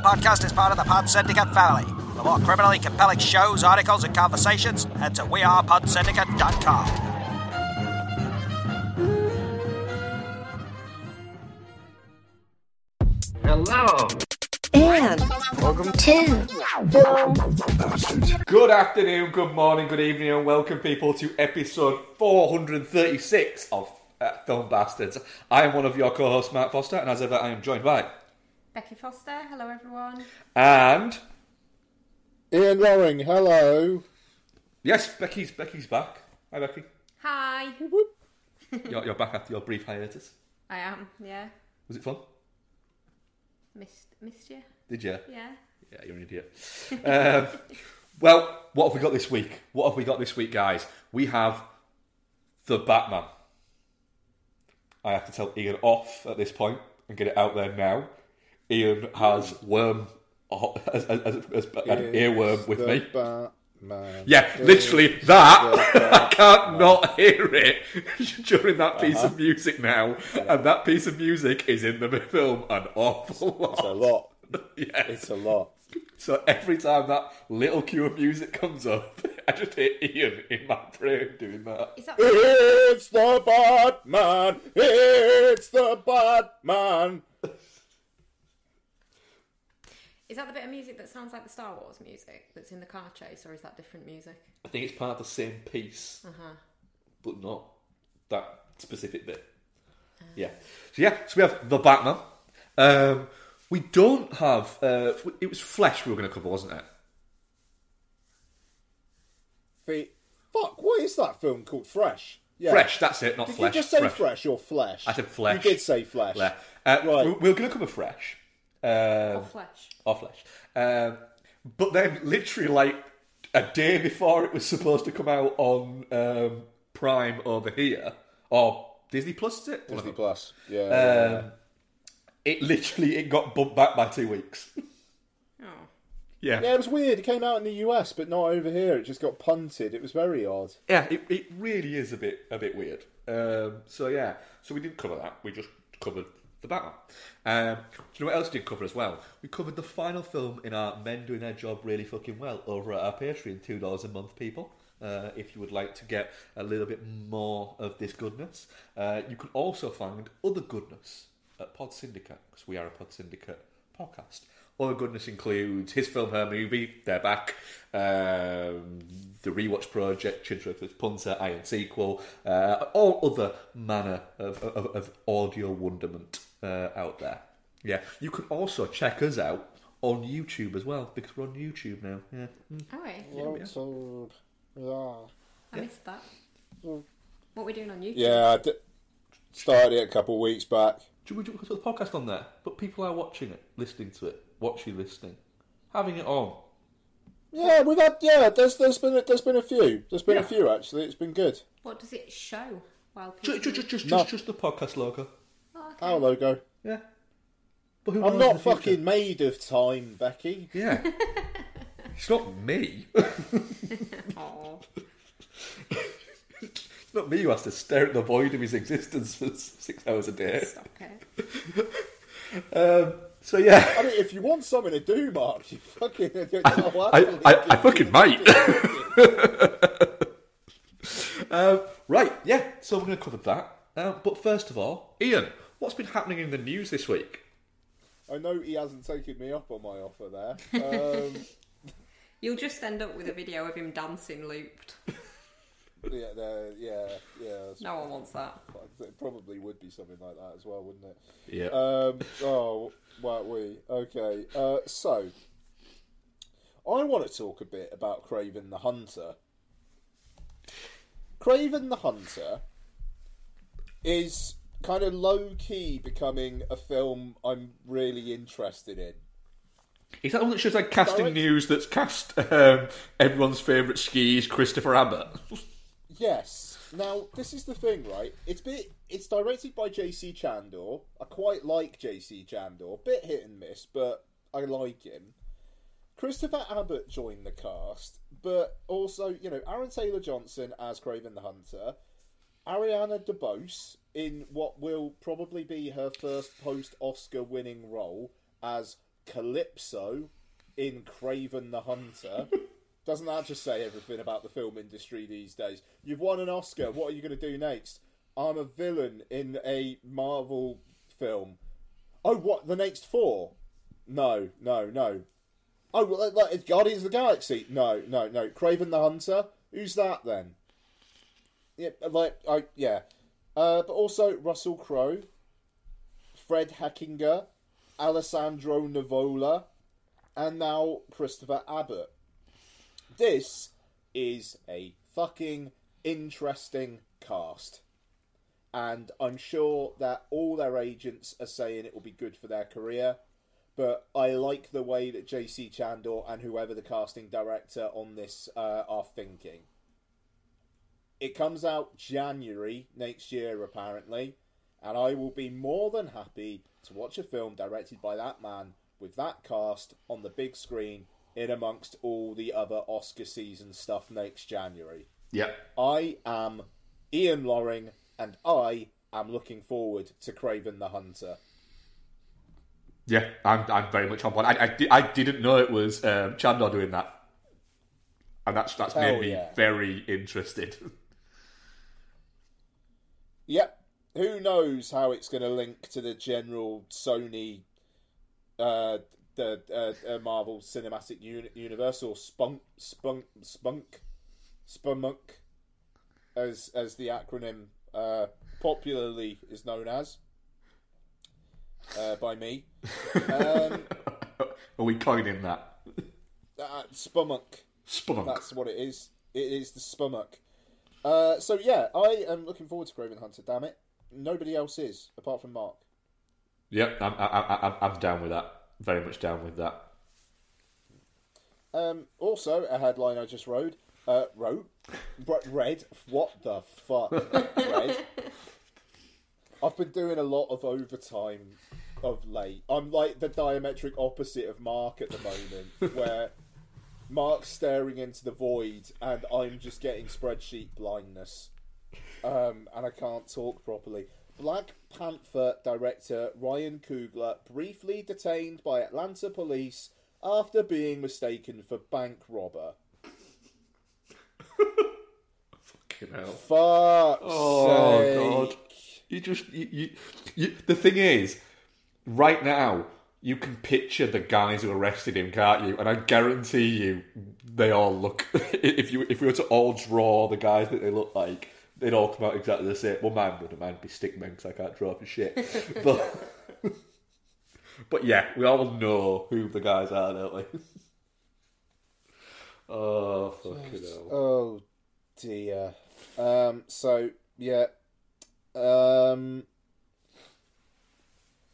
podcast is part of the Pod Syndicate family. For more criminally compelling shows, articles, and conversations, head to wearepodsyndicate.com. Hello. And welcome to Good afternoon, good morning, good evening, and welcome people to episode 436 of uh, Film Bastards. I am one of your co-hosts, Matt Foster, and as ever, I am joined by Becky Foster, hello everyone. and Ian Loring, hello. yes, Becky's Becky's back. Hi, Becky. Hi. You're, you're back after your brief hiatus. I am, yeah. Was it fun? Missed missed you? Did you? Yeah. Yeah, you're an idiot. um, well, what have we got this week? What have we got this week, guys? We have the Batman. I have to tell Ian off at this point and get it out there now. Ian has worm as, as, as, as an earworm with me. Batman. Yeah, It's literally that. I can't not hear it during that piece Uh-huh. of music now, and that piece of music is in the film an awful lot. It's a lot. Yeah. It's a lot. So every time that little cue of music comes up, I just hear Ian in my brain doing that. Is that It's the Batman. It's the Batman. Is that the bit of music that sounds like the Star Wars music that's in the car chase, or is that different music? I think it's part of the same piece, Uh-huh. but not that specific bit. Yeah. So yeah, so we have the Batman. Um, we don't have. Uh, it was Flesh we were going to cover, wasn't it? Fe- Fuck, what is that film called? Fresh. Yeah. Fresh. That's it. Not Did Flesh. you just say Fresh. fresh. or flesh? I said Flesh. You did say flesh. Yeah. Uh, Right. we- We're going to cover Fresh. Um, Or flesh? or flesh. Um, but then, literally, like a day before it was supposed to come out on um, Prime over here, or Disney Plus, is it? Disney. Plus. Yeah. yeah, Um, it literally it got bumped back by two weeks. Oh. yeah, yeah, it was weird. It came out in the US, but not over here. It just got punted. It was very odd. yeah. It, it really is a bit a bit weird. Um, so yeah, so we didn't cover that. We just covered the Batman. Um, do you know what else we did cover as well? We covered the final film in our Men Doing Their Job Really Fucking Well over at our Patreon, two dollars a month, people. Uh, if you would like to get a little bit more of this goodness, uh, you can also find other goodness at Pod Syndicate because we are a Pod Syndicate podcast. Other goodness includes his film, her movie, they're back, um, the rewatch project, Chidruck's Punter, Iron Sequel, uh, all other manner of, of, of audio wonderment uh, out there. Yeah, you can also check us out on YouTube as well because we're on YouTube now. Yeah, Mm. Oh, wait. yeah. So, yeah. I missed that. What are we doing on YouTube? Yeah, I d- started it a couple of weeks back. Should we do a podcast on there? But people are watching it, listening to it, watching, listening, having it on. Yeah, we've had yeah. There's there's been a, there's been a few. There's been Yeah. a few actually. It's been good. What does it show while people... Just, just, just, No. just, just the podcast logo. Okay. Our logo. Yeah. But who I'm knows not the future? fucking made of time, Becky. Yeah. it's not me. Aw. It's not me who has to stare at the void of his existence for six hours a day. Stop it. Um, so yeah, I mean, if you want something to do, Mark, you fucking. I, I, I fucking might. um, right, yeah. So we're going to cover that. Uh, but first of all, Ian, what's been happening in the news this week? I know he hasn't taken me up on my offer there. Um, You'll just end up with a video of him dancing looped. yeah, there- yeah, yeah. No one wants that. It probably would be something like that as well, wouldn't it? Yeah. Um, oh, wow, we. Okay, uh, so. I want to talk a bit about Kraven the Hunter. Kraven the Hunter is kind of low key becoming a film I'm really interested in. Is that the one that shows like casting Direct- news that's cast um, everyone's favourite skis, Christopher Abbott? Yes. Now, this is the thing, right? It's bit. It's directed by J.C. Chandor. I quite like J.C. Chandor. Bit hit and miss, but I like him. Christopher Abbott joined the cast, but also, you know, Aaron Taylor Johnson as Kraven the Hunter, Ariana DeBose in what will probably be her first post Oscar winning role as Calypso in Kraven the Hunter. Doesn't that just say everything about the film industry these days? You've won an Oscar. What are you going to do next? I'm a villain in a Marvel film. Oh, what? The next four? No, no, no. Oh, well, like, it's Guardians of the Galaxy? No, no, no. Kraven the Hunter? Who's that then? Yeah, like, I, yeah. Uh, but also Russell Crowe, Fred Hechinger, Alessandro Nivola, and now Christopher Abbott. This is a fucking interesting cast. And I'm sure that all their agents are saying it will be good for their career. But I like the way that JC Chandor and whoever the casting director on this uh, are thinking. It comes out January next year, apparently, and I will be more than happy to watch a film directed by that man with that cast on the big screen in amongst all the other Oscar season stuff next January. Yep. I am Ian Loring, and I am looking forward to Kraven the Hunter. Yeah, I'm, I'm very much on board. I, I, I didn't know it was um, Chandler doing that. And that's, that's Hell made me yeah. very interested. Yep. Who knows how it's going to link to the general Sony, uh, the uh, uh, Marvel Cinematic Uni- Universe or Spunk, Spunk, Spunk, Spumunk, as as the acronym uh, popularly is known as uh, by me. Um, Are we coining that? uh, Spumunk. Spunk. That's what it is. It is the Spumuk. Uh, so yeah, I am looking forward to Kraven Hunter. Damn it, nobody else is apart from Mark. Yep, I'm, I, I, I'm, down with that. Very much down with that. Um, also, a headline I just wrote. Uh, wrote, Re- read. What the fuck? I've been doing a lot of overtime of late. I'm like the diametric opposite of Mark at the moment, where Mark's staring into the void and I'm just getting spreadsheet blindness, um, and I can't talk properly. Black Panther director Ryan Coogler briefly detained by Atlanta police after being mistaken for bank robber. Fucking hell. Fuck. Oh, God. You just you, you, you the thing is, right now you can picture the guys who arrested him, can't you? And I guarantee you, they all look. If you if we were to all draw the guys that they look like, they'd all come out exactly the same. Well, mine wouldn't. Mine would be stickmen because I can't draw for shit. but but yeah, we all know who the guys are, don't we? oh fucking hell! Oh dear. Um. So yeah. Um.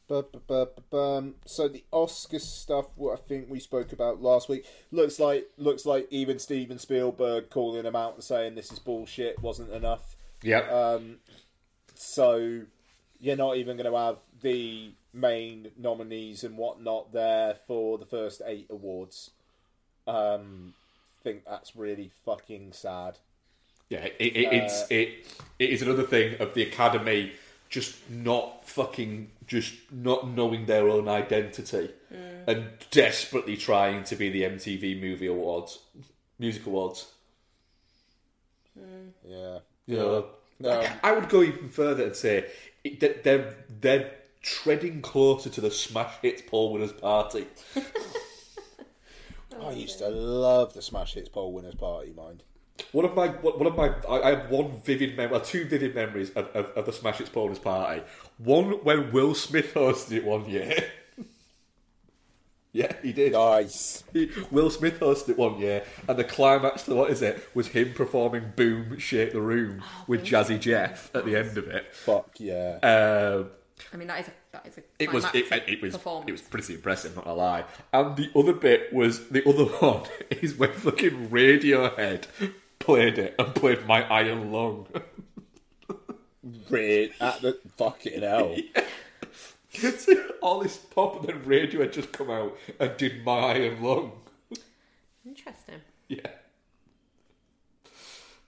So the Oscar stuff, what I think we spoke about last week, looks like looks like even Steven Spielberg calling them out and saying this is bullshit wasn't enough. Yep. Um, so you're not even going to have the main nominees and whatnot there for the first eight awards. Um, think that's really fucking sad. Yeah, it, it, it's Uh, it it is another thing of the academy just not fucking just not knowing their own identity mm. and desperately trying to be the MTV Movie Awards, Music Awards. Mm. Yeah. You know, No. I would go even further and say it, that they're they're treading closer to the Smash Hits Poll Winners Party. I used to love the Smash Hits Poll Winners Party, mind. One of my one of my I I have one vivid mem- well, two vivid memories of, of, of the Smash Hits Bonus Party. One when Will Smith hosted it one year. yeah, he did. Nice. He- Will Smith hosted it one year, and the climax to what is it was him performing "Boom Shake the Room" with Jazzy Jeff at the end of it. Fuck yeah. Um, I mean, that is a that is a it was it, it was it was pretty impressive, not gonna lie. And the other bit was the other one is when fucking Radiohead played it and played "My Iron Lung." Right at the fucking hell. All this pop and then Radiohead just come out and did "My Iron Lung." Interesting. Yeah.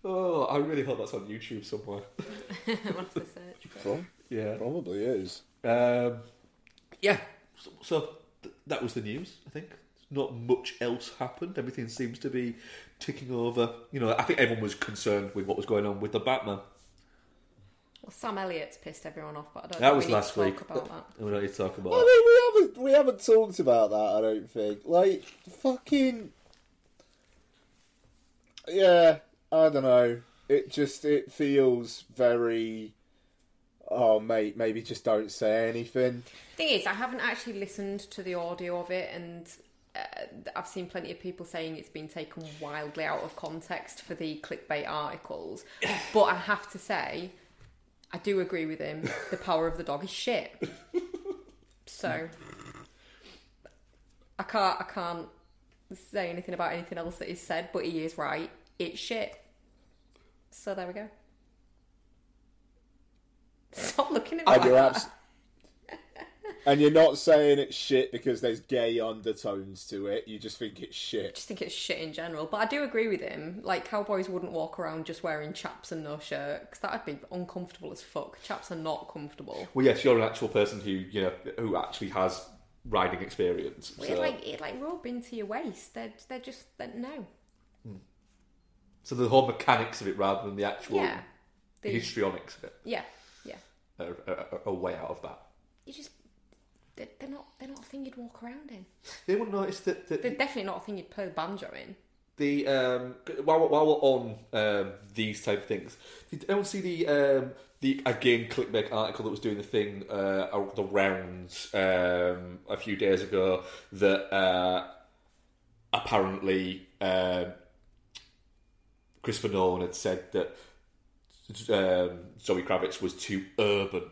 Oh, I really hope that's on YouTube somewhere. What's the search for? Pro- Yeah. Probably is. Um, yeah. So, so th- that was the news. I think not much else happened. Everything seems to be ticking over. You know, I think everyone was concerned with what was going on with the Batman. Well, Sam Elliott's pissed everyone off, but I don't That think was we need last to talk week. about that. We don't need to talk about. I mean, we haven't we haven't talked about that. I don't think. Like fucking. Yeah, I don't know. It just it feels very. Oh mate, maybe just don't say anything. Thing is, I haven't actually listened to the audio of it, and Uh, I've seen plenty of people saying it's been taken wildly out of context for the clickbait articles. but I have to say, I do agree with him. The power of the dog is shit. So I can't, I can't say anything about anything else that is said, but he is right. It's shit. So there we go. Stop looking at me like you're abs- And you're not saying it's shit because there's gay undertones to it. You just think it's shit. just think it's shit in general. But I do agree with him. Like cowboys wouldn't walk around just wearing chaps and no shirt because that'd be uncomfortable as fuck. Chaps are not comfortable. Well, yes, you're an actual person who you know who actually has riding experience. Well, So, It like it like rub into your waist. They're they're just they're, no. Hmm. so the whole mechanics of it rather than the actual Yeah. The, histrionics of it yeah, yeah. are, are, are a way out of that. You just they're, they're not they're not a thing you'd walk around in. They wouldn't notice that, that They're definitely not a thing you'd play the banjo in. the um, while, while we're on um, these type of things, did anyone see the um, the again clickbait article that was doing the thing uh, ar- the rounds um, a few days ago that uh, apparently um, Christopher Nolan had said that um, Zoe Kravitz was too urban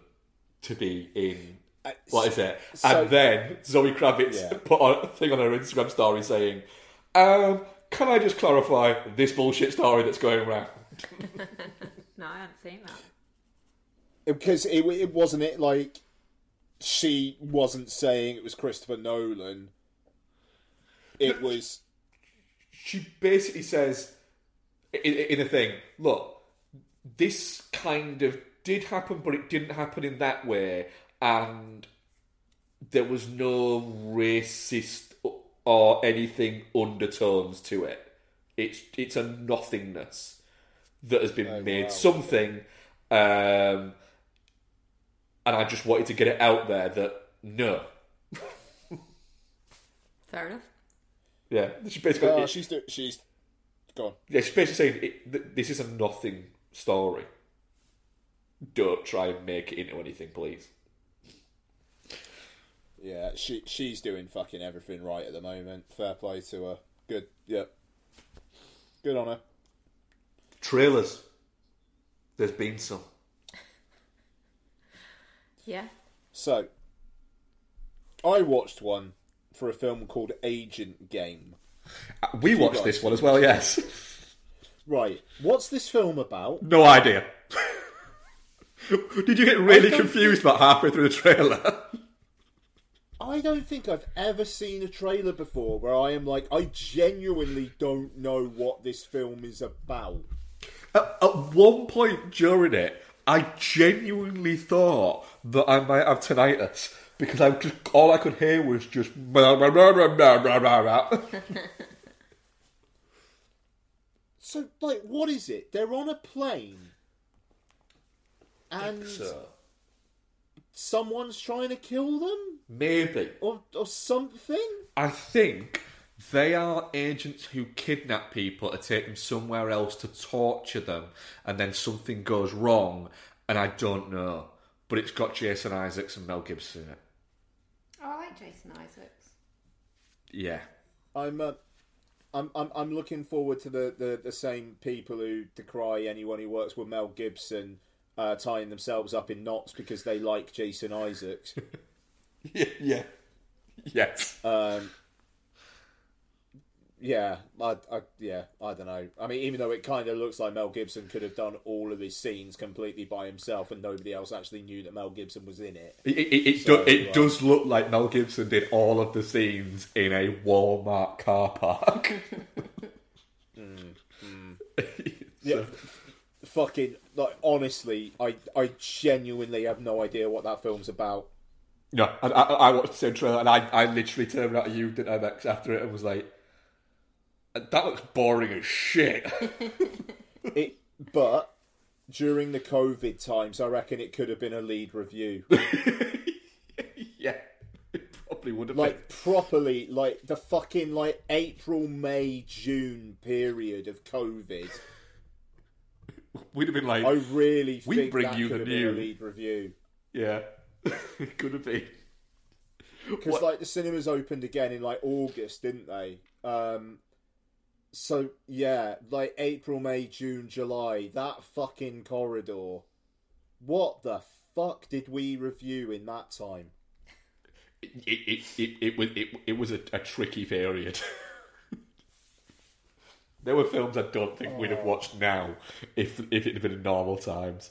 to be in. What is it? so- and then Zoe Kravitz Yeah. put on a thing on her Instagram story saying, um, "Can I just clarify this bullshit story that's going around?" No, I haven't seen that. because it, it wasn't it like she wasn't saying it was Christopher Nolan. It was She basically says in, in a thing, "Look, this kind of did happen, but it didn't happen in that way, and there was no racist or anything undertones to it. It's it's a nothingness that has been Oh, made wow. something." Um, and I just wanted to get it out there that no, Fair enough. yeah, she basically uh, it- she's do, she's gone. Yeah, she's basically saying it, th- this is a nothing story. Don't try and make it into anything, please. Yeah, she she's doing fucking everything right at the moment. Fair play to her. Good. Yep. Good on her. Trailers. There's been some. Yeah. So, I watched one for a film called Agent Game. Uh, We watched guys this one as well, yes. Right, what's this film about? No idea. Did you get really don't confused about halfway through the trailer? I don't think I've ever seen a trailer before where I am like, I genuinely don't know what this film is about. at, at one point during it, I genuinely thought that I might have tinnitus because I just all I could hear was just. So, like, what is it? They're on a plane. And so someone's trying to kill them? maybe Or, or something? I think they are agents who kidnap people to take them somewhere else to torture them, and then something goes wrong, and I don't know. But it's got Jason Isaacs and Mel Gibson in it. Oh, I like Jason Isaacs. Yeah. I'm, uh, I'm, I'm, I'm looking forward to the, the, the same people who decry anyone who works with Mel Gibson uh, tying themselves up in knots because they like Jason Isaacs. Yeah. yeah. Yes. Um, yeah, I, I, yeah, I don't know. I mean, even though it kind of looks like Mel Gibson could have done all of his scenes completely by himself, and nobody else actually knew that Mel Gibson was in it. It, it, it, So, do, it does look like Mel Gibson did all of the scenes in a Walmart car park. Yeah, fucking like honestly, I, I genuinely have no idea what that film's about. No, I, I, I watched the same trailer and I, I literally turned around to you, didn't I, Max, after it and was like, that looks boring as shit. It, but during the COVID times, I reckon it could have been a lead review. yeah, it probably would have like properly, like the fucking like April, May, June period of COVID. We'd have been like, I really We bring you the have been a new- lead review. yeah, it could have been. because like the cinemas opened again in like August, didn't they? Um, so yeah, like April, May, June, July, that fucking corridor. What the fuck did we review in that time? It, it, it, it, was, it, it was a, a tricky period. there were films I don't think we'd have oh. watched now if if it had been in normal times.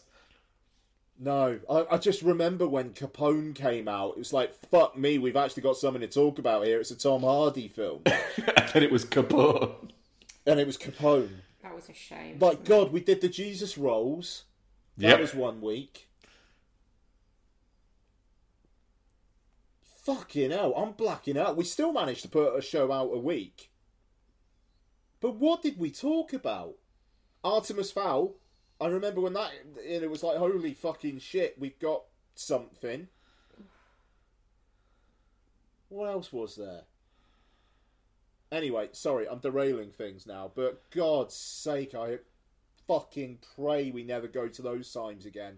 No, I, I just remember when Capone came out. It was like, fuck me, we've actually got something to talk about here. It's a Tom Hardy film, and then it was Capone. and it was Capone. That was a shame. My God, we did the Jesus rolls. That Yep. was one week. Fucking hell, I'm blacking out. We still managed to put a show out a week. But what did we talk about? Artemis Fowl. I remember when that and it was like holy fucking shit, we've got something. What else was there? Anyway, sorry, I'm derailing things now, but God's sake, I fucking pray we never go to those times again.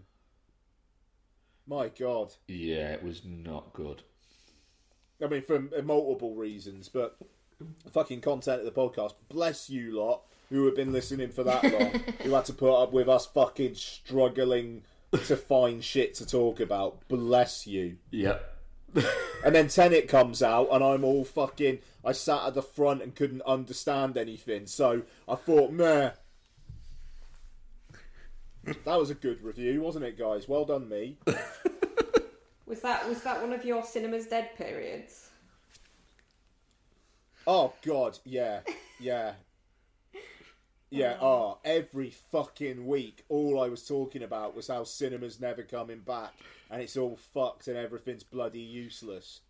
My God. Yeah, it was not good. I mean, for multiple reasons, but fucking content of the podcast. Bless you lot who have been listening for that long, who had to put up with us fucking struggling to find shit to talk about. Bless you. Yep. And then Tenet comes out, and I'm all fucking. I sat at the front and couldn't understand anything, so I thought, meh. That was a good review, wasn't it, guys? Well done, me. Was that was that one of your cinemas dead periods? Oh God, yeah, yeah, yeah. Oh, every fucking week, all I was talking about was how cinema's never coming back, and it's all fucked, and everything's bloody useless.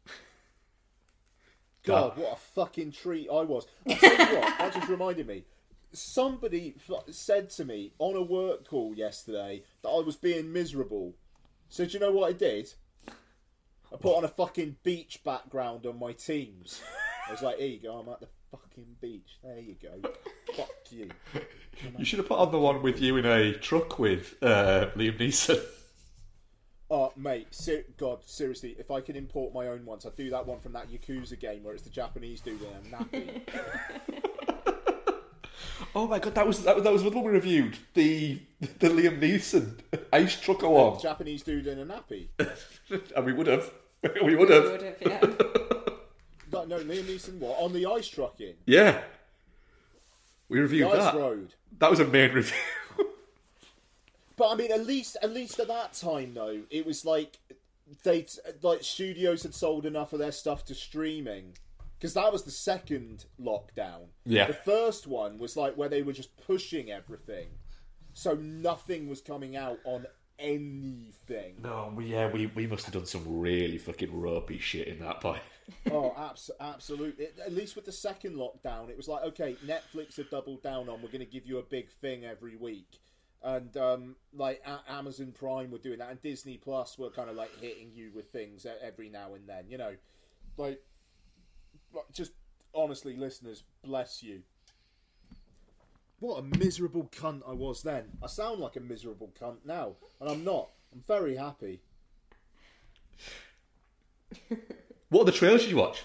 God, what a fucking treat I was. I tell you what, that just reminded me. Somebody f- said to me on a work call yesterday that I was being miserable. So do you know what I did? I put on a fucking beach background on my teams. I was like, here you go, I'm at the fucking beach. There you go. Fuck you. You should have put on the one with you in a truck with uh, Liam Neeson. Oh, mate, ser- God, seriously, if I could import my own ones, I'd do that one from that Yakuza game where it's the Japanese dude in a nappy. Oh my god, that was that, was- that was the one we reviewed. The the Liam Neeson ice trucker one. Japanese dude in a nappy. and we would have. We would have. Would have, yeah. No, no, Liam Neeson, what? On the ice trucking. Yeah. We The reviewed ice that. road. That was a main review. But I mean, at least, at least at that time, though, it was like they like studios had sold enough of their stuff to streaming because that was the second lockdown. Yeah. the first one was like where they were just pushing everything, so nothing was coming out on anything. no, we, yeah, we, we must have done some really fucking ropey shit in that point. Oh, abs- absolutely. At least with the second lockdown, it was like, okay, Netflix have doubled down on. We're going to give you a big thing every week, and um, like a- Amazon Prime were doing that, and Disney Plus were kind of like hitting you with things every now and then. You know, like, just honestly, listeners, bless you. What a miserable cunt I was then. I sound like a miserable cunt now, and I'm not. I'm very happy. What other trailers did you watch?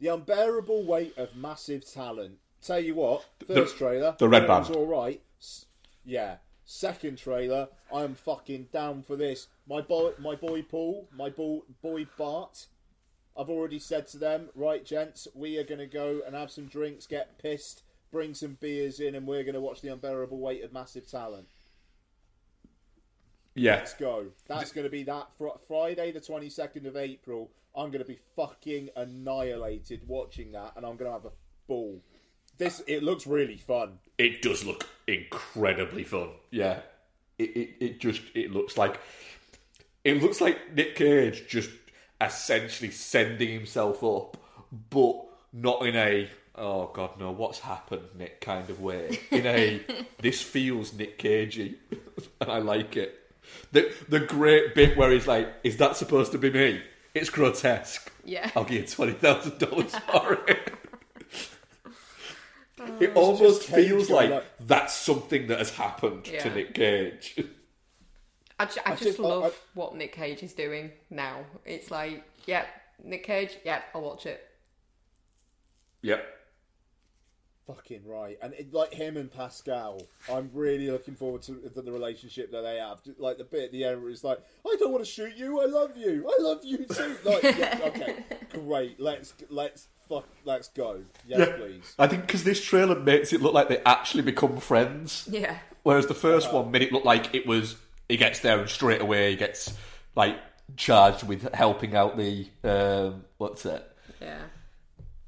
The unbearable weight of massive talent. Tell you what, first trailer, the Red Band. all right. Yeah. Second trailer, I'm fucking down for this. My boy, my boy Paul, my boy, boy Bart. I've already said to them, right, gents, we are going to go and have some drinks, get pissed, bring some beers in, and we're going to watch the unbearable weight of massive talent. Yeah. Let's go. That's going to be that fr- Friday, the 22nd of April. I'm going to be fucking annihilated watching that, and I'm going to have a ball. This it looks really fun. It does look incredibly fun. Yeah. It, it, it just it looks like It looks like Nick Cage just essentially sending himself up, but not in a oh god no, what's happened, Nick kind of way. In a this feels Nick Cagey, and I like it. The the great bit where he's like, "Is that supposed to be me?" It's grotesque. Yeah. I'll give you twenty thousand dollars for it. Oh, it almost feels like like- that's something that has happened to Nick Cage. I, ju- I just just- love I- what Nick Cage is doing now. It's like, yep, Nick Cage, yep, I'll watch it. yep. Fucking right, and it, like him and Pascal, I'm really looking forward to the, the relationship that they have. Like the bit at the end where it's like, "I don't want to shoot you. I love you. I love you too." Like, yeah, okay, great. Let's let's fuck. Let's go. Yes, please. I think because this trailer makes it look like they actually become friends. Yeah. Whereas the 1st one made it look like it was he gets there and straight away he gets like charged with helping out the um, what's it? Yeah.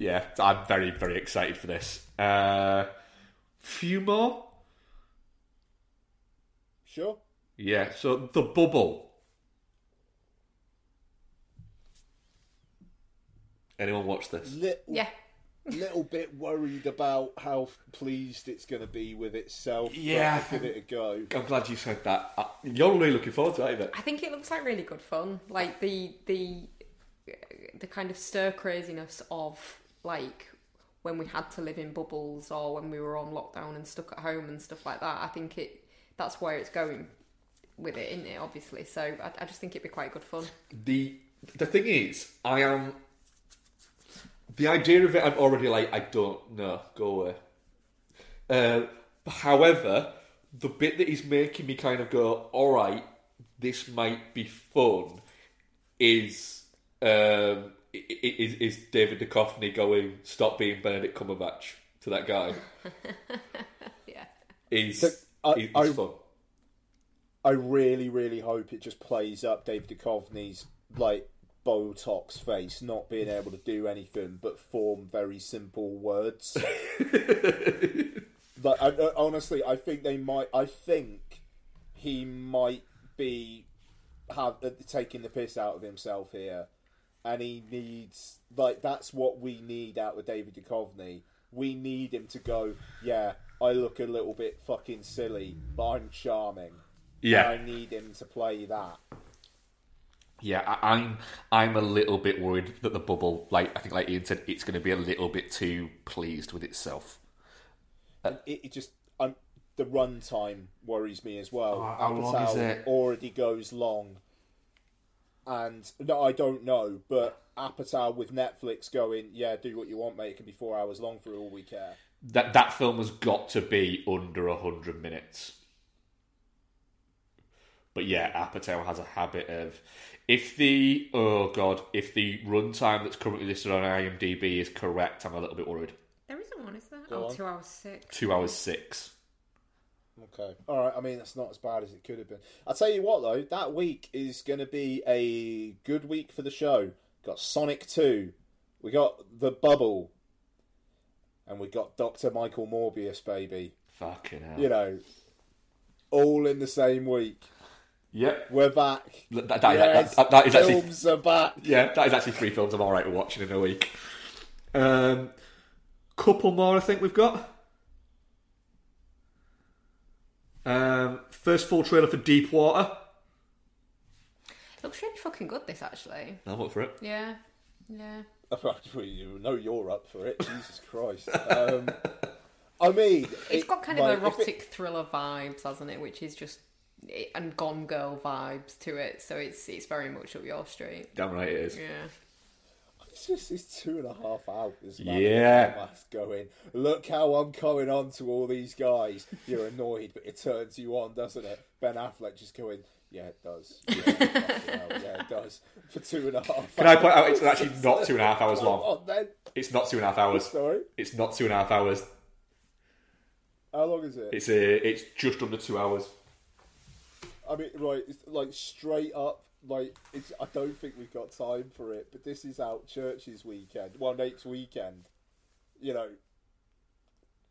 Yeah, I'm very very excited for this. Uh, few more. Sure. Yeah, so the bubble. Anyone watch this? Little, Yeah. little bit worried about how pleased it's going to be with itself. Yeah. I'll give it a go. I'm glad you said that. Uh, You're really looking forward to it, either. I think it looks like really good fun. Like the the the kind of stir craziness of like when we had to live in bubbles or when we were on lockdown and stuck at home and stuff like that. I think it that's where it's going with it, isn't it? Obviously, so I, I just think it'd be quite good fun. the the thing is, I am the idea of it. I'm already like, I don't know, go away. Uh, however, the bit that is making me kind of go, all right, this might be fun, is um, is is David Duchovny going, stop being Benedict Cumberbatch to that guy? Yeah. Is So, I- is, I- fun. I really, really hope it just plays up David Duchovny's like Botox face, not being able to do anything but form very simple words. like, I, I- honestly, I think they might. I think he might be have uh, taking the piss out of himself here, and he needs like that's what we need out of David Duchovny. We need him to go. Yeah, I look a little bit fucking silly, but I'm charming. Yeah. I need him to play that. Yeah, I, I'm I'm a little bit worried that the bubble, like I think, like Ian said, it's going to be a little bit too pleased with itself. Uh, it, it just I'm, the runtime worries me as well. Oh, how long is it? Already goes long, and no, I don't know, but Apatow with Netflix going, yeah, do what you want, mate. It can be four hours long for all we care. That that film has got to be under hundred minutes. But yeah, Apatow has a habit of if the oh god, if the runtime that's currently listed on IMDb is correct, I'm a little bit worried. There isn't one, is there? Go oh, on. two hours six. Two hours six. Okay. All right. I mean, that's not as bad as it could have been. I'll tell you what, though, that week is going to be a good week for the show. Got Sonic 2, we got The Bubble, and we got Dr. Michael Morbius, baby. Fucking hell. You know, all in the same week. Yep. We're back. That, that- Yes, that- that is actually films are back. yeah, that is actually three films I'm alright with watching in a week. Um, couple more, I think we've got. Um, first full trailer for Deep Water. Looks really fucking good. This actually. I'm up for it. Yeah. Yeah. you know you're up for it. Jesus Christ. Um, I mean, It's it- got kind of like, if it- erotic thriller vibes, hasn't it? Which is just and Gone Girl vibes to it. So it's it's very much up your street. Damn right it is. Yeah. It's just it's two and a half hours. Man. Yeah. Going. Look how I'm coming on to all these guys. You're annoyed, but it turns you on, doesn't it? Ben Affleck just going. Yeah, it does. Yeah, yeah, it does. For two and a half. Can I point out it's actually not two and a half hours long? on, then. It's not two and a half hours. Sorry. It's not two and a half hours. How long is it? It's a, it's just under two hours. I mean, right, it's like straight up, like it's. I don't think we've got time for it, but this is out church's weekend. Well, Nate's weekend. You know,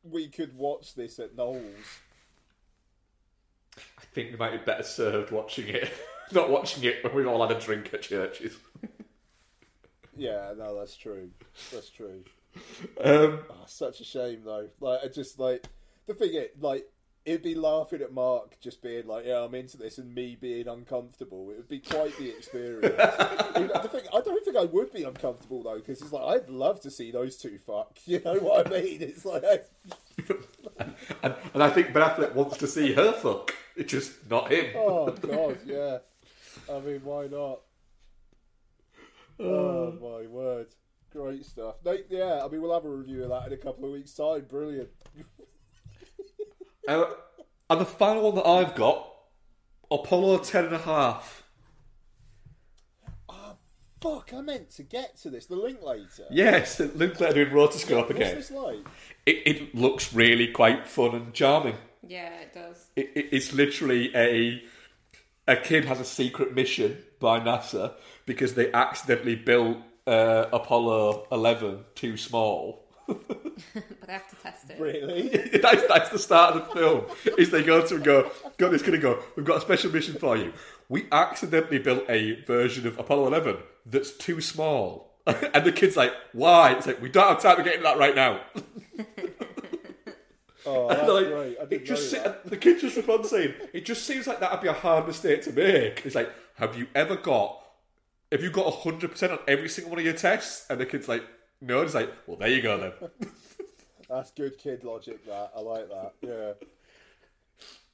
we could watch this at Knowles. I think we might be better served watching it not watching it when we've all had a drink at churches. Yeah, no, that's true. That's true. Um, Oh, such a shame though. Like, I just like the thing. It like it'd be laughing at Mark just being like, "Yeah, I'm into this," and me being uncomfortable. It would be quite the experience. the thing, I don't think I would be uncomfortable though, because it's like I'd love to see those two fuck. You know what I mean? It's like and, and I think Ben Affleck wants to see her fuck. It's just not him. Oh god, yeah. I mean, why not? Oh my word, great stuff. No, yeah, I mean, we'll have a review of that in a couple of weeks' time. Brilliant. Uh, and the final one that I've got, Apollo ten and a half. Fuck, I meant to get to this. The link later. Yes, Linklater doing rotoscope again. What's again. this like? It, it looks really quite fun and charming. Yeah, it does. It, it, it's literally a a kid has a secret mission by NASA because they accidentally built uh, Apollo eleven too small. But I have to test it. Really? that's, that's the start of the film. Is they go to and go, God, it's going to go. We've got a special mission for you. We accidentally built a version of Apollo 11 that's too small. and the kid's like, why? It's like, we don't have time to get into that right now. Oh, And that's like, great. I it didn't just know se- that. the kid just responds saying, "It just seems like that'd be a hard mistake to make." It's like, have you ever got, have you got hundred percent on every single one of your tests? And the kid's like, "No." It's like, well, there you go then. That's good kid logic. That I like that. Yeah.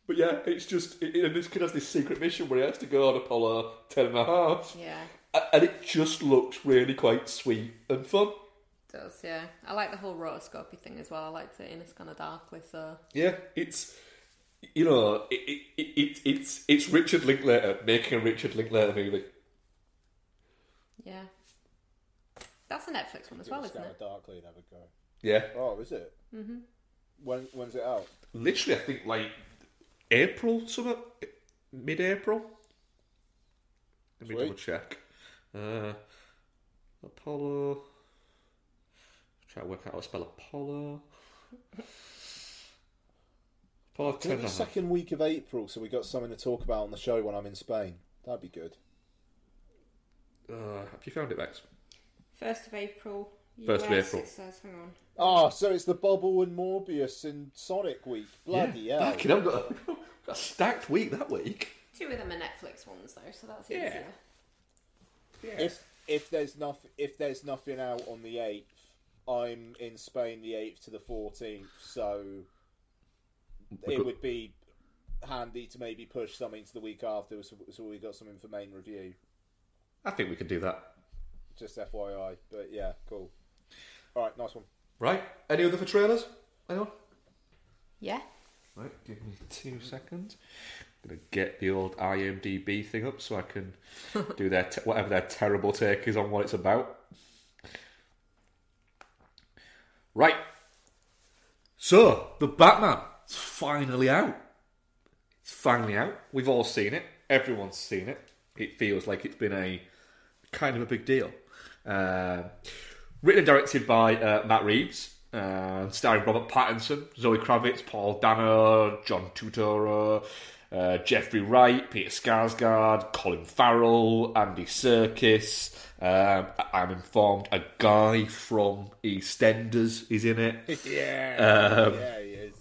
but yeah, it's just, it, and this kid has this secret mission where he has to go on Apollo ten and a half, Yeah, A- and it just looks really quite sweet and fun. it does. Yeah, I like the whole rotoscopy thing as well. I liked it in A Scanner Darkly. So Yeah, it's. You know, it, it, it, it, it's it's Richard Linklater making a Richard Linklater movie. yeah, that's a Netflix one as well, isn't kinda it? Darkly never go. Yeah, Oh, is it? Mm-hmm. When when's it out? literally, I think like April, summer, mid-April. Let me Sweet. double check. Uh, Apollo. Try to work out how to spell Apollo. Apollo Do ten it and the second week of April, so we got something to talk about on the show when I'm in Spain. That'd be good. Uh, have you found it, Max? First of April. First of US, April. It says, hang on. Oh, so it's the Bubble and Morbius and Sonic week. Bloody yeah. hell. Fucking, I've got a, got a stacked week that week. Two of them are Netflix ones though, so that's Yeah. easier. If if there's nothing if there's nothing out on the eighth, I'm in Spain the eighth to the fourteenth, so it good. would be handy to maybe push something to the week after, so, so we got something for main review. I think we could do that. Just FYI, but yeah, cool. All right, nice one. Right? Any other for trailers? Anyone? Yeah. Right, give me two seconds. I'm gonna get the old IMDb thing up so I can do their te- whatever their terrible take is on what it's about. Right. So the Batman is finally out. It's finally out. We've all seen it. Everyone's seen it. It feels like it's been a kind of a big deal. Uh, written and directed by uh, Matt Reeves, uh, starring Robert Pattinson, Zoe Kravitz, Paul Dano, John Turturro, uh, Jeffrey Wright, Peter Sarsgaard, Colin Farrell, Andy Serkis. Um, I'm informed a guy from EastEnders is in it. Yeah, yeah, he is.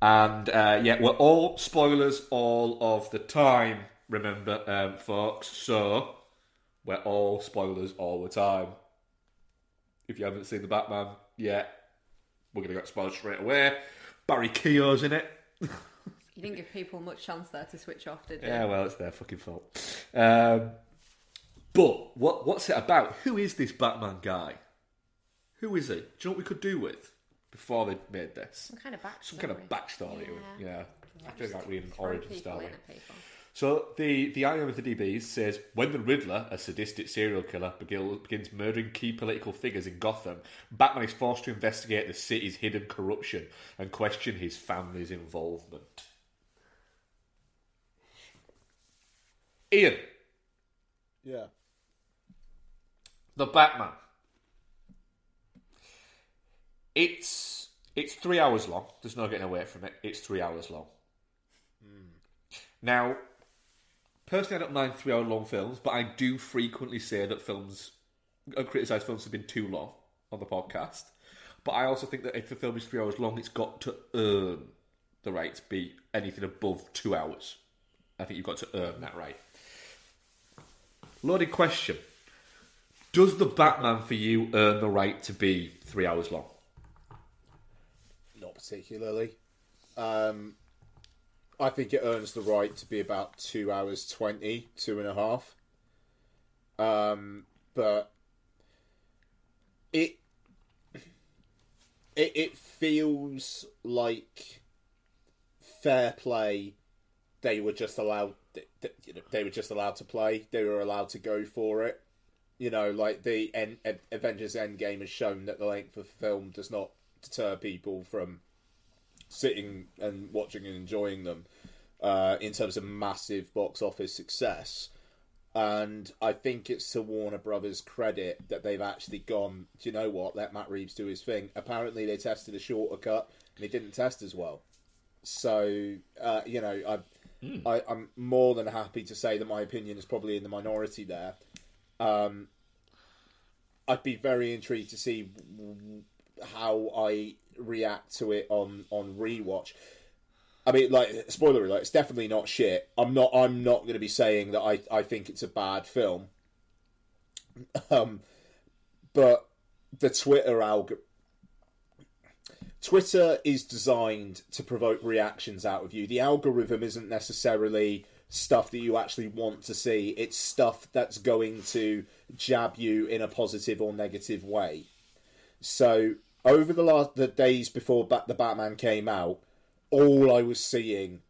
And uh, yeah, we're all spoilers all of the time, remember, um, folks. So we're all spoilers all the time. If you haven't seen the Batman yet, we're going to get spoiled straight away. Barry Keoghan's in it. You didn't give people much chance there to switch off, did you? Yeah, well, it's their fucking fault. Um, but what what's it about? Who is this Batman guy? Who is he? Do you know what we could do with before they made this? Some kind of backstory. Some kind of backstory. Yeah. Yeah, I feel like reading an Throw origin people story. In the people. So the the IMDb says when the Riddler, a sadistic serial killer, begins murdering key political figures in Gotham, Batman is forced to investigate the city's hidden corruption and question his family's involvement. Ian, Yeah. the Batman. It's it's three hours long. There's no getting away from it. It's three hours long. Hmm. Now, personally, I don't mind three-hour-long films, but I do frequently say that films, I criticise films have been too long on the podcast. But I also think that if a film is three hours long, it's got to earn the right to be anything above two hours. I think you've got to earn that right. Loaded question. Does the Batman for you earn the right to be three hours long? Not particularly. Um, I think it earns the right to be about two hours twenty, two and a half. Um, but it it it feels like fair play. They were just allowed. th- th- You know, they were just allowed to play. They were allowed to go for it. You know, like the Ad- Avengers Endgame has shown that the length of the film does not deter people from sitting and watching and enjoying them uh, in terms of massive box office success. And I think it's to Warner Brothers' credit that they've actually gone, do you know what, let Matt Reeves do his thing. Apparently, they tested a shorter cut and it didn't test as well. So, uh, you know, I, I, I'm more than happy to say that my opinion is probably in the minority there. Um, I'd be very intrigued to see how I react to it on on rewatch. I mean, like spoiler alert, it's definitely not shit. I'm not. I'm not going to be saying that I I think it's a bad film. Um, but the Twitter algorithm. Twitter is designed to provoke reactions out of you. The algorithm isn't necessarily stuff that you actually want to see. It's stuff that's going to jab you in a positive or negative way. So over the last the days before Bat- the Batman came out, all I was seeing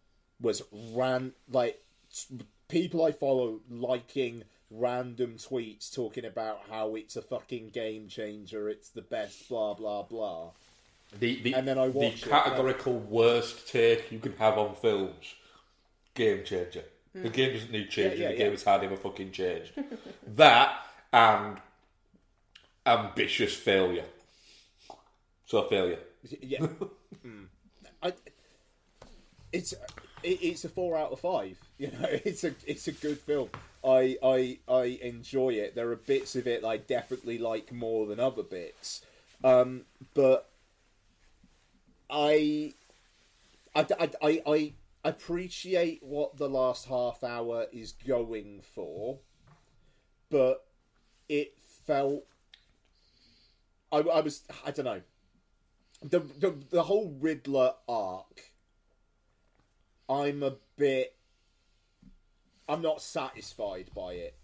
was ran like t- people I follow liking random tweets talking about how it's a fucking game changer, it's the best, blah blah blah. The, the, And then I the watch it, categorical worst take you can have on films. Game changer. The hmm. game doesn't need changing. Yeah, yeah, the game yeah. has had ever fucking changed. that and ambitious failure. So a failure. Yeah, Mm. I, it's it, it's a four out of five. You know, it's a it's a good film. I I I enjoy it. There are bits of it I definitely like more than other bits, um, but I I, I, I, I appreciate what the last half hour is going for, but it felt. I, I was I don't know the, the the whole Riddler arc. I'm a bit. I'm not satisfied by it.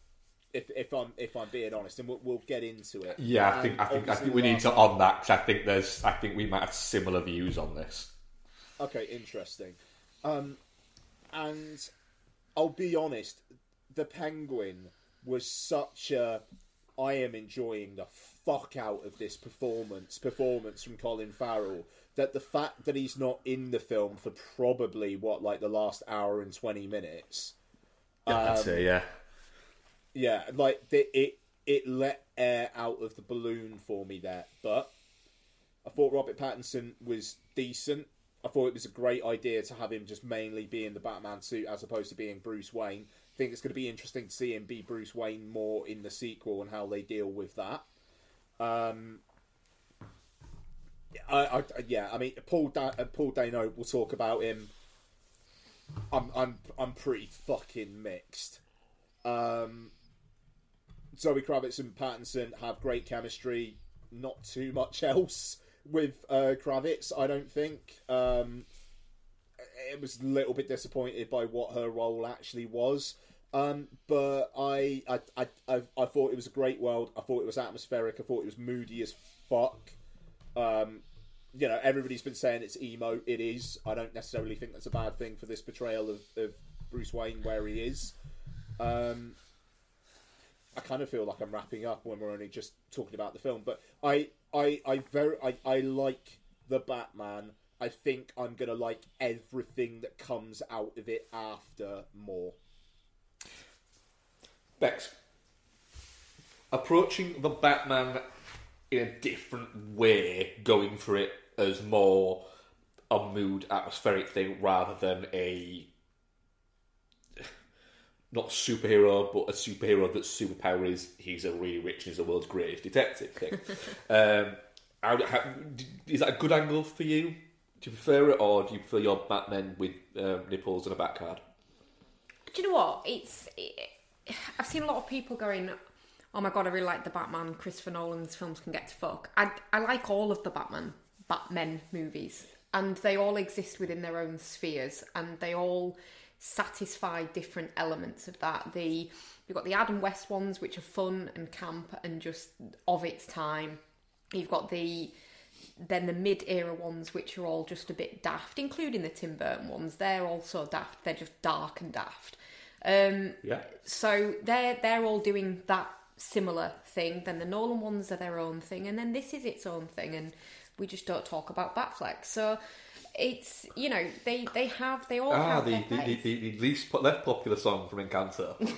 If if I'm if I'm being honest, and we'll, we'll get into it. Yeah, I think I think I think we need to on that because I think there's I think we might have similar views on this. Okay, interesting. Um, and I'll be honest, the Penguin was such a. I am enjoying the fuck out of this performance performance from Colin Farrell that the fact that he's not in the film for probably what like the last hour and twenty minutes. I'd um, say yeah. Yeah, like the, it it let air out of the balloon for me there, but I thought Robert Pattinson was decent. I thought it was a great idea to have him just mainly be in the Batman suit as opposed to being Bruce Wayne. I think it's going to be interesting to see him be Bruce Wayne more in the sequel and how they deal with that. Um, I, I yeah, I mean Paul da- uh, Paul Dano. We'll talk about him. I'm I'm I'm pretty fucking mixed. Um, Zoe Kravitz and Pattinson have great chemistry. Not too much else with uh, Kravitz, I don't think. Um, it was a little bit disappointed by what her role actually was. Um, but I, I, I, I, thought it was a great world. I thought it was atmospheric. I thought it was moody as fuck. Um, you know, everybody's been saying it's emo. It is. I don't necessarily think that's a bad thing for this portrayal of, of Bruce Wayne where he is. Um, I kind of feel like I'm wrapping up when we're only just talking about the film, but I, I, I very, I, I like the Batman. I think I'm gonna like everything that comes out of it after more. Bex, approaching the Batman in a different way, going for it as more a mood atmospheric thing rather than a not superhero, but a superhero that's superpower is he's a really rich and he's the world's greatest detective thing. um, how, how, d- is that a good angle for you? Do you prefer it, or do you prefer your Batman with um, nipples and a back card? Do you know what? It's. It, I've seen a lot of people going, "Oh my god, I really like the Batman. Christopher Nolan's films can get to fuck." I I like all of the Batman Batman movies, and they all exist within their own spheres, and they all satisfy different elements of that. The you've got the Adam West ones, which are fun and camp and just of its time. You've got the then the mid-era ones, which are all just a bit daft, including the Tim Burton ones. They're also daft. They're just dark and daft. Um, Yeah. so they're they're all doing that similar thing. Then the Nolan ones are their own thing, and then this is its own thing, and we just don't talk about Batfleck. So it's you know they they have they all Ah, have the, the, the, the, least left popular song from Encanto.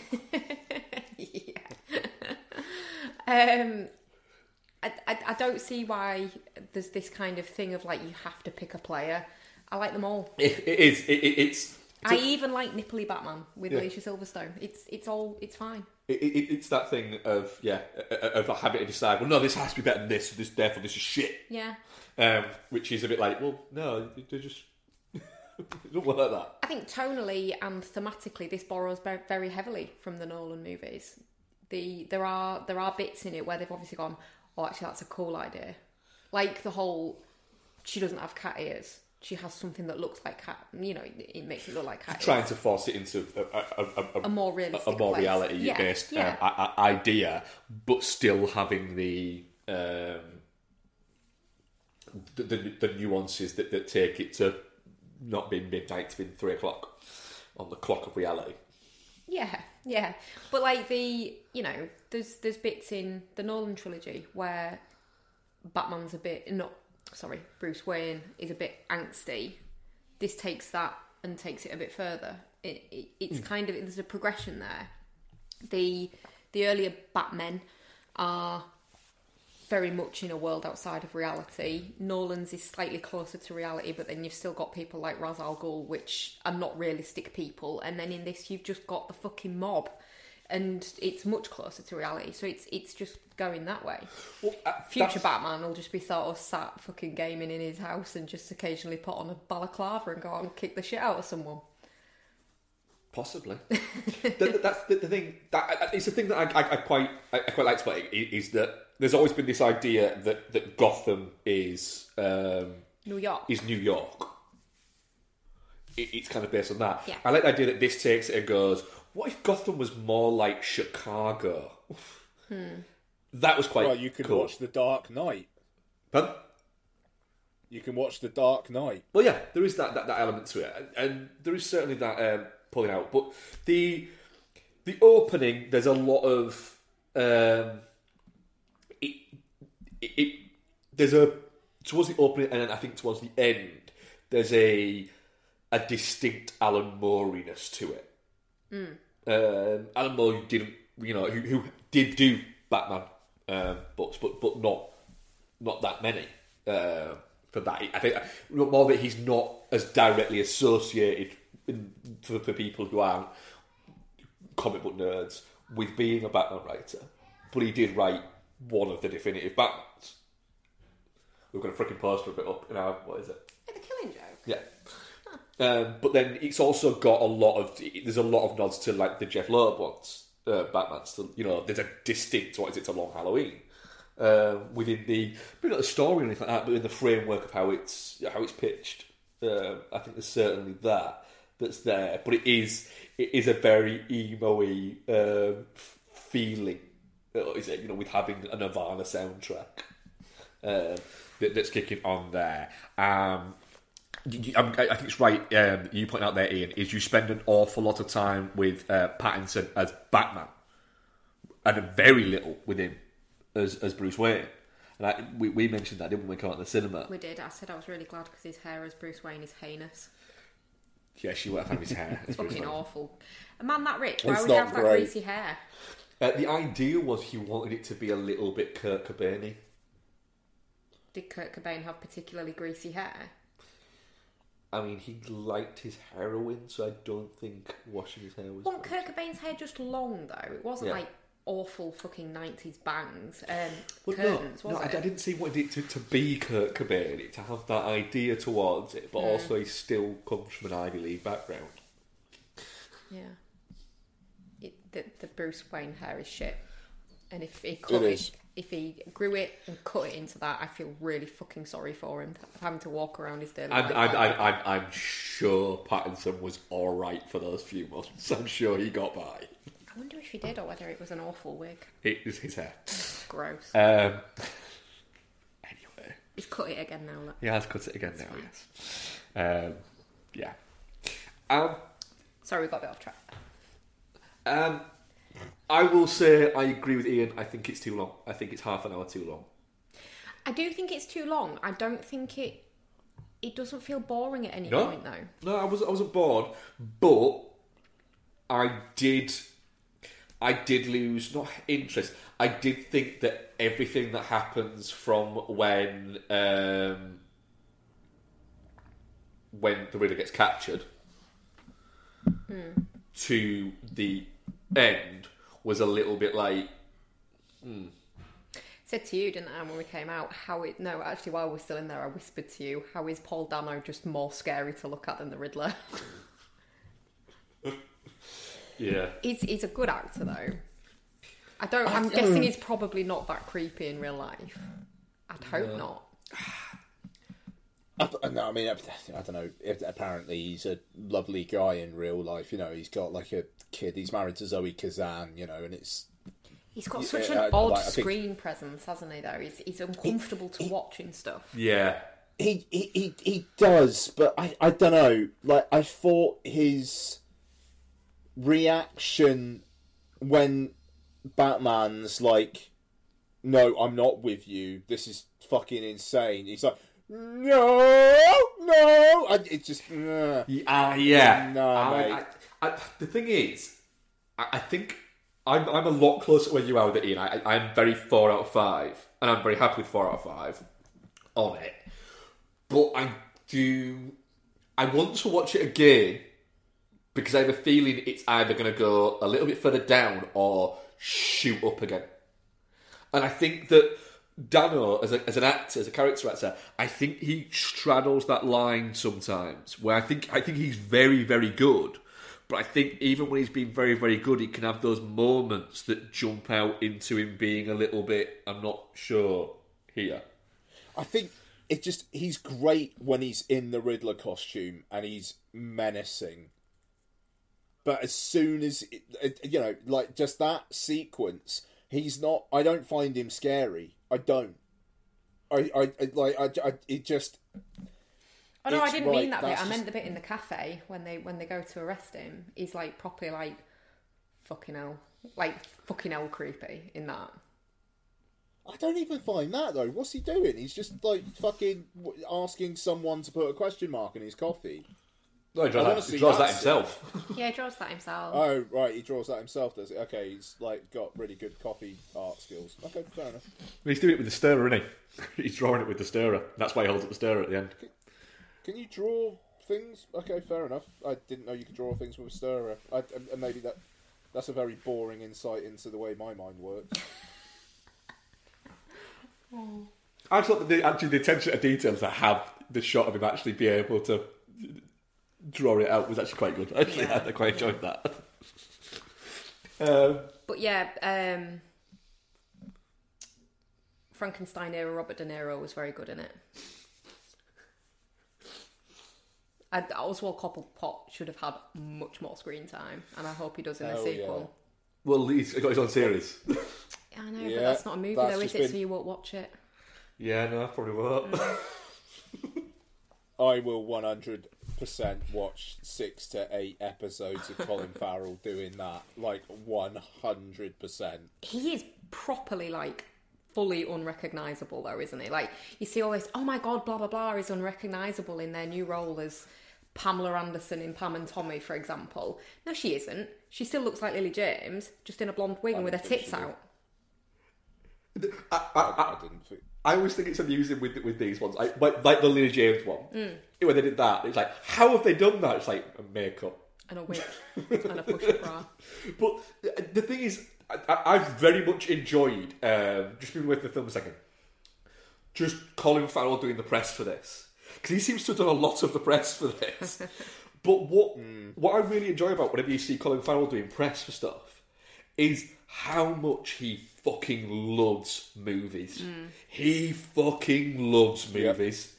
Um, I, I, I don't see why there's this kind of thing of like you have to pick a player. I like them all. it, it is. It, it, it's. I even like Nipply Batman with Yeah. Alicia Silverstone. It's it's all it's fine. It, it, it's that thing of yeah, of having to decide. Well, no, this has to be better than this. This therefore this is shit. Yeah. Um, which is a bit like, well, no, they just don't work like that. I think tonally and thematically, this borrows very heavily from the Nolan movies. The there are there are bits in it where they've obviously gone, oh, actually, that's a cool idea. Like the whole, she doesn't have cat ears. She has something that looks like cat. You know, it, makes it look like cat Trying to force it into a, a, a, A more realistic a more place. reality-based Yeah, um, idea, but still having the um, the, the, the nuances that, that take it to not being midnight to being three o'clock on the clock of reality. Yeah, yeah. But like the, you know, there's there's bits in the Nolan trilogy where Batman's a bit not sorry, Bruce Wayne is a bit angsty. This takes that and takes it a bit further. It, it, it's hmm. kind of there's a progression there. The the earlier Batmen are very much in a world outside of reality. Nolan's is slightly closer to reality, but then you've still got people like Ra's al Ghul, which are not realistic people. And then in this, you've just got the fucking mob, and it's much closer to reality. So it's it's just going that way. Well, uh, Future that's- Batman will just be sort of sat fucking gaming in his house and just occasionally put on a balaclava and go out and kick the shit out of someone. Possibly. That- that's the, the thing. That it's the thing that I, I, I quite I, I quite like about it is that there's always been this idea that, that Gotham is um, New York. is New York. It, it's kind of based on that. Yeah. I like the idea that this takes it and goes, what if Gotham was more like Chicago? That was quite Well, you could cool. watch The Dark Knight. Pardon? You can watch The Dark Knight. Well, yeah, there is that, that, that element to it, and, and there is certainly that um, pulling out. But the the opening, there's a lot of um, it, it, it. There's a towards the opening, and then I think towards the end, there's a a distinct Alan Moore-iness to it. Um, Alan Moore who didn't, you know, who, who did do Batman um, books, but but not not that many uh, for that. I think more that he's not as directly associated in, for, for people who aren't comic book nerds with being a Batman writer, but he did write one of the definitive Batmans. We've got a freaking poster of it up in our what is it? the Killing Joke. Yeah. Um, but then it's also got a lot of there's a lot of nods to like the Jeph Loeb ones, uh, Batman. So you know, there's a distinct what is it? A long Halloween uh, within the maybe not the story or anything like that, but in the framework of how it's how it's pitched. Um I think there's certainly that that's there, but it is it is a very emo-y um, feeling. uh, Is it you know with having a Nirvana soundtrack um, that, that's kicking on there. Um, I think it's right. Um, you point out there, Ian, is you spend an awful lot of time with uh, Pattinson as Batman, and a very little with him as as Bruce Wayne. And I, we, we mentioned that didn't we? come out in the cinema. We did. I said I was really glad because his hair as Bruce Wayne is heinous. Yeah, she would have had his hair. Bruce Fucking awful. A man that rich, why It's would he have that greasy hair? Uh, the idea was he wanted it to be a little bit Kurt Cobain. Did Kurt Cobain have particularly greasy hair? I mean, he liked his heroin, so I don't think washing his hair was. Wasn't Kurt Cobain's hair just long though? It wasn't Yeah. like awful fucking nineties bangs. Um, Well, curtains, no, was no, I, it? I didn't see what it to, to be Kurt Cobain, to have that idea towards it, but also he still comes from an Ivy League background. Yeah. It, the, the Bruce Wayne hair is shit. And if he cut It is. If he grew it and cut it into that, I feel really fucking sorry for him having to walk around his daily I'm, life. I'm, I'm, I'm, I'm sure Pattinson was alright for those few months. I'm sure he got by. I wonder if he did or whether it was an awful wig. It was his hair. Gross. Um, anyway, He's cut it again now. Look. he has cut it again now, yes. Um, yeah. Um, Sorry, we got a bit off track. um, I will say I agree with Ian. I think it's too long. I think it's half an hour too long. I do think it's too long. I don't think it. It doesn't feel boring at any No, point though. no, I was I wasn't bored, but I did, I did lose not interest. I did think that everything that happens from when um, when the Riddler gets captured to the end was a little bit like hmm. Said to you, didn't I, when we came out, how it. No, actually, while we're still in there, I whispered to you, how is Paul Dano just more scary to look at than the Riddler? yeah. he's, he's a good actor, though. I don't. I'm guessing hmm. he's probably not that creepy in real life. I'd hope not. I, no, I mean, I, I don't know. Apparently, he's a lovely guy in real life. You know, he's got like a kid. He's married to Zoe Kazan. You know, and it's He's got Yeah, such an I- odd like, I think- screen presence, hasn't he? Though he's he's uncomfortable to watch and stuff. Yeah. he he he, he does, but I I don't know. Like I thought his reaction when Batman's like, "No, I'm not with you. This is fucking insane." He's like, "No, no." I, it's just. uh, Ah, yeah. No, I. I, the thing is, I, I think I'm, I'm a lot closer where you are with it, Ian. I, I'm very four out of five, and I'm very happy with four out of five on it. But I do. I want to watch it again because I have a feeling it's either going to go a little bit further down or shoot up again. And I think that Dano, as, a, as an actor, as a character actor, I think he straddles that line sometimes. Where I think I think he's very, very good, but I think even when he's been very, very good, he can have those moments that jump out into him being a little bit. I'm not sure here. I think it just he's great when he's in the Riddler costume and he's menacing. But as soon as you know, like just that sequence, he's not. I don't find him scary. I don't. I, I, I like. I, I, it just. Oh no, I didn't right, mean that bit. that's I meant the bit in the cafe when they when they go to arrest him. He's like properly like fucking hell, like fucking hell creepy in that. I don't even find that though. What's he doing? He's just like fucking asking someone to put a question mark in his coffee. No, he draws, that, see he draws that that himself. Yeah, he draws that himself. Oh right, he draws that himself. Does it? Okay, he's like got really good coffee art skills. Okay, fair enough. he's doing it with the stirrer, isn't he? He's drawing it with the stirrer. That's why he holds up the stirrer at the end. Can you draw things? Okay, fair enough. I didn't know you could draw things with a stirrer. I, and maybe that that's a very boring insight into the way my mind works. I thought that the, actually the attention to details that have the shot of him actually be able to draw it out was actually quite good. Actually, Yeah. I quite enjoyed that. Um, But yeah, um, Frankenstein era Robert De Niro was very good in it. And Oswald Cobblepot should have had much more screen time, and I hope he does in the Oh, sequel. well, he's got his own series. Yeah, I know, but that's not a movie though, is it? been- So you won't watch it. yeah, no, I probably won't. I will one hundred percent watch six to eight episodes of Colin Farrell doing that. Like one hundred percent. He is properly like fully unrecognizable though, isn't he? Like you see all this, oh my god, blah blah blah is unrecognizable in their new role as Pamela Anderson in Pam and Tommy, for example. No, she isn't. She still looks like Lily James, just in a blonde wig and with her tits she did. out. I, I didn't. Think... I always think it's amusing with with these ones, I, like, like the Lena James one. When they did that, it's like, how have they done that? It's like makeup. And a wig and a push-up bra. But the- the thing is, I, I- I've very much enjoyed um, just being with the film a second. Just Colin Farrell doing the press for this because he seems to have done a lot of the press for this. but what what I really enjoy about whenever you see Colin Farrell doing press for stuff is how much he fucking loves movies. He fucking loves movies.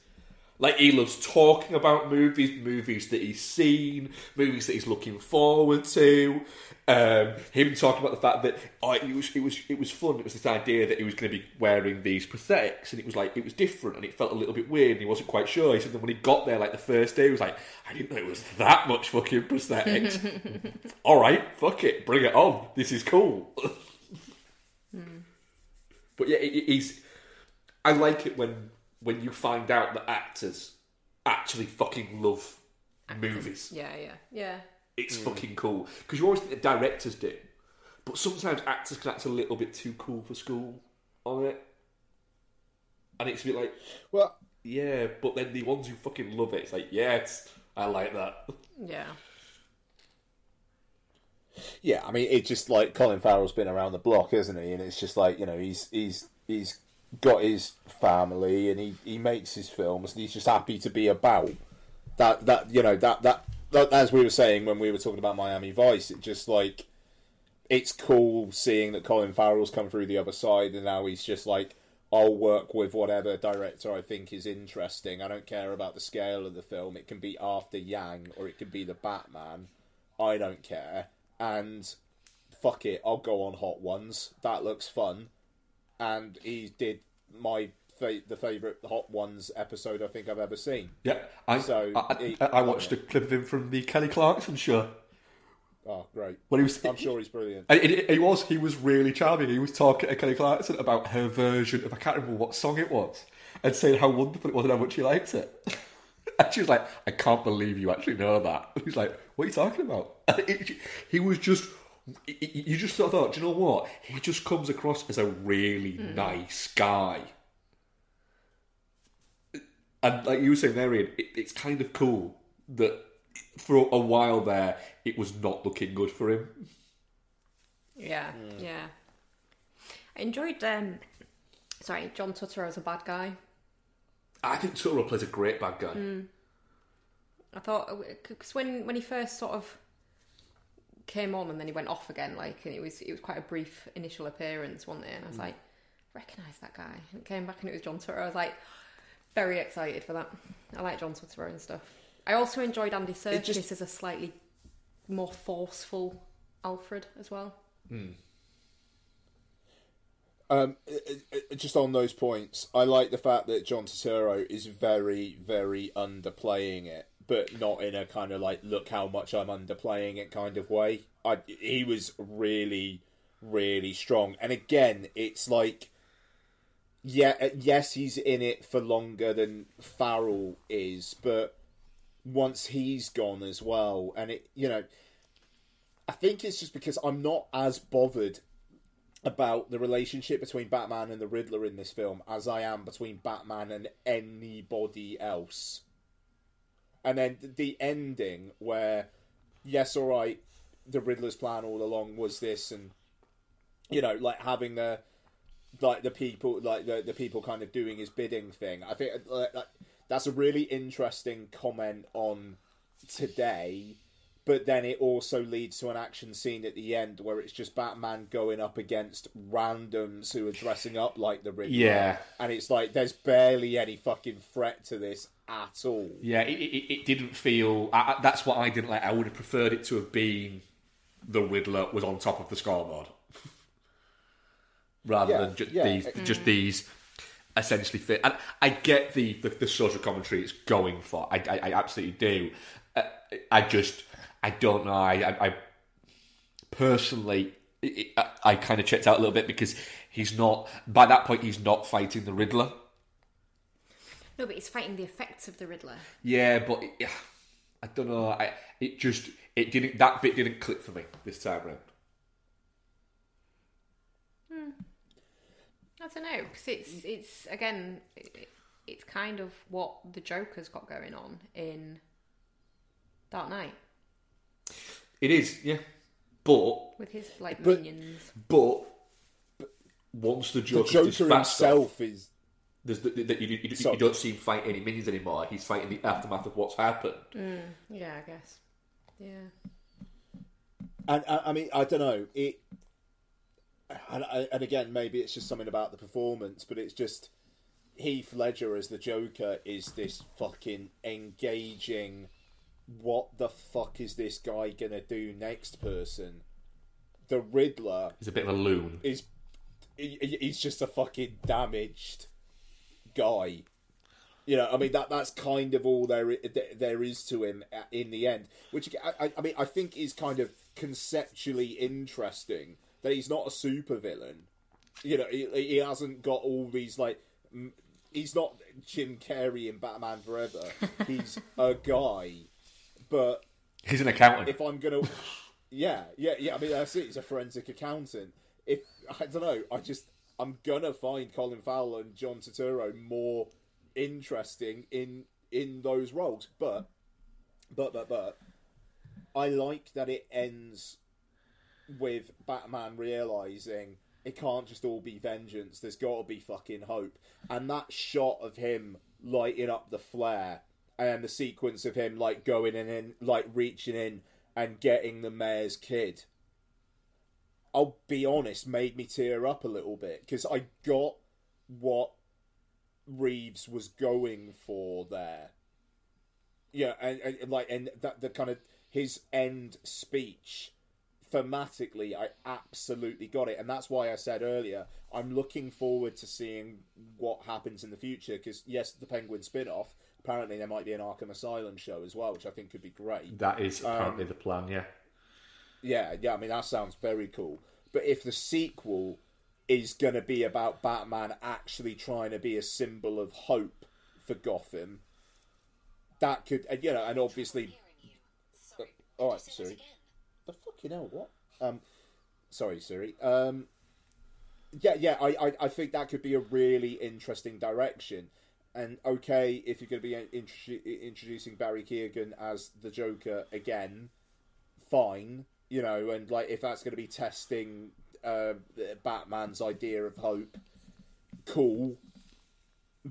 Like he loves talking about movies, movies that he's seen, movies that he's looking forward to. Um, him talking about the fact that oh, it was it was it was fun. It was this idea that he was going to be wearing these prosthetics, and it was like it was different, and it felt a little bit weird, and he wasn't quite sure. He said that when he got there, like the first day, he was like, I didn't know it was that much fucking prosthetics. All right, fuck it, bring it on. This is cool. But yeah, it, it is. I like it when when you find out that actors actually fucking love movies. Yeah, yeah, yeah. It's mm. fucking cool because you always think the directors do, but sometimes actors can act a little bit too cool for school on it, and it's a bit like, Well, yeah, but then the ones who fucking love it, it's like, yes, I like that. Yeah. Yeah, I mean, it's just like Colin Farrell's been around the block, isn't he? And it's just like you know, he's he's he's got his family and he, he makes his films and he's just happy to be about that that you know that that, that as we were saying when we were talking about Miami Vice, it just like it's cool seeing that Colin Farrell's come through the other side and now he's just like I'll work with whatever director I think is interesting. I don't care about the scale of the film. It can be after Yang or it can be the Batman. I don't care. And fuck it, I'll go on Hot Ones. That looks fun. And he did my fa- the favorite Hot Ones episode I think I've ever seen. Yeah, I So, I, I, it- I watched a clip of him from the Kelly Clarkson show Oh, great. when he was. I'm sure he's brilliant. And it, it- he was. He was really charming. He was talking to Kelly Clarkson about her version of I can't remember what song it was, and saying how wonderful it was and how much he liked it. And she was like, "I can't believe you actually know that." He's like, "What are you talking about?" It- he was just. You just sort of thought, do you know what? He just comes across as a really nice guy. And like you were saying there, Ian, it, it's kind of cool that for a while there, it was not looking good for him. Yeah, yeah. I enjoyed. um Sorry, John Turturro as a bad guy. I think Turturro plays a great bad guy. Hmm. I thought uh, because when when he first sort of came on and then he went off again, like and it was it was quite a brief initial appearance, wasn't it? And I was hmm. like, recognise that guy. And it came back and it was John Turturro. I was like, very excited for that. I like John Turturro and stuff. I also enjoyed Andy Serkis just- as a slightly more forceful Alfred as well. Hmm. Um, it- it- just on those points, I like the fact that John Turturro is very, very underplaying it, but not in a kind of like "look how much I'm underplaying it" kind of way. I he was really, really strong, and again, it's like, yeah, uh, yes, he's in it for longer than Farrell is, but once he's gone as well, and it, you know, I think it's just because I'm not as bothered about the relationship between Batman and the Riddler in this film as I am between Batman and anybody else. And then the ending where, yes, all right, the Riddler's plan all along was this, and you know, like having the like the people, like the the people kind of doing his bidding thing. I think like, that's a really interesting comment on today but then it also leads to an action scene at the end where it's just Batman going up against randoms who are dressing up like the Riddler. Yeah. And it's like there's barely any fucking threat to this at all. Yeah, it, it, it didn't feel. I, I- that's what I didn't like. I would have preferred it to have been the Riddler was on top of the scoreboard, rather Yeah, than just yeah. these, just these essentially fit. And I get the, the, the social commentary it's going for. I, I, I absolutely do. Uh, I just, I don't know. I, I, I personally, I, I kind of checked out a little bit because he's not. By that point, he's not fighting the Riddler. No, but he's fighting the effects of the Riddler. Yeah, but it, I don't know. I it just it didn't that bit didn't click for me this time round. Hmm. I don't know because it's it's again it, it's kind of what the Joker's got going on in Dark Knight It is, yeah. But with his like But- minions. but once the The Joker, Joker dispatched himself is There's the, the, the, you, you, you don't see him fight any minions anymore. He's fighting the mm. aftermath of what's happened. Mm, yeah, I guess. Yeah. and I, I mean I don't know it. And, and again, maybe it's just something about the performance, but it's just Heath Ledger as the Joker is this fucking engaging. What the fuck is this guy gonna do next? Person, the Riddler He's a bit of a loon. is he, he- he's just a fucking damaged guy. You know, I mean that that's kind of all there there is to him uh, in the end, which I, I- I mean I think is kind of conceptually interesting that he's not a supervillain. You know, he, he hasn't got all these like he's not Jim Carrey in Batman Forever. He's a guy, but He's an accountant. if I'm gonna, yeah, yeah, yeah. I mean, that's it. He's a forensic accountant. If I don't know, I just I'm gonna find Colin Farrell and John Turturro more interesting in in those roles. But, but, but, but, I like that it ends with Batman realizing it can't just all be vengeance. There's got to be fucking hope. And that shot of him lighting up the flare and the sequence of him like going in and like reaching in and getting the mayor's kid. I'll be honest, made me tear up a little bit because I got what Reeves was going for there. Yeah, and, and like and that the kind of his end speech thematically, I absolutely got it, and that's why I said earlier I'm looking forward to seeing what happens in the future. Because yes, the Penguin spin-off. Apparently, there might be an Arkham Asylum show as well, which I think could be great. that is apparently the plan, yeah. Yeah, yeah. I mean, that sounds very cool. But if the sequel is going to be about Batman actually trying to be a symbol of hope for Gotham, that could, and, you know, and obviously, all right, Siri. The fucking hell, what? Um, sorry, Siri. Um, yeah, yeah. I, I, I think that could be a really interesting direction. And okay, if you're going to be introdu- introducing Barry Keoghan as the Joker again, fine, you know, and like if that's going to be testing uh, Batman's idea of hope, cool.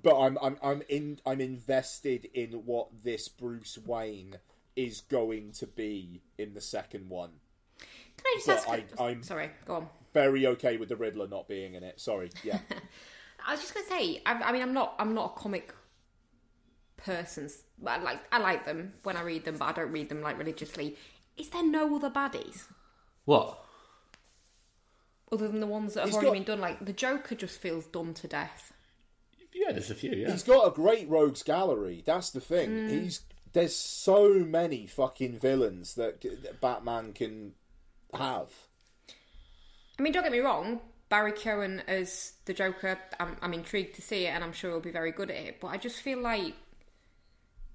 But I'm I'm I'm in I'm invested in what this Bruce Wayne is going to be in the second one. Can I just Well, ask? I- I'm- Sorry, go on. Very okay with the Riddler not being in it. Sorry, yeah. I was just gonna say. I, I mean, I'm not. I'm not a comic person. I like. I like them when I read them, but I don't read them like religiously. Is there no other baddies What? other than the ones that have He's already got- been done? Like the Joker just feels done to death. Yeah, there's a few, yeah. He's got a great rogues gallery. That's the thing. Mm. He's there's so many fucking villains that, that Batman can have. I mean, don't get me wrong. Barry Keoghan as the Joker, I'm, I'm intrigued to see it, and I'm sure he'll be very good at it. But I just feel like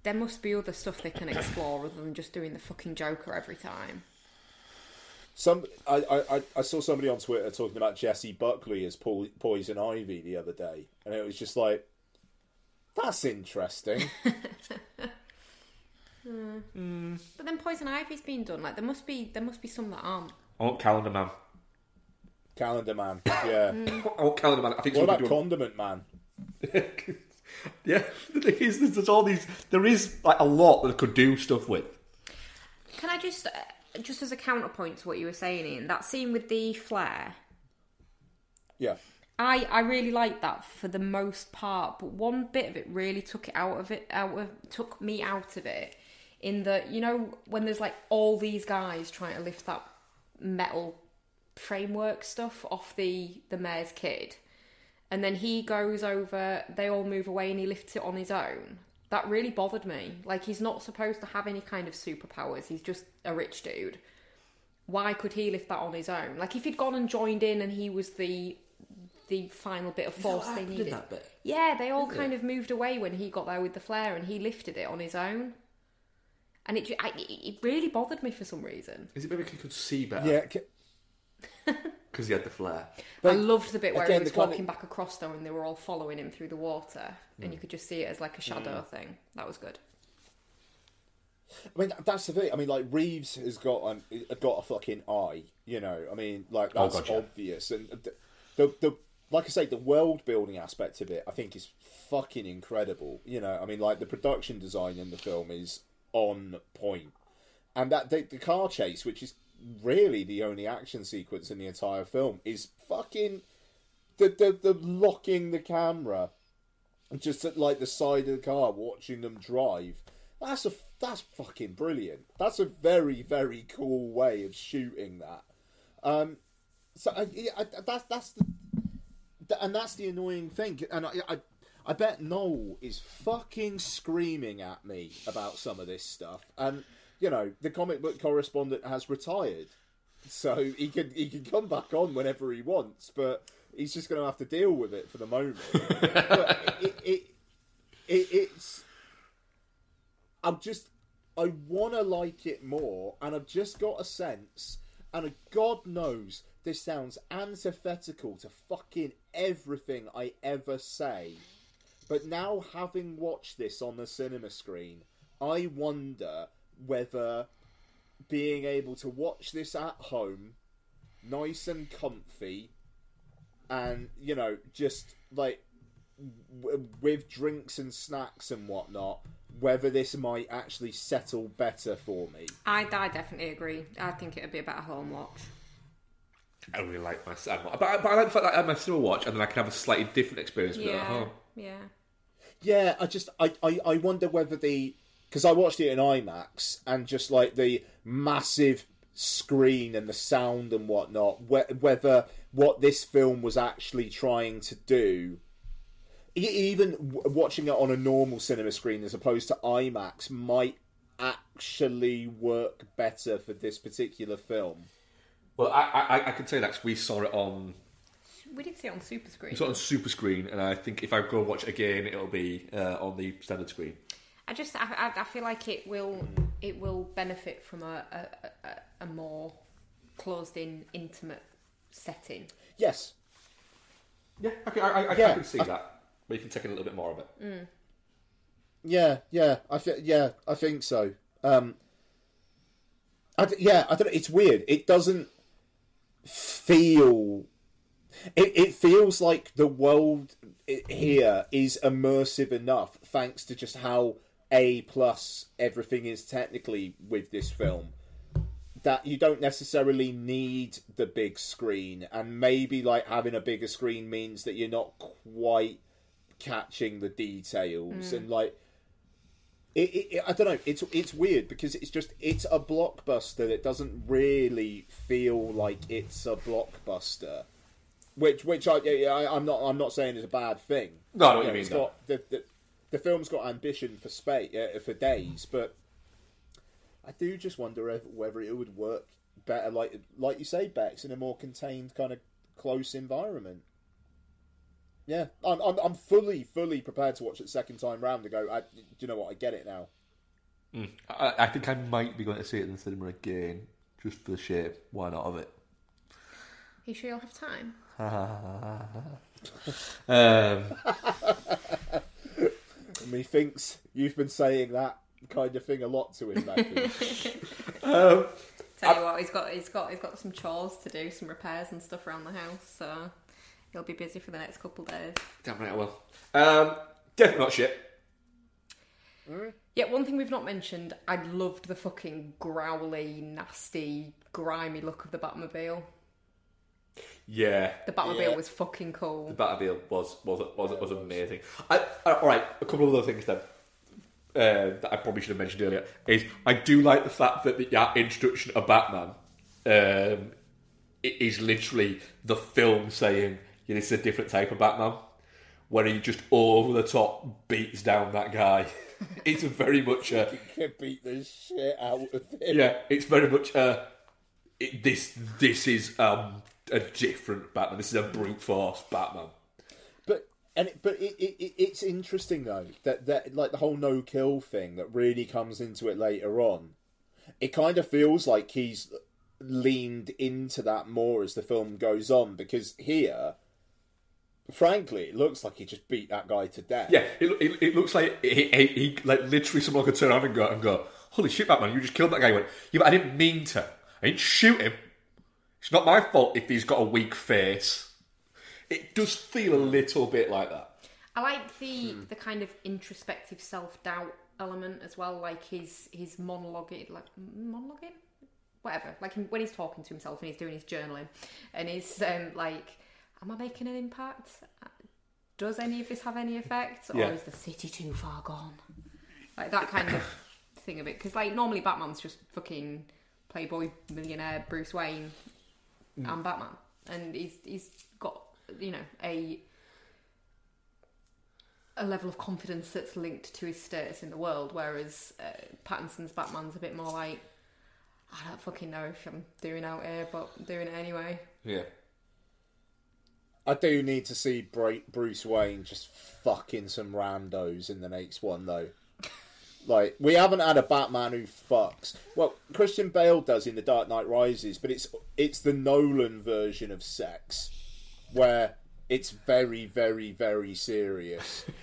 there must be other stuff they can explore other than just doing the fucking Joker every time. Some I, I, I- I saw somebody on Twitter talking about Jessie Buckley as po- Poison Ivy the other day, and it was just like, that's interesting. Hmm. But then Poison Ivy's been done. Like there must be there must be some that aren't. I want Calendar Man. Calendar Man, yeah. I want Calendar Man. I think What somebody about doing- Condiment Man? yeah, the thing is, there's, there's all these. There is like a lot that they could do stuff with. Can I just, uh, just as a counterpoint to what you were saying, Ian, that scene with the flare, Yeah. I I really liked that for the most part, but one bit of it really took it out of it, out of took me out of it. In that, you know, when there's like all these guys trying to lift that metal framework stuff off the the mayor's kid, and then he goes over, they all move away, and he lifts it on his own. That really bothered me. Like he's not supposed to have any kind of superpowers. He's just a rich dude. Why could he lift that on his own? Like if he'd gone and joined in, and he was the the final bit of force they needed. Yeah, they all kind of moved away when he got there with the flare, and he lifted it on his own. And it, I, it it really bothered me for some reason. Is it maybe he could see better? Yeah. Ca- because he had the flair. But I loved the bit where again, he was the walking back across though, and they were all following him through the water, and you mm. could just see it as like a shadow mm. thing. That was good. I mean, that's the thing. I mean, like Reeves has got um, got a fucking eye. You know, I mean, like Oh, that's God, yeah. obvious. And the, the the like I say, the world building aspect of it, I think, is fucking incredible. You know, I mean, like the production design in the film is on point, and that the, the car chase, which is really the only action sequence in the entire film, is fucking the the, the locking the camera just at like the side of the car, watching them drive. That's a that's fucking brilliant. That's a very very cool way of shooting that. Um, so I, I, that's that's the, and that's the annoying thing. And I, I I bet Noel is fucking screaming at me about some of this stuff. And you know, the comic book correspondent has retired, so he can he can come back on whenever he wants, but he's just going to have to deal with it for the moment. but it, it, it, it's I'm just I want to like it more, and I've just got a sense, and God knows this sounds antithetical to fucking everything I ever say. But now, having watched this on the cinema screen, I wonder whether being able to watch this at home, nice and comfy, and you know, just like w- with drinks and snacks and whatnot, whether this might actually settle better for me. I, I definitely agree. I think it'd be a better home watch. I really like my cinema, but I, but I like the fact that I have my cinema watch and then I can have a slightly different experience with it at Yeah, home. yeah. Yeah, I just I, I, I wonder whether the because I watched it in IMAX and just like the massive screen and the sound and whatnot, whe- whether what this film was actually trying to do, e- even w- watching it on a normal cinema screen as opposed to IMAX, might actually work better for this particular film. Well, I, I, I can say that 'cause we saw it on We did see it on super screen. we saw it on super screen, and I think if I go watch it again, it'll be uh, on the standard screen. I just I, I, I feel like it will it will benefit from a a, a, a more closed in intimate setting. Yes, Yeah, okay, I, I, I, Yeah. I can see that. But you can take in a little bit more of it. Yeah, yeah, I th- yeah, I think so. Um, I d- yeah, I don't know. It's weird. It doesn't feel. It, it feels like the world i- here is immersive enough, thanks to just how a plus everything is technically with this film. That you don't necessarily need the big screen, and maybe like having a bigger screen means that you're not quite catching the details mm. and like it, it, it- I don't know. It's it's weird because it's just it's a blockbuster that doesn't really feel like it's a blockbuster. Which which I, I I'm not I'm not saying is a bad thing. No, I know what you mean, It's though. got the, the the film's got ambition for space uh, for days, but I do just wonder if, whether it would work better, like like you say, Bex, in a more contained kind of close environment. Yeah, I'm, I'm I'm fully fully prepared to watch it second time round and go. I, do you know what? I get it now. I, I think I might be going to see it in the cinema again, just for the shape. Why not of it? you sure you'll have time? Um, And he thinks you've been saying that kind of thing a lot to him, Becky. um, Tell you what, he's got he's got he's got some chores to do, some repairs and stuff around the house, so he'll be busy for the next couple of days. damn right I will. Um, definitely not shit. Yeah, one thing we've not mentioned, I loved the fucking growly, nasty, grimy look of the Batmobile. Yeah, The Batmobile Yeah. was fucking cool. the Batmobile was was was was amazing. I, I, all right, a couple of other things then uh, that I probably should have mentioned earlier is I do like the fact that the yeah, introduction of Batman um, it is literally the film saying yeah, this is a different type of Batman, where he just over the top beats down that guy. it's very much a Can beat the shit out of him. yeah, it's very much uh, it, this. This is um, a different Batman. This is a brute force Batman. But and it, but it, it, it- it's interesting though that that like the whole no kill thing that really comes into it later on. It kind of feels like he's leaned into that more as the film goes on because here, frankly, it looks like he just beat that guy to death. Yeah, it, it, it looks like he, he, he like literally someone could turn around and go and go, "Holy shit, Batman! You just killed that guy." He went, "Yeah, but I didn't mean to. I didn't shoot him. It's not my fault if he's got a weak face." It does feel a little bit like that. I like the the kind of introspective self doubt element as well, like his his monologuing, like monologuing, whatever. Like when he's talking to himself and he's doing his journaling, and he's um, like, "Am I making an impact? Does any of this have any effect, or Yeah. is the city too far gone?" Like that kind of thing of it, because like normally Batman's just fucking playboy millionaire Bruce Wayne and Batman, and he's he's got you know a a level of confidence that's linked to his status in the world, whereas uh, Pattinson's Batman's a bit more like, I don't fucking know if I'm doing out here, but I'm doing it anyway. Yeah. I do need to see Bruce Wayne just fucking some randos in the next one, though. Like we haven't had a Batman who fucks. Well, Christian Bale does in The Dark Knight Rises, but it's it's the Nolan version of sex, where it's very, very, very serious.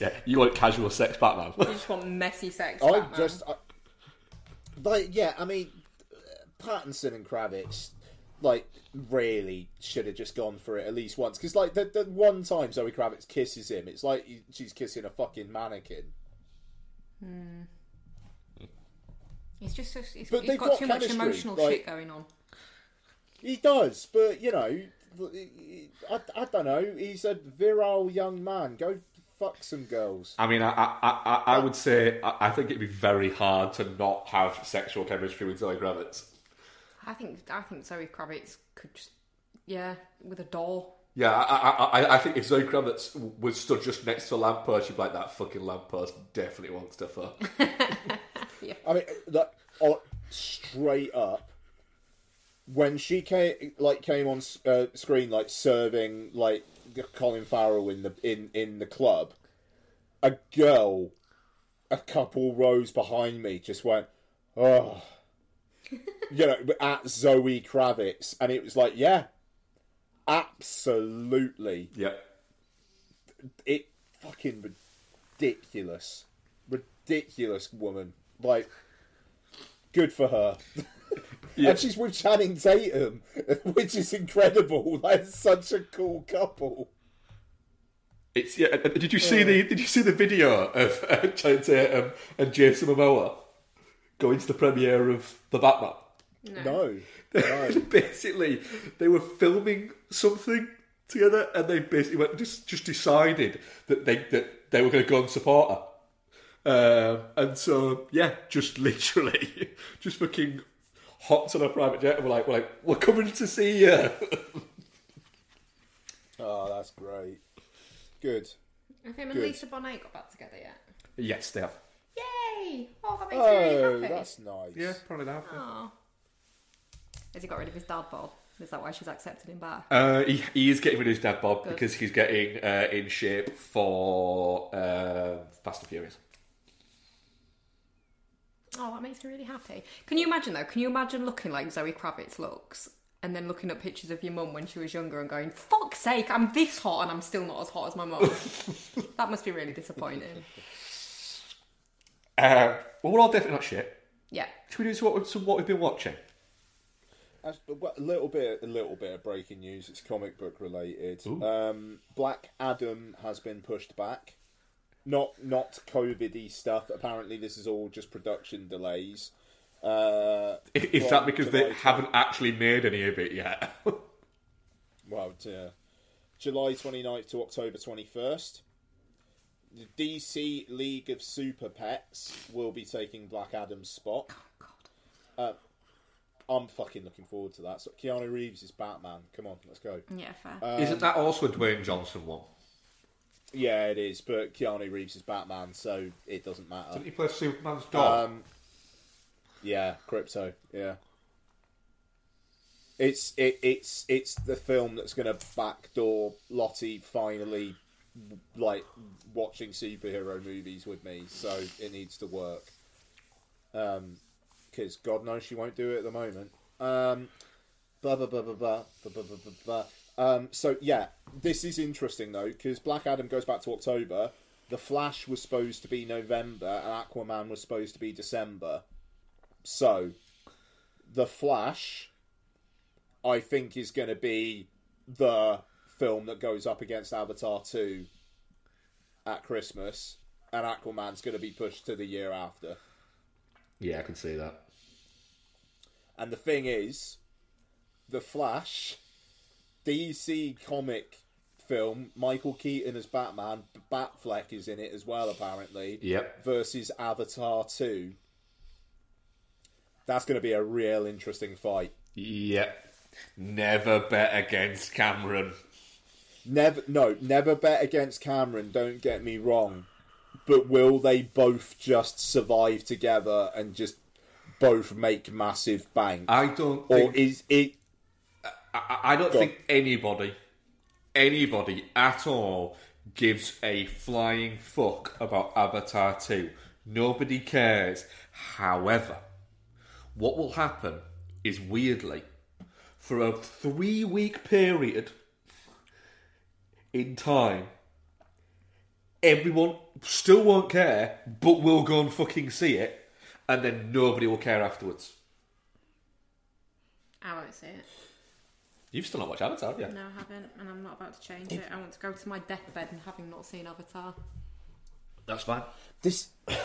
Yeah, you want casual sex Batman. You just want messy sex. I Batman. just, I, like, yeah, I mean, Pattinson and Kravitz, like, really should have just gone for it at least once. Because, like, the, the one time Zoe Kravitz kisses him, it's like she's kissing a fucking mannequin. Hmm. He's just so, he's, But he's they've got, got too much emotional like- shit going on. He does, but, you know, I, I don't know. He's a virile young man. Go fuck some girls. I mean, I, I, I, I would say I, I think it'd be very hard to not have sexual chemistry with Zoe Kravitz. I think I think Zoe Kravitz could just yeah with a doll. Yeah, I, I, I, I think if Zoe Kravitz was stood just next to a lamppost, she'd be like, that fucking lamppost definitely wants to fuck. yeah. I mean, like, oh, straight up, when she came, like, came on uh, screen, like, serving, like, Colin Farrell in the in in the club, a girl, a couple rows behind me, just went, oh, you know, at Zoe Kravitz, and it was like, yeah, absolutely, yeah. it fucking ridiculous, ridiculous woman. Like, good for her. Yeah. And she's with Channing Tatum, which is incredible. That's such a cool couple. It's yeah. Did you see the Did you see the video of uh, Channing Tatum and Jason Momoa going to the premiere of the Batman? No, no. basically, they were filming something together, and they basically went, just just decided that they that they were going to go and support her. Um, and so, yeah, just literally, just fucking hopped on a private jet and were like, we're like, we're coming to see you. Oh, that's great. Good. Have him and Good. Lisa Bonet got back together yet? yes, they have. Yay! Oh, that makes me really Oh, happy. that's nice. Yeah, probably they have. Aw. Has he got rid of his dad Bob? Is that why she's accepted him back? Uh, he, he is getting rid of his dad Bob Good. because he's getting uh, in shape for uh, Fast and Furious. Oh, that makes me really happy. Can you imagine though? Can you imagine looking like Zoe Kravitz looks, and then looking at pictures of your mum when she was younger and going, "Fuck's sake, I'm this hot and I'm still not as hot as my mum." that must be really disappointing. Uh, well, we're all definitely not shit. Yeah. Should we do some what, some what we've been watching? That's- A little bit, a little bit of breaking news. It's comic book related. Um, Black Adam has been pushed back. Not not COVID-y stuff. Apparently, this is all just production delays. Uh, Is that because they July haven't actually made any of it yet? Well, to July 29th to October 21st. The DC League of Super Pets will be taking Black Adam's spot. Uh, I'm fucking looking forward to that. So Keanu Reeves is Batman. Come on, let's go. Yeah, fair. Isn't that also a Dwayne Johnson one? Yeah, it is, but Keanu Reeves is Batman, so it doesn't matter. Didn't he play Superman's dog? Um, yeah, Krypto. Yeah, it's it, it's it's the film that's going to backdoor Lottie finally like watching superhero movies with me. So it needs to work. Um, because God knows she won't do it at the moment. Um, blah blah blah blah blah blah blah blah blah. Um, so yeah, this is interesting though because Black Adam goes back to October. The Flash was supposed to be November, and Aquaman was supposed to be December. So, the Flash, I think, is going to be the film that goes up against Avatar two at Christmas, and Aquaman's going to be pushed to the year after. Yeah, I can see that. And the thing is, The Flash, DC comic film, Michael Keaton as Batman, Batfleck is in it as well, apparently. Yep. Versus Avatar 2. That's going to be a real interesting fight. Yep. Never bet against Cameron. Never, no, never bet against Cameron. Don't get me wrong, but will they both just survive together and just both make massive bank, I don't or think is it? I, I don't think anybody, anybody at all, gives a flying fuck about Avatar 2. Nobody cares. However, what will happen is weirdly, for a three week period in time, everyone still won't care, but will go and fucking see it, and then nobody will care afterwards. I won't see it. You've still not watched Avatar, have you? No, I haven't, and I'm not about to change it. Oh. I want to go to my deathbed and having not seen Avatar. That's fine. This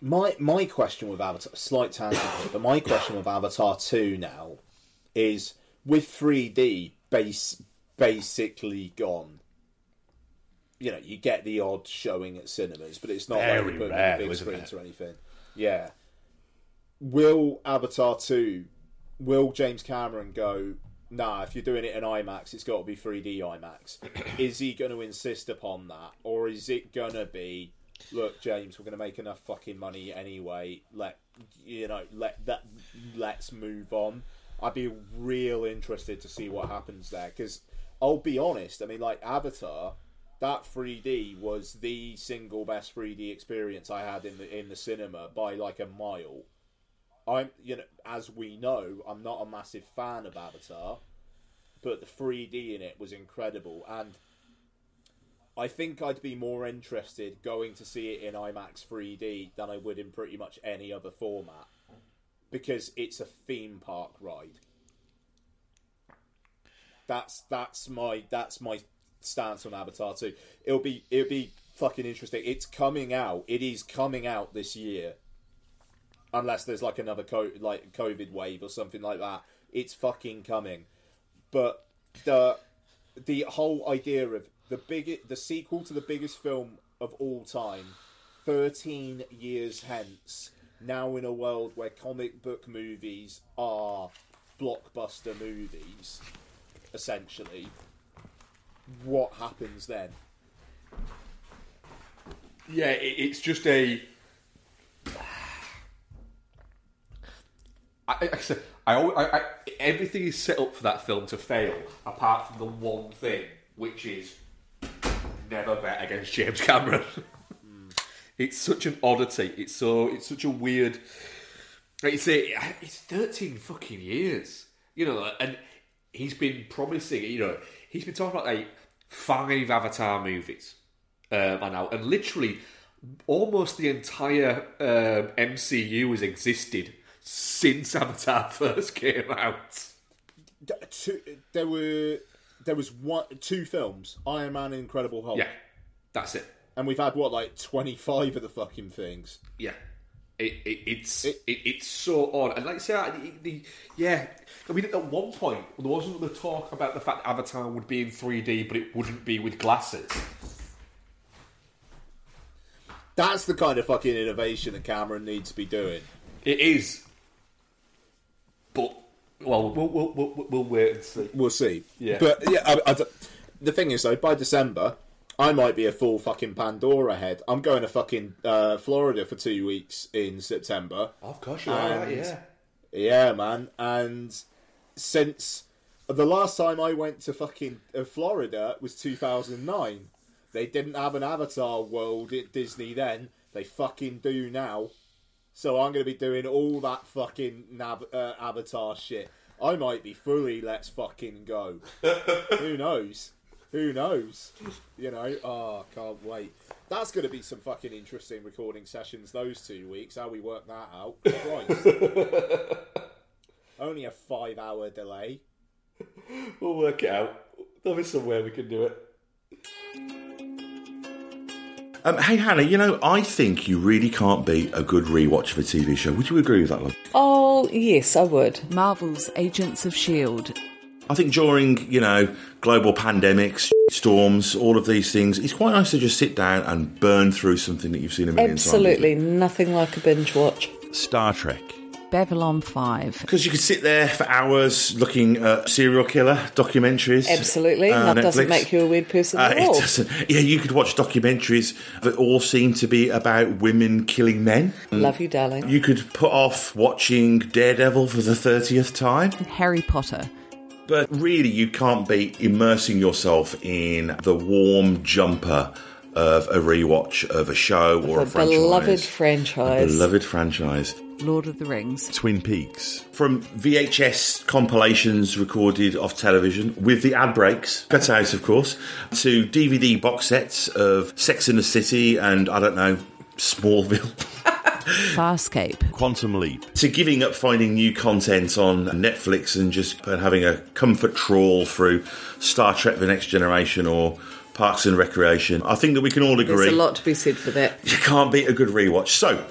my my question with Avatar, slight tangent, here, but my question with Avatar two now is with three D base basically gone. You know, you get the odd showing at cinemas, but it's not Very you put rare, on big screens it? or anything. Yeah. Will Avatar two? Will James Cameron go? Nah, if you're doing it in IMAX, it's got to be 3D IMAX. is he going to insist upon that, or is it going to be, look, James, we're going to make enough fucking money anyway. Let you know, let that, let's move on. I'd be real interested to see what happens there because I'll be honest. I mean, like Avatar, that 3D was the single best 3D experience I had in the in the cinema by like a mile. I'm, you know, as we know, I'm not a massive fan of Avatar, but the 3D in it was incredible, and I think I'd be more interested going to see it in IMAX 3D than I would in pretty much any other format, because it's a theme park ride. That's that's my that's my stance on Avatar 2. It'll be it'll be fucking interesting. It's coming out. It is coming out this year unless there's like another co- like COVID wave or something like that. It's fucking coming. But the the whole idea of the big the sequel to the biggest film of all time, thirteen years hence, now in a world where comic book movies are blockbuster movies, essentially. What happens then? Yeah, it, it's just a. I, I, I I, everything is set up for that film to fail, apart from the one thing, which is never bet against James Cameron. it's such an oddity. It's so. It's such a weird. Like you say, it's thirteen fucking years. You know, and he's been promising. You know, he's been talking about like five Avatar movies uh, by now, and literally almost the entire uh, MCU has existed since Avatar first came out. There were there was one two films, Iron Man and Incredible Hulk. Yeah, that's it. And we've had what, like twenty five of the fucking things. Yeah. It, it, it's It- it, it's so odd, and like I say, the yeah. I mean, at one point there wasn't the talk about the fact Avatar would be in 3D, but it wouldn't be with glasses. That's the kind of fucking innovation that Cameron needs to be doing. It is, but well, we'll we'll, we'll, we'll wait and see. We'll see. Yeah. But yeah, I, I the thing is though, by December, I might be a full fucking Pandora head. I'm going to fucking uh, Florida for two weeks in September. Of course, you are, yeah. Yeah, man. And since the last time I went to fucking uh, Florida was 2009, they didn't have an Avatar world at Disney then. They fucking do now. So I'm going to be doing all that fucking nav- uh, Avatar shit. I might be fully let's fucking go. Who knows? Who knows? You know, oh, can't wait. That's going to be some fucking interesting recording sessions those two weeks. How we work that out. Christ. Only a five hour delay. We'll work it out. There'll be somewhere we can do it. Um, hey Hannah, you know I think you really can't beat a good rewatch of a TV show. Would you agree with that? Love? Oh, yes, I would. Marvel's Agents of S.H.I.E.L.D. I think during you know global pandemics, storms, all of these things, it's quite nice to just sit down and burn through something that you've seen a million Absolutely. Nothing like a binge watch. Star Trek. Babylon 5. Because you could sit there for hours looking at serial killer documentaries. Absolutely. uh, that doesn't make you a weird person Uh, at it all. doesn't. Yeah, you could watch documentaries that all seem to be about women killing men. Love you, darling. You could put off watching Daredevil for the thirtieth time. Harry Potter. But really, you can't be immersing yourself in the warm jumper of a rewatch of a show or a, a franchise. beloved franchise. beloved franchise. Lord of the Rings. Twin Peaks. From VHS compilations recorded off television with the ad breaks, cut out of course, to DVD box sets of Sex in the City and I don't know, Smallville. Farscape. Quantum Leap. To giving up finding new content on Netflix and just having a comfort trawl through Star Trek The Next Generation or Parks and Recreation. I think that we can all agree There's a lot to be said for that. you can't beat a good rewatch. So,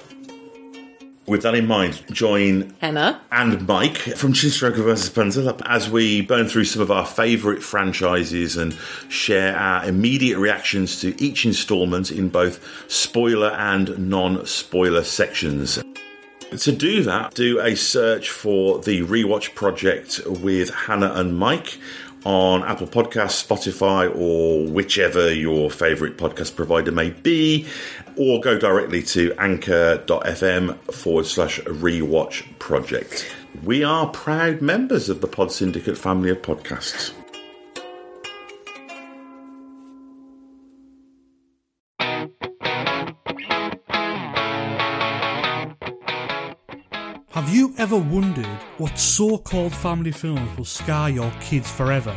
with that in mind, join Hannah, and Mike from Chinstroker vs. Punter as we burn through some of our favourite franchises and share our immediate reactions to each instalment in both spoiler and non spoiler sections. To do that, do a search for the Rewatch Project with Hannah and Mike on Apple Podcasts, Spotify, or whichever your favourite podcast provider may be, or go directly to anchor.fm forward slash rewatch project. We are proud members of the Pod Syndicate family of podcasts. Ever wondered what so-called family films will scar your kids forever?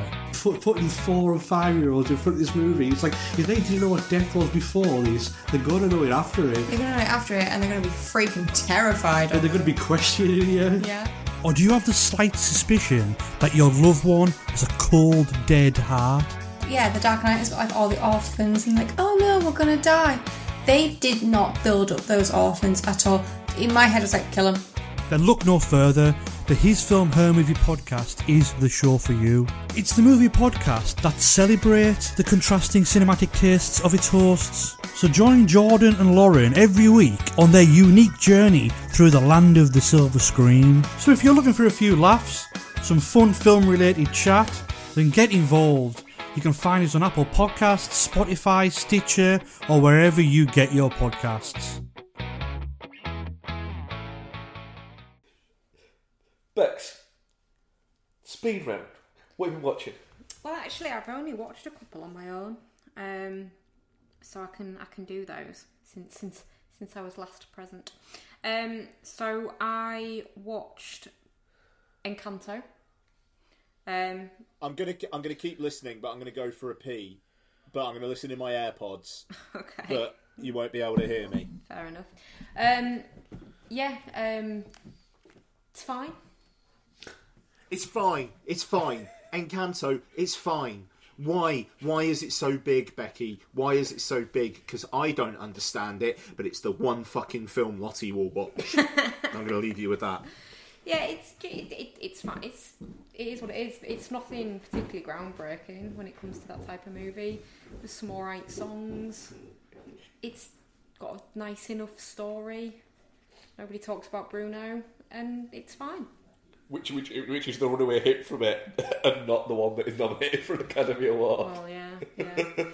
Putting four and five-year-olds in front of this movie, it's like if they didn't know what death was before this, they're going to know it after it. They're gonna know it after it, and they're gonna be freaking terrified. And they're going to be questioning you. Yeah. Or do you have the slight suspicion that your loved one has a cold, dead heart? Yeah, the Dark Knight has got like all the orphans and like, oh no, we're gonna die. They did not build up those orphans at all. In my head, it's like, kill them. Then look no further. The His Film Her Movie podcast is the show for you. It's the movie podcast that celebrates the contrasting cinematic tastes of its hosts. So join Jordan and Lauren every week on their unique journey through the land of the silver screen. So if you're looking for a few laughs, some fun film related chat, then get involved. You can find us on Apple Podcasts, Spotify, Stitcher, or wherever you get your podcasts. Bex, speed round. What have you been watching? Well, actually, I've only watched a couple on my own, um, so I can I can do those since since since I was last present. Um, so I watched Encanto. Um, I'm gonna I'm gonna keep listening, but I'm gonna go for a pee. But I'm gonna listen in my AirPods. okay, But you won't be able to hear me. fair enough. Um, yeah, um, it's fine. It's fine. It's fine. Encanto, it's fine. Why? Why is it so big, Becky? Why is it so big? Because I don't understand it, but it's the one fucking film Lottie will watch. I'm going to leave you with that. Yeah, it's it, it, it's fine. It's it is what it is. It's nothing particularly groundbreaking when it comes to that type of movie. There's some alright songs. It's got a nice enough story. Nobody talks about Bruno, and it's fine. Which, which, which is the runaway hit from it, and not the one that is nominated for an Academy Award. Well, yeah, yeah.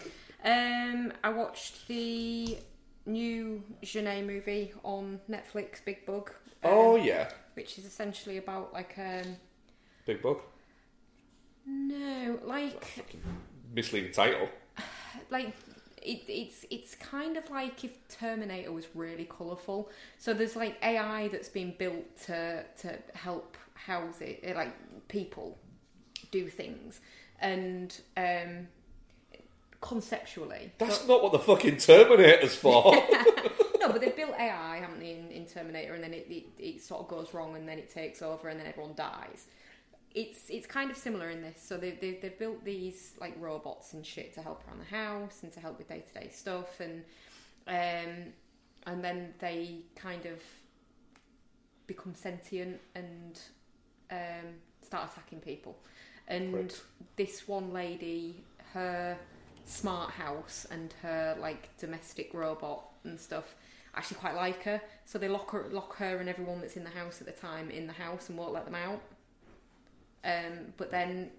um, I watched the new Jeunet movie on Netflix, Big Bug. um, oh yeah, which is essentially about like um Big Bug. no like Misleading title. like it, it's it's kind of like if Terminator was really colourful. So there's like AI that's been built to to help house it, eh, like people do things, and um, conceptually. That's not what the fucking Terminator's for. no, but they've built AI, haven't they, in, in Terminator, and then it, it, it sort of goes wrong, and then it takes over, and then everyone dies. It's it's kind of similar in this. So they they they've built these like robots and shit to help around the house and to help with day to day stuff, and um, and then they kind of become sentient and um, start attacking people. And Correct. this one lady, her smart house and her like domestic robot and stuff actually quite like her. So they lock her, lock her and everyone that's in the house at the time in the house and won't let them out. Um, but then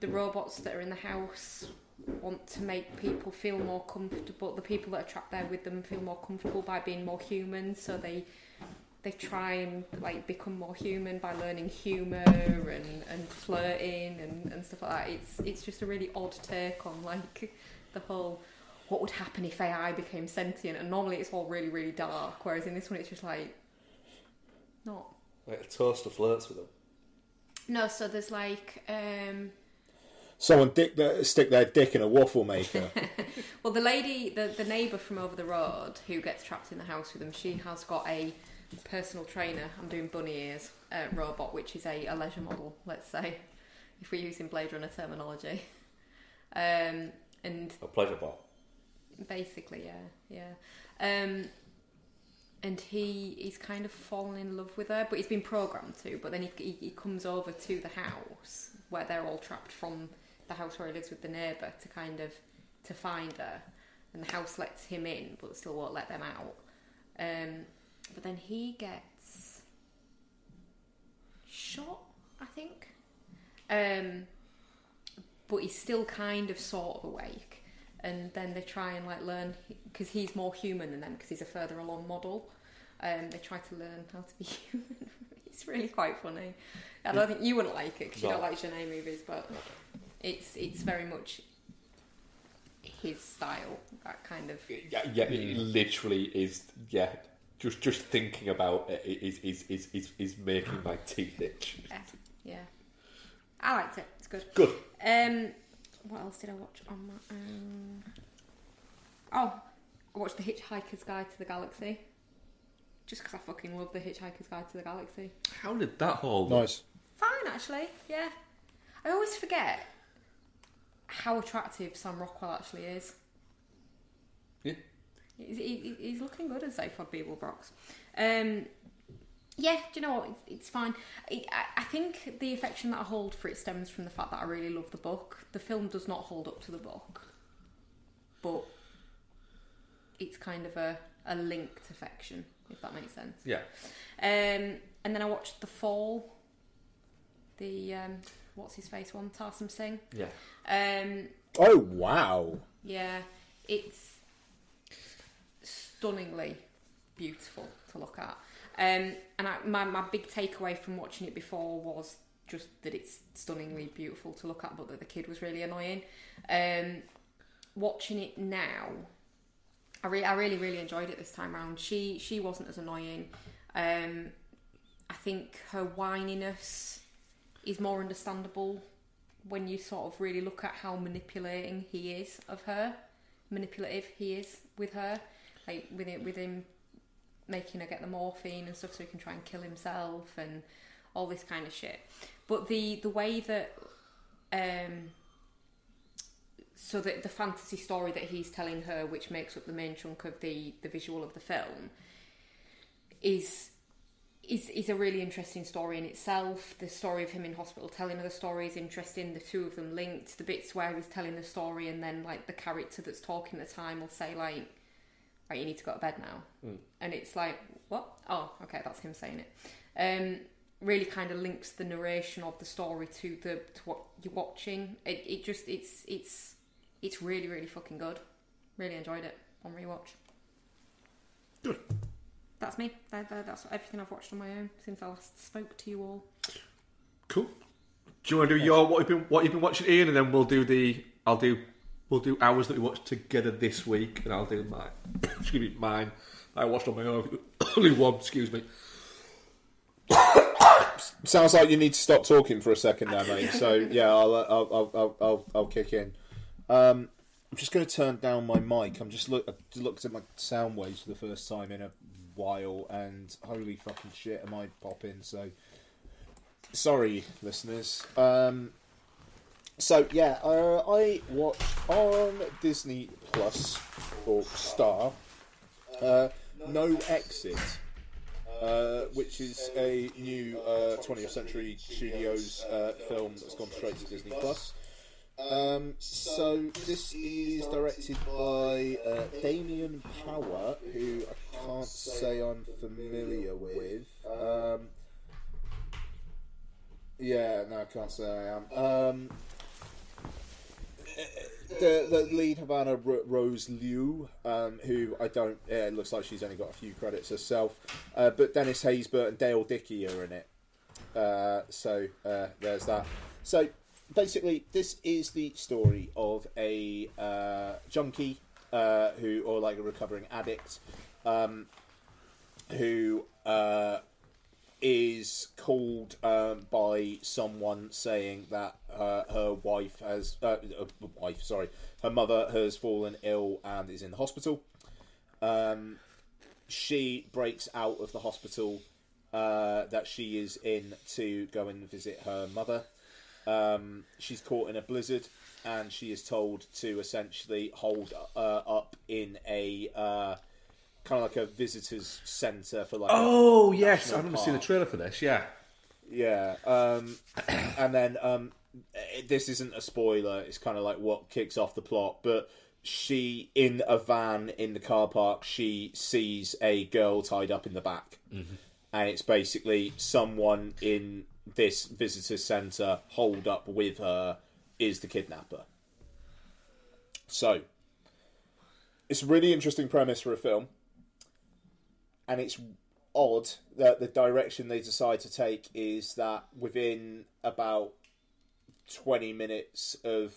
the robots that are in the house want to make people feel more comfortable. The people that are trapped there with them feel more comfortable by being more human. So they they try and like become more human by learning humour and, and flirting and, and stuff like that. It's it's just a really odd take on like the whole what would happen if AI became sentient and normally it's all really, really dark, whereas in this one it's just like not like a toaster flirts with them. No, so there's like um Someone dick their, stick their dick in a waffle maker. well the lady the, the neighbour from over the road who gets trapped in the house with them, she has got a personal trainer, I'm doing bunny ears, uh, robot, which is a, a leisure model, let's say, if we're using Blade Runner terminology. Um and A pleasure bot. basically yeah yeah um and he he's kind of fallen in love with her but he's been programmed to but then he, he, he comes over to the house where they're all trapped from the house where he lives with the neighbour to kind of to find her and the house lets him in but still won't let them out um but then he gets shot i think. Um but he's still kind of sort of awake. And then they try and like learn because he's more human than them because he's a further along model. Um, they try to learn how to be human. It's really quite funny. I don't think you wouldn't like it because you No. don't like Jeunet movies but it's it's very much his style that kind of Yeah, yeah, it literally is. Yeah, just just thinking about it is is is is, is making my teeth itch. yeah, yeah. I liked it it's good Good. um what else did I watch on my own oh I watched The Hitchhiker's Guide to the Galaxy just because I fucking love The Hitchhiker's Guide to the Galaxy How did that hold? nice. Fine, actually. Yeah. I always forget how attractive Sam Rockwell actually is. Yeah. He's, he, he's looking good as Zaphod Beeblebrox. Um, yeah, do you know what? It's, it's fine. I, I- I think the affection that I hold for it stems from the fact that I really love the book. The film does not hold up to the book, but it's kind of a, a linked affection, if that makes sense. Yeah. Um, and then I watched The Fall. The um, what's his face one, Tarsem Singh. Yeah. Um, Oh wow! yeah, it's stunningly beautiful to look at. Um, and I, my my big takeaway from watching it before was just that it's stunningly beautiful to look at, but that the kid was really annoying. Um, watching it now, I, re- I really really enjoyed it this time round. She she wasn't as annoying. Um, I think her whininess is more understandable when you sort of really look at how manipulating he is of her, manipulative he is with her, like with him, with him making her get the morphine and stuff so he can try and kill himself and all this kind of shit. But the the way that um so that the fantasy story that he's telling her, which makes up the main chunk of the the visual of the film, is is is a really interesting story in itself. The story of him in hospital telling her the story is interesting. The two of them linked. The bits where he's telling the story and then like the character that's talking at the time will say like, "Right, you need to go to bed now," and it's like, "What? Oh, okay, that's him saying it." Um, really kind of links the narration of the story to the to what you're watching. It it just it's it's it's really really fucking good. Really enjoyed it on rewatch. Good. That's me. That, that, that's everything I've watched on my own since I last spoke to you all. Cool. Do you want to do your what you've been what you've been watching, Ian, and then we'll do the I'll do We'll do hours that we watched together this week, and I'll do mine. excuse me, mine. I watched on my own. Only one. Excuse me. Sounds like you need to stop talking for a second now, mate. So yeah, I'll uh, I'll I'll I'll, I'll, I'll kick in. Um, I'm just going to turn down my mic. I'm just look I just looked at my sound waves for the first time in a while, and holy fucking shit, am I popping? So sorry, listeners. Um, so yeah, uh, I watched on Disney Plus or Star. Uh, no Exit, uh, which is a new uh, 20th Century Studios uh, film that's gone straight to Disney Plus. Um, so this is directed by uh, Damien Power, who I can't say I'm familiar with. Um, yeah, no, I can't say I am. Um, the, the lead Havana Ro- Rose Liu, um, who I don't. Yeah, it looks like she's only got a few credits herself. Uh, but Dennis Haysbert and Dale Dickey are in it. Uh, so uh, there's that. So basically, this is the story of a uh, junkie uh, who, or like a recovering addict, um, who uh, is called um, by someone saying that uh, her wife has, uh, uh, wife, sorry, her mother has fallen ill and is in the hospital. Um, she breaks out of the hospital uh, that she is in to go and visit her mother. Um, she's caught in a blizzard, and she is told to essentially hold uh, up in a uh, kind of like a visitors centre for like. Oh yes, I remember seeing the trailer for this. Yeah. Yeah, um, and then um, it- this isn't a spoiler. It's kind of like what kicks off the plot. But she, in a van in the car park, she sees a girl tied up in the back, and it's basically someone in this visitor centre hold up with her is the kidnapper. So, it's a really interesting premise for a film, and it's odd that the direction they decide to take is that within about 20 minutes of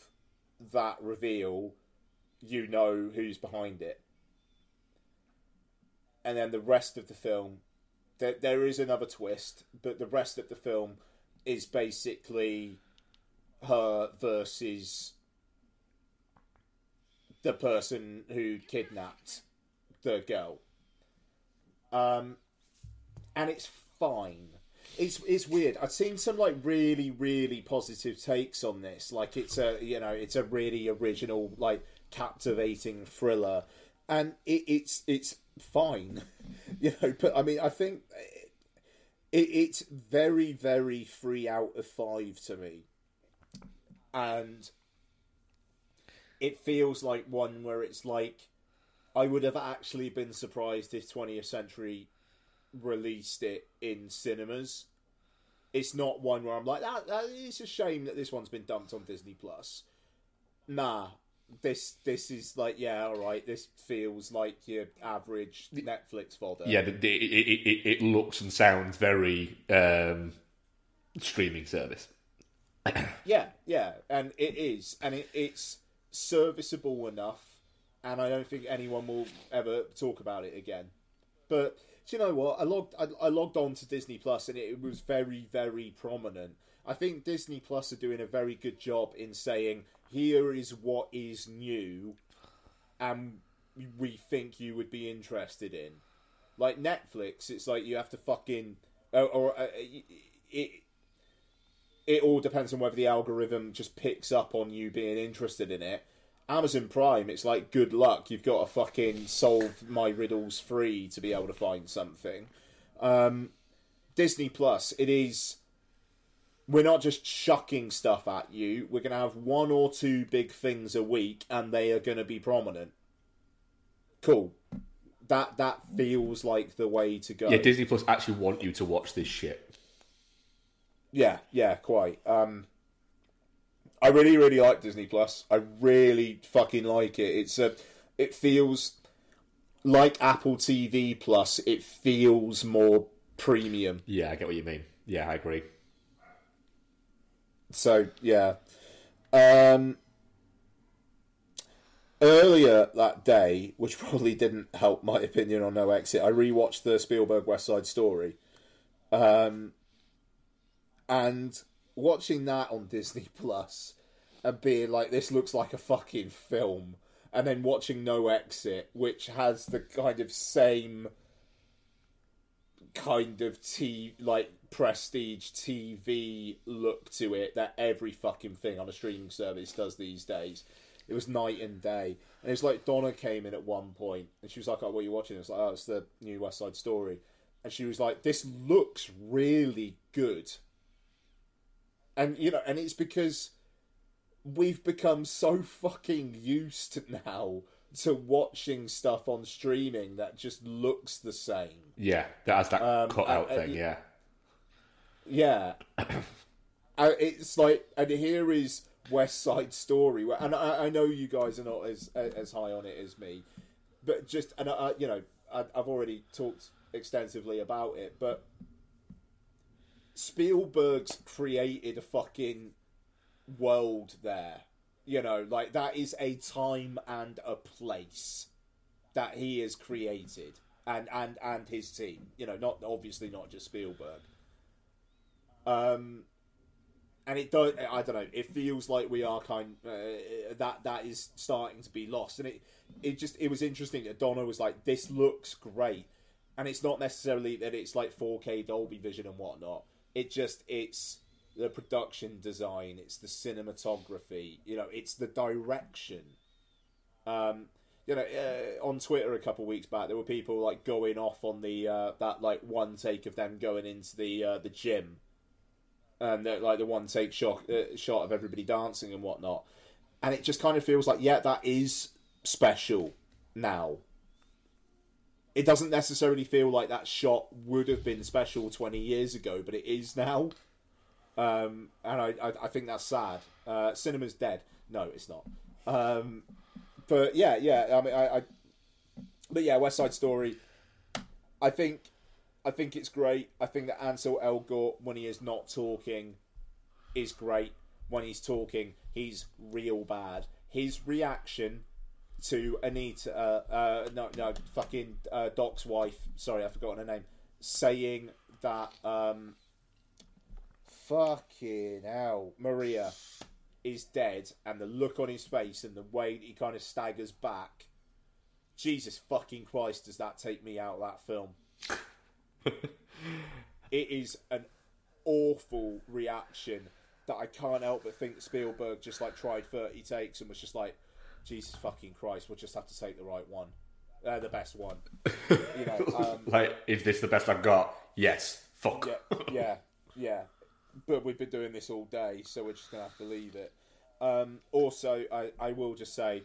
that reveal, you know who's behind it. And then the rest of the film, there, there is another twist, but the rest of the film is basically her versus the person who kidnapped the girl. Um, and it's fine. It's it's weird. I've seen some like really really positive takes on this. Like it's a you know it's a really original like captivating thriller, and it, it's it's fine. You know, but I mean I think it, it's very very three out of five to me, and it feels like one where it's like I would have actually been surprised if 20th Century released it in cinemas. It's not one where I'm like, that, that it's a shame that this one's been dumped on Disney Plus. Nah, this this is like, yeah, all right. This feels like your average Netflix fodder. Yeah, the, the, it, it, it, it looks and sounds very um, streaming service. Yeah, yeah, and it is, and it, it's serviceable enough, and I don't think anyone will ever talk about it again. But do you know what? I logged, I, I logged on to Disney Plus, and it was very, very prominent. I think Disney Plus are doing a very good job in saying here is what is new, and we think you would be interested in. Like Netflix, it's like you have to fucking or, or uh, it it all depends on whether the algorithm just picks up on you being interested in it. Amazon Prime, it's like good luck. You've got to fucking solve my riddles free to be able to find something. Um, Disney Plus, it is. We're not just chucking stuff at you. We're going to have one or two big things a week, and they are going to be prominent. Cool. That that feels like the way to go. Yeah, Disney Plus actually want you to watch this shit. Yeah, yeah, quite. Um, I really, really like Disney Plus. I really fucking like it. It's a, it feels like Apple TV Plus. It feels more premium. Yeah, I get what you mean. Yeah, I agree. So yeah, um, earlier that day, which probably didn't help my opinion on No Exit, I rewatched the Spielberg West Side Story, um, and watching that on Disney Plus and being like, "This looks like a fucking film," and then watching No Exit, which has the kind of same kind of t like prestige TV look to it that every fucking thing on a streaming service does these days. It was night and day, and it's like Donna came in at one point, and she was like, "Oh, what are you watching?" It's like, "Oh, it's the new West Side Story," and she was like, "This looks really good," and you know, and it's because we've become so fucking used now to watching stuff on streaming that just looks the same. Yeah, that has that Um, cutout and- and thing. Yeah, Yeah. Uh, it's like, and here is West Side Story, where, and I, I know you guys are not as as high on it as me, but just, and I, you know, I, I've already talked extensively about it, but Spielberg's created a fucking world there. You know, like that is a time and a place that he has created, and and and his team. You know, not obviously not just Spielberg. Um, and it don't I don't know. It feels like we are kind uh, that that is starting to be lost, and it it just it was interesting that Donna was like, "This looks great," and it's not necessarily that it's like 4K Dolby Vision and whatnot. It just it's the production design, it's the cinematography, you know, it's the direction. Um, you know, uh, on Twitter a couple weeks back, there were people like going off on the uh, that like one take of them going into the uh, the gym, and the, like the one take shot uh, shot of everybody dancing and whatnot, and it just kind of feels like yeah, that is special now. It doesn't necessarily feel like that shot would have been special twenty years ago, but it is now. Um, and I, I, I think that's sad. Uh, cinema's dead. No, it's not. Um, but yeah, yeah. I mean, I, I, but yeah, West Side Story. I think, I think it's great. I think that Ansel Elgort, when he is not talking, is great. When he's talking, he's real bad. His reaction to Anita, uh, uh, no, no, fucking uh, Doc's wife. Sorry, I've forgotten her name. Saying that. Um, fucking hell, Maria is dead, and the look on his face and the way he kind of staggers back. Jesus fucking Christ, does that take me out of that film? it is an awful reaction that I can't help but think Spielberg just like tried 30 takes and was just like, Jesus fucking Christ, we'll just have to take the right one. Uh, the best one. You know, um, like, is this the best I've got? Yes. Fuck. yeah, yeah, yeah. But we've been doing this all day, so we're just gonna have to leave it. Um, also, I, I will just say,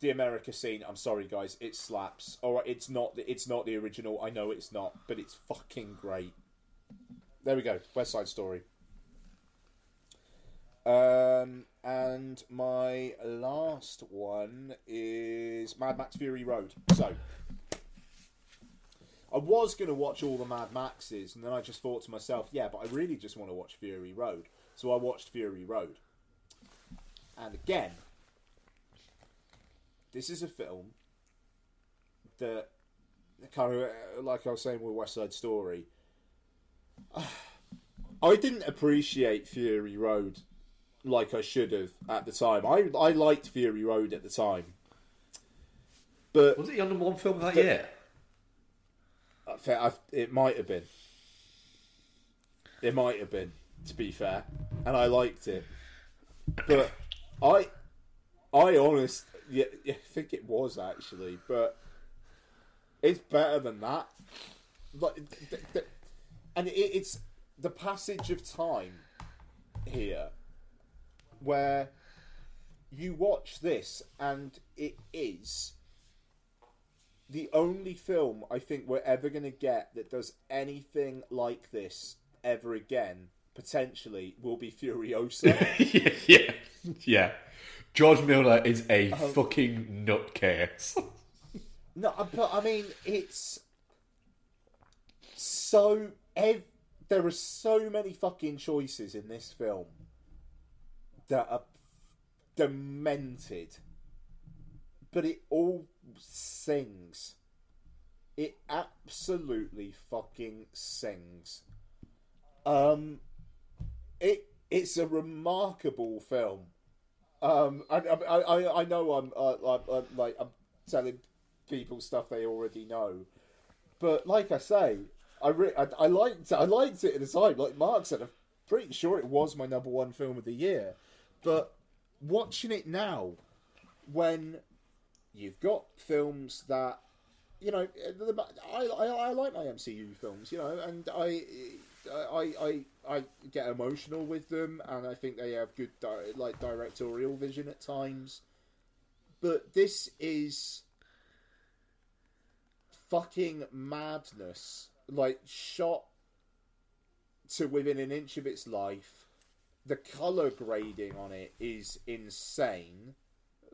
the America scene. I'm sorry, guys, it slaps. All right, it's not the, it's not the original. I know it's not, but it's fucking great. There we go. West Side Story. Um, and my last one is Mad Max Fury Road. So, I was going to watch all the Mad Maxes, and then I just thought to myself, yeah, but I really just want to watch Fury Road. So I watched Fury Road. And again, this is a film that, kind of, uh, like I was saying with West Side Story, I didn't appreciate Fury Road like I should have at the time. I I liked Fury Road at the time, but Was it your number one film that year? I I- it might have been. It might have been, to be fair, and I liked it. But I, I honest, yeah, yeah, I think it was actually, but it's better than that. Like, th- th- and it, it's the passage of time here, where you watch this, and it is the only film I think we're ever going to get that does anything like this ever again, potentially, will be Furiosa. yeah, yeah. George Miller is a Um, fucking nutcase. no, uh, but I mean, it's so. Ev- there are so many fucking choices in this film that are demented. but it all sings. It absolutely fucking sings. Um, it it's a remarkable film. Um, I I, I, I know I'm, uh, I'm, I'm like I'm telling people stuff they already know, but like I say, I, re- I I liked I liked it at the time. Like Mark said, I'm pretty sure it was my number one film of the year. But watching it now, when you've got films that you know, uh, the- I, I, I like my MCU films, you know, and I, I, I, I get emotional with them, and I think they have good, di- like, directorial vision at times. But this is fucking madness, like shot to within an inch of its life. The color grading on it is insane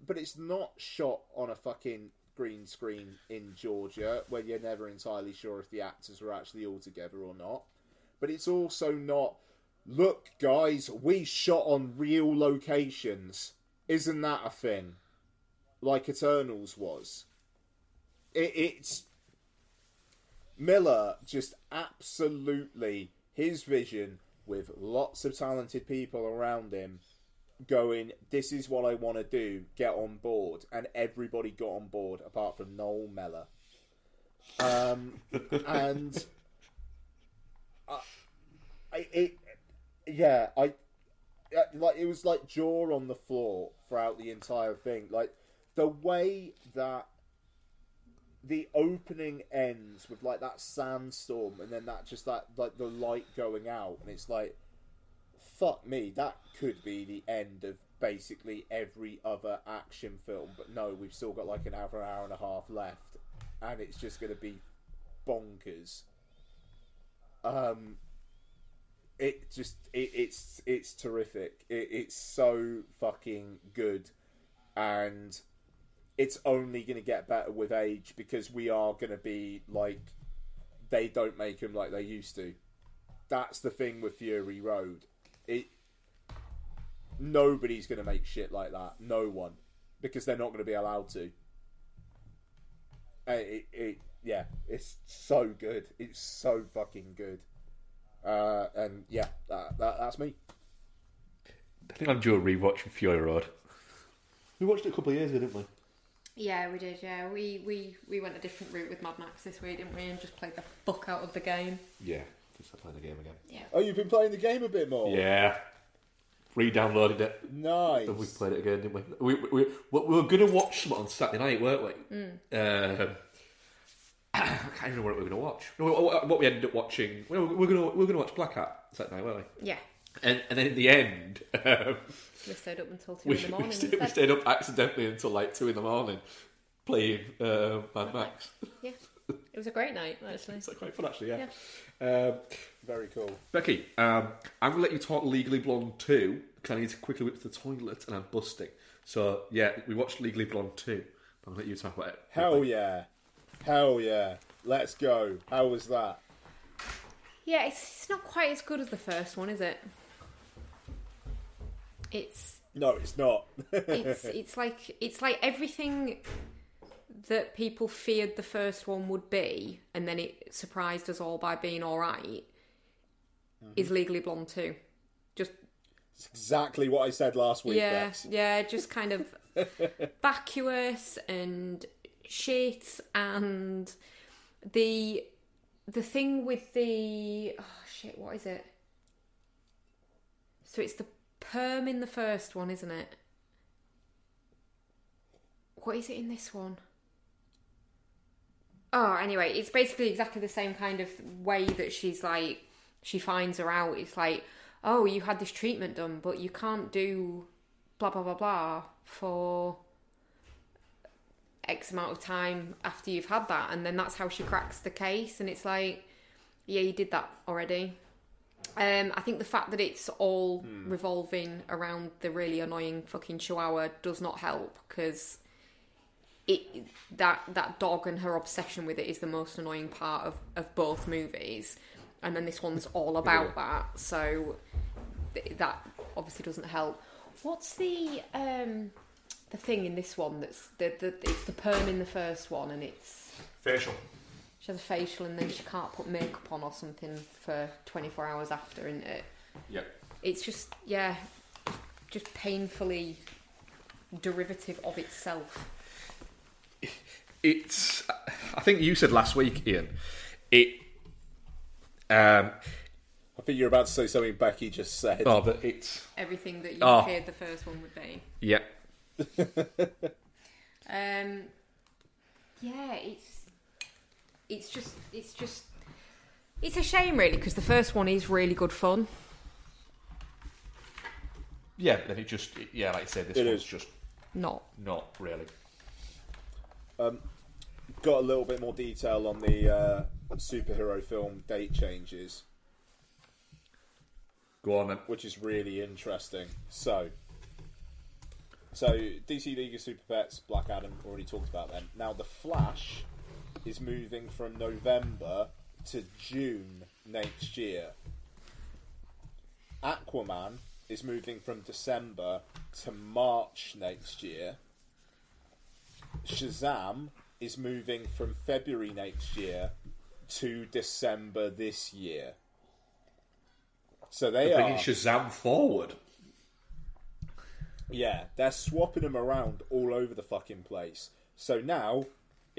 but it's not shot on a fucking green screen in Georgia where you're never entirely sure if the actors are actually all together or not. But it's also not, look, guys, we shot on real locations. Isn't that a thing? Like Eternals was. It, it's. Miller just absolutely his vision with lots of talented people around him going, This is what I want to do, get on board. And everybody got on board apart from Noel Meller. Um, and I, I, it, yeah, I, uh, like, it was like jaw on the floor throughout the entire thing. Like, the way that the opening ends with like that sandstorm and then that just that like the light going out and it's like fuck me, that could be the end of basically every other action film. But no, we've still got like an hour, hour and a half left, and it's just going to be bonkers. Um, it just it, it's it's terrific. It, it's so fucking good, and it's only going to get better with age because we are going to be like they don't make them like they used to. That's the thing with Fury Road it nobody's going to make shit like that. No one, because they're not going to be allowed to. Uh, It, it, yeah, it's so good. It's so fucking good. Uh, and yeah, that, that that's me. I think I'm due a rewatch for Fury Road. We watched it a couple of years ago, didn't we? Yeah, we did. Yeah, we, we we went a different route with Mad Max this week, didn't we? And just played the fuck out of the game. Yeah, just playing the game again. Yeah. Oh, you've been playing the game a bit more. Yeah, re-downloaded it. Nice. And we played it again, didn't we? We, we, we, we were going to watch something on Saturday night, weren't we? Mm. Um, I can't even remember what we were going to watch. No, What what we ended up watching, we were going to we were going to watch Black Hat Saturday night, weren't we? Yeah. And and then in the end, um, We stayed up until two we, in the morning. we, stayed, we stayed up accidentally until like two in the morning playing uh, Mad Max. Yeah, it was a great night actually. It's quite fun actually, yeah. Um, Very cool. Becky, um, I'm going to let you talk Legally Blonde 2 because I need to quickly whip to the toilet and I'm busting. So, yeah, we watched Legally Blonde 2. I'm going to let you talk about it. Hell yeah, hell yeah. Let's go. How was that? Yeah, it's, it's not quite as good as the first one, is it? It's No, it's not. it's it's like it's like everything that people feared the first one would be, and then it surprised us all by being all right, mm-hmm. Is Legally Blonde too? Just It's exactly what I said last week. yeah, yeah, just kind of vacuous and shit, and the the thing with the oh shit, what is it? So it's the perm in the first one, isn't it? What is it in this one? Oh, anyway, it's basically exactly the same kind of way that she's like, she finds her out. It's like, oh, you had this treatment done, but you can't do blah, blah, blah, blah for X amount of time after you've had that. And then that's how she cracks the case. And it's like, yeah, you did that already. Um, I think the fact that it's all revolving around the really annoying fucking chihuahua does not help because it that that dog and her obsession with it is the most annoying part of, of both movies, and then this one's all about that. So th- that obviously doesn't help. What's the um, the thing in this one that's the, the it's the perm in the first one, and it's Facial. She has a facial, and then she can't put makeup on or something for 24 hours after, isn't it? Yep. It's just yeah, just painfully derivative of itself. It's. I think you said last week, Ian. It. Um. I think you're about to say something Becky just said. Oh, but it's. Everything that you Oh. feared the first one would be. Yeah. Um, yeah, it's it's just it's just it's a shame really because the first one is really good fun. Yeah. Then it just. Yeah, like I said, this It one's is. just Not not really. Got a little bit more detail on the uh, superhero film date changes, Go on then. which is really interesting. So, so DC League of Super Pets, Black Adam, already talked about them. Now, The Flash is moving from November to June next year. Aquaman is moving from December to March next year. Shazam is moving from February next year to December this year. So they They're are bringing Shazam forward. yeah, they're swapping them around all over the fucking place. So now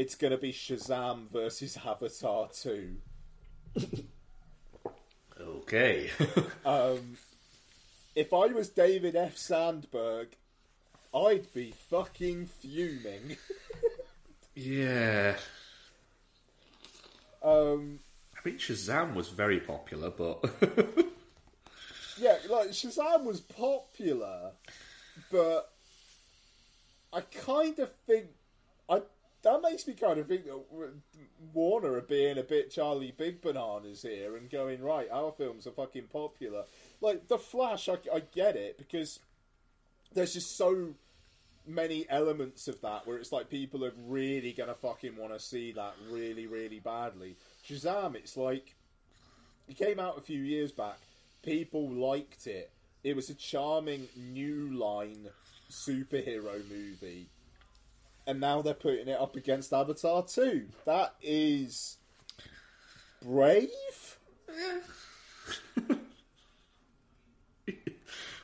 it's going to be Shazam versus Avatar 2. Okay. If I was David F. Sandberg, I'd be fucking fuming. yeah. Um, I mean, Shazam was very popular, but yeah, like Shazam was popular, but I kind of think I that makes me kind of think that Warner are being a bit Charlie Big Bananas here and going right. Our films are fucking popular. Like the Flash, I, I get it because there's just so many elements of that where it's like people are really gonna fucking want to see that really, really badly. Shazam, it's like it came out a few years back. People liked it. It was a charming new line superhero movie. And now they're putting it up against Avatar 2. That is brave?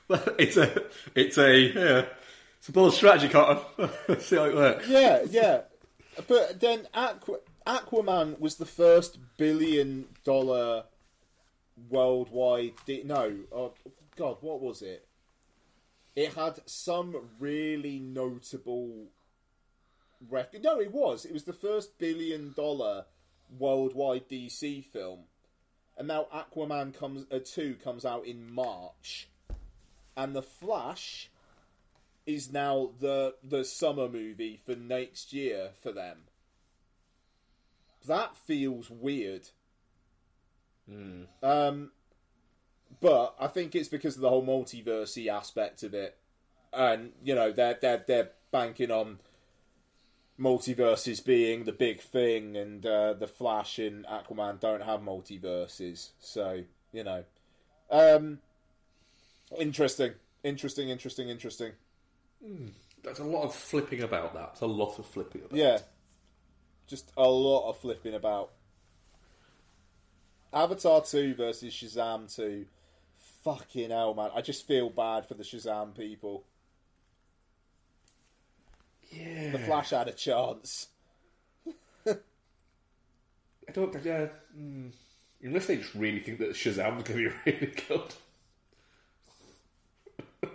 it's a it's a yeah, it's a bold strategy, Cotton. See how it works. Yeah, yeah. But then Aqu- Aquaman was the first billion dollar worldwide. Di- no, oh, God, what was it? It had some really notable record. No, it was. It was the first billion dollar worldwide DC film, and now Aquaman comes uh, two comes out in March, and the Flash is now the the summer movie for next year for them. That feels weird. Um, but I think it's because of the whole multiversey aspect of it, and you know they're they're they're banking on multiverses being the big thing, and uh, the Flash and Aquaman don't have multiverses, so you know, um, interesting, interesting, interesting, interesting. That's a lot of flipping about that. There's a lot of flipping about. Yeah. Just a lot of flipping about. Avatar 2 versus Shazam 2. Fucking hell, man. I just feel bad for the Shazam people. Yeah. The Flash had a chance. I don't. Yeah. Mm, unless they just really think that Shazam's going to be really good.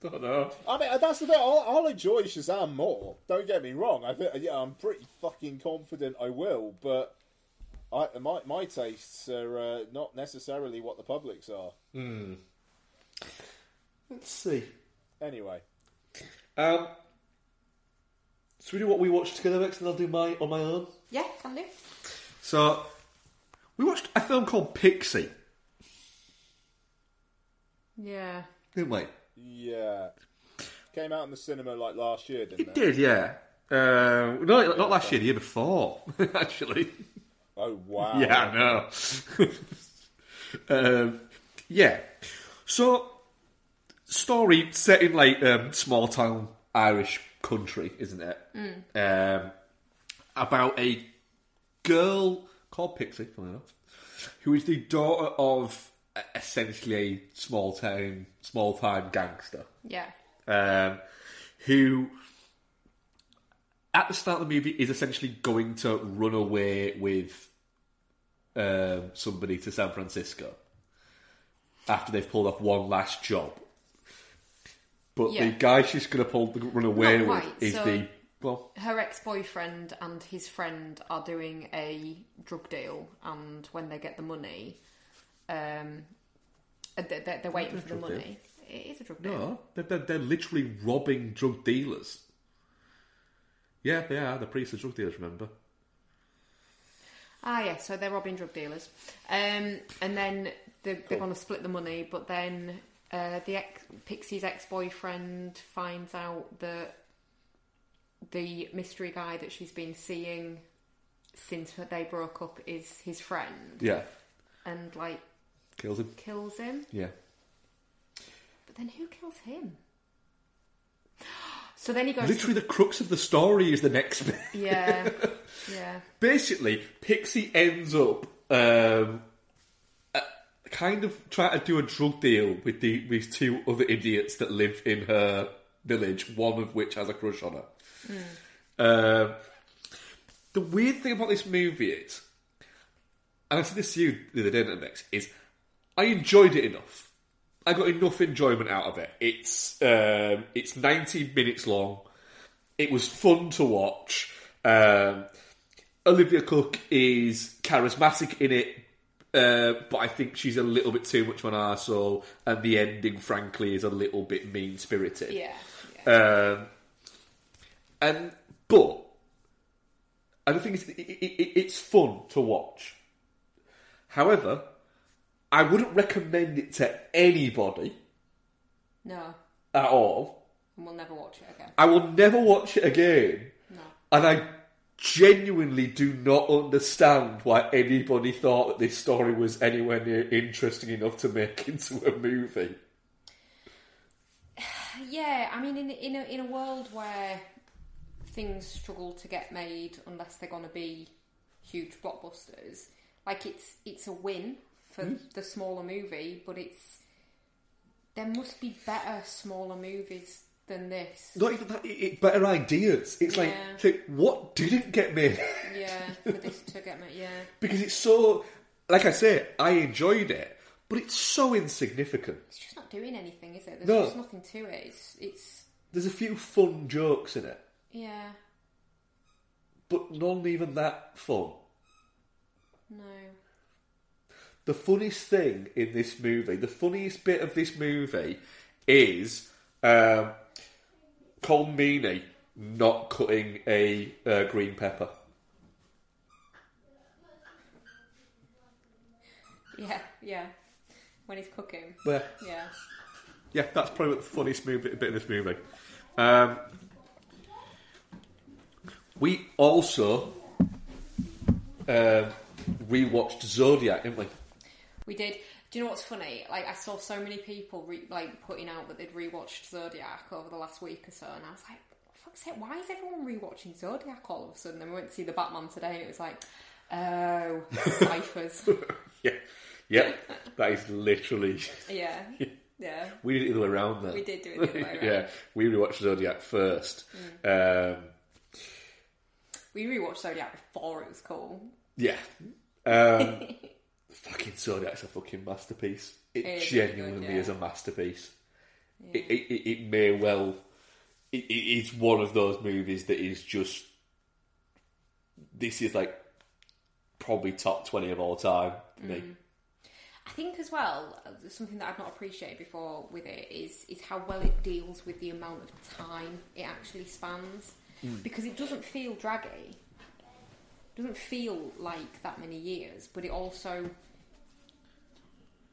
don't know. I mean, that's the thing. I'll, I'll enjoy Shazam more. Don't get me wrong. I think, yeah, I'm pretty fucking confident I will, but I, my my tastes are uh, not necessarily what the public's are. Let's see. Anyway, Um. So we do what we watched together next, and I'll do my on my own. Yeah, can do. So we watched a film called Pixie, Yeah. didn't we? yeah, came out in the cinema like last year, didn't It it? did, yeah. Uh, no, not last year, the year before, actually. Oh wow! Yeah, I know. um, yeah. So, story set in like um, small town Irish country, isn't it? Um, about a girl called Pixie, funny enough, who is the daughter of essentially a small town, small time gangster Yeah. um, who at the start of the movie is essentially going to run away with um, somebody to San Francisco after they've pulled off one last job. But Yeah. the guy she's going to pull the run away Not with quite, is so- the well, Her ex boyfriend and his friend are doing a drug deal, and when they get the money, um, uh, they- they're, they're waiting for the drug deal. money. It is a drug deal. no, they're, they're, they're literally robbing drug dealers. Yeah, they are. The priests are drug dealers. Remember? Ah, yeah, so they're robbing drug dealers. Um, and then they're, they're going to split the money, but then uh, the ex- Pixie's ex boyfriend finds out that the mystery guy that she's been seeing since they broke up is his friend. Yeah, And, like, kills him. kills him. Yeah. But then who kills him? So then he goes. Literally, the crux of the story is the next bit. Yeah, yeah. basically, Pixie ends up um, kind of trying to do a drug deal with the with two other idiots that live in her village. One of which has a crush on her. Um, the weird thing about this movie is, and I said this to you the other day, in the Mix, is I enjoyed it enough. I got enough enjoyment out of it. It's um, it's ninety minutes long. It was fun to watch. Um, Olivia Cooke is charismatic in it, uh, but I think she's a little bit too much of an arsehole, and the ending, frankly, is a little bit mean spirited. Yeah. Um, and but and the thing is, it, it, it, it's fun to watch. However, I wouldn't recommend it to anybody No. at all. And we'll never watch it again. I will never watch it again. No. And I genuinely do not understand why anybody thought that this story was anywhere near interesting enough to make into a movie. Yeah, I mean, in in a, in a world where things struggle to get made unless they're going to be huge blockbusters, like it's it's a win for Hmm? the smaller movie, but it's there must be better smaller movies than this. Not even that, it, it, better ideas. It's like, Yeah. it's like, what didn't get made? Yeah, for this to get made. Yeah, because it's so, like I say, I enjoyed it, but it's so insignificant. it's just not doing anything, is it? There's No. just nothing to it. It's it's There's a few fun jokes in it, yeah, but none even that fun. no. The funniest thing in this movie, the funniest bit of this movie, is um, Colm Meaney not cutting a uh, green pepper. Yeah, yeah. When he's cooking. Where? Yeah. Yeah, that's probably the funniest movie, bit in this movie. Um, we also um, rewatched Zodiac, didn't we? We did. Do you know what's funny? Like I saw so many people re- like putting out that they'd rewatched Zodiac over the last week or so, and I was like, "Fuck's sake, why is everyone rewatching Zodiac all of a sudden?" Then we went to see the Batman today, and it was like, "Oh, ciphers." Yeah, yeah, that is literally. yeah, yeah. We did it the other way around then. We did do it the other way around. Mm. yeah, we rewatched Zodiac first. Um, We rewatched Zodiac before it was cool. yeah. Um, fucking Zodiac's a fucking masterpiece. It, It is genuinely good, yeah. is a masterpiece. It, it, it, it may well. It, it, it's one of those movies that is just. This is like probably top 20 of all time me. Mm-hmm. I think as well, something that I've not appreciated before with it is is how well it deals with the amount of time it actually spans, mm. because it doesn't feel draggy. It doesn't feel like that many years, but it also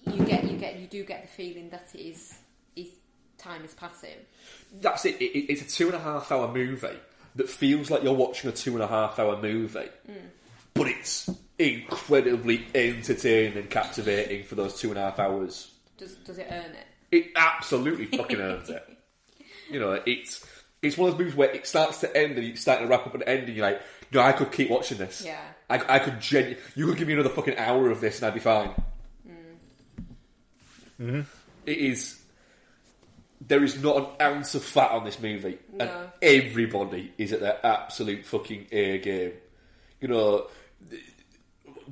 you get you get you do get the feeling that it is is time is passing. That's it. It- it. It's a two and a half hour movie that feels like you're watching a two and a half hour movie, mm. but it's incredibly entertaining and captivating for those two and a half hours. Does does it earn it? It absolutely fucking earns it. You know, it's it's one of those movies where it starts to end and it's starting to wrap up and end, and you're like, no, I could keep watching this. Yeah. I, I could genu- You could give me another fucking hour of this and I'd be fine. Mm-hmm. It is. There is not an ounce of fat on this movie, and everybody is at their absolute fucking A game. You know,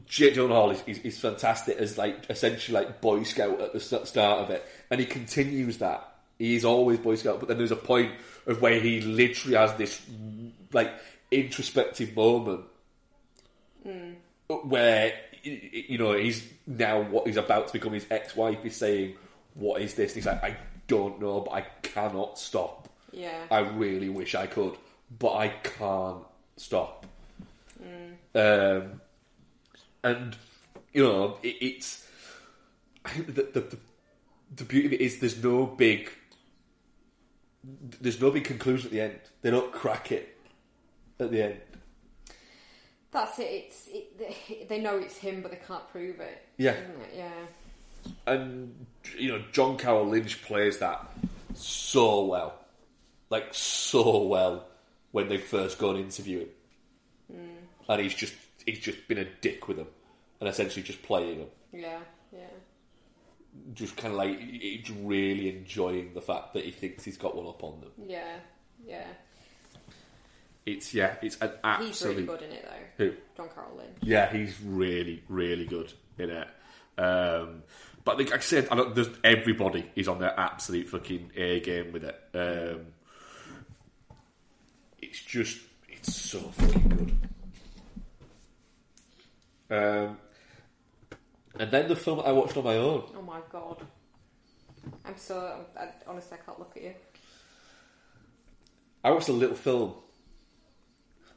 Jake Gyllenhaal is, is, is fantastic as like essentially like Boy Scout at the start of it, and he continues that. He is always Boy Scout, but then there's a point of where he literally has this like introspective moment hmm. where y- y- you know he's now what he's about to become his ex-wife is saying, "What is this?" And he's like, "I don't know, but I cannot stop. Yeah. I really wish I could, but I can't stop." Um, and you know, it, it's I think the, the the the beauty of it is there's no big there's no big conclusion at the end. They don't crack it at the end. That's it. It's it, they- they know it's him, but they can't prove it. Yeah. Isn't it? Yeah. and you know John Carroll Lynch plays that so well, like so well when they first go and interview him, hmm. and he's just he's just been a dick with them, and essentially just playing them, Yeah. Yeah. just kind of like he's really enjoying the fact that he thinks he's got one up on them. Yeah. Yeah. It's yeah, it's an absolute. He's really good in it though. Who? John Carroll Lynch. Yeah, he's really, really good in it. Um, but like I said, I don't, everybody is on their absolute fucking A game with it. Um, it's just, it's so fucking good. Um, and then the film I watched on my own. Oh my god. I'm so. I, honestly, I can't look at you. I watched a little film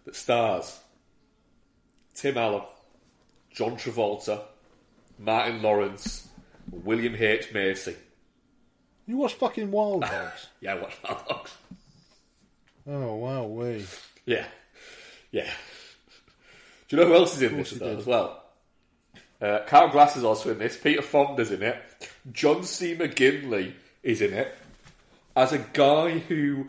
that stars Tim Allen, John Travolta, Martin Lawrence, William H. Macy. You watch fucking Wild Hogs? Yeah, I watched Wild Hogs. oh wow, we. Yeah, yeah. Do you know who else is in this though, as well? Uh, Kyle Gass is also in this. Peter Fonda's in it. John C. McGinley is in it as a guy who,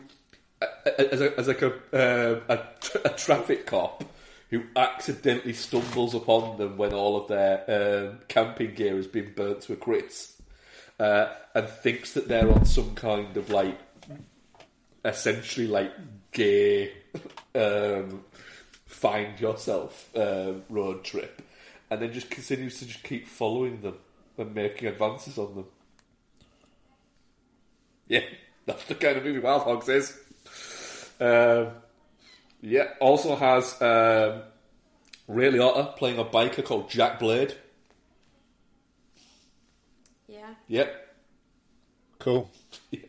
as a, as like a, uh, a, a traffic cop who accidentally stumbles upon them when all of their um, camping gear has been burnt to a crisp, uh, and thinks that they're on some kind of like essentially like gay um, find yourself um, road trip, and then just continues to just keep following them and making advances on them. Yeah, that's the kind of movie Wild Hogs is. Um, yeah, also has um, Ray Liotta playing a biker called Jack Blade. Yeah. Yep. Cool.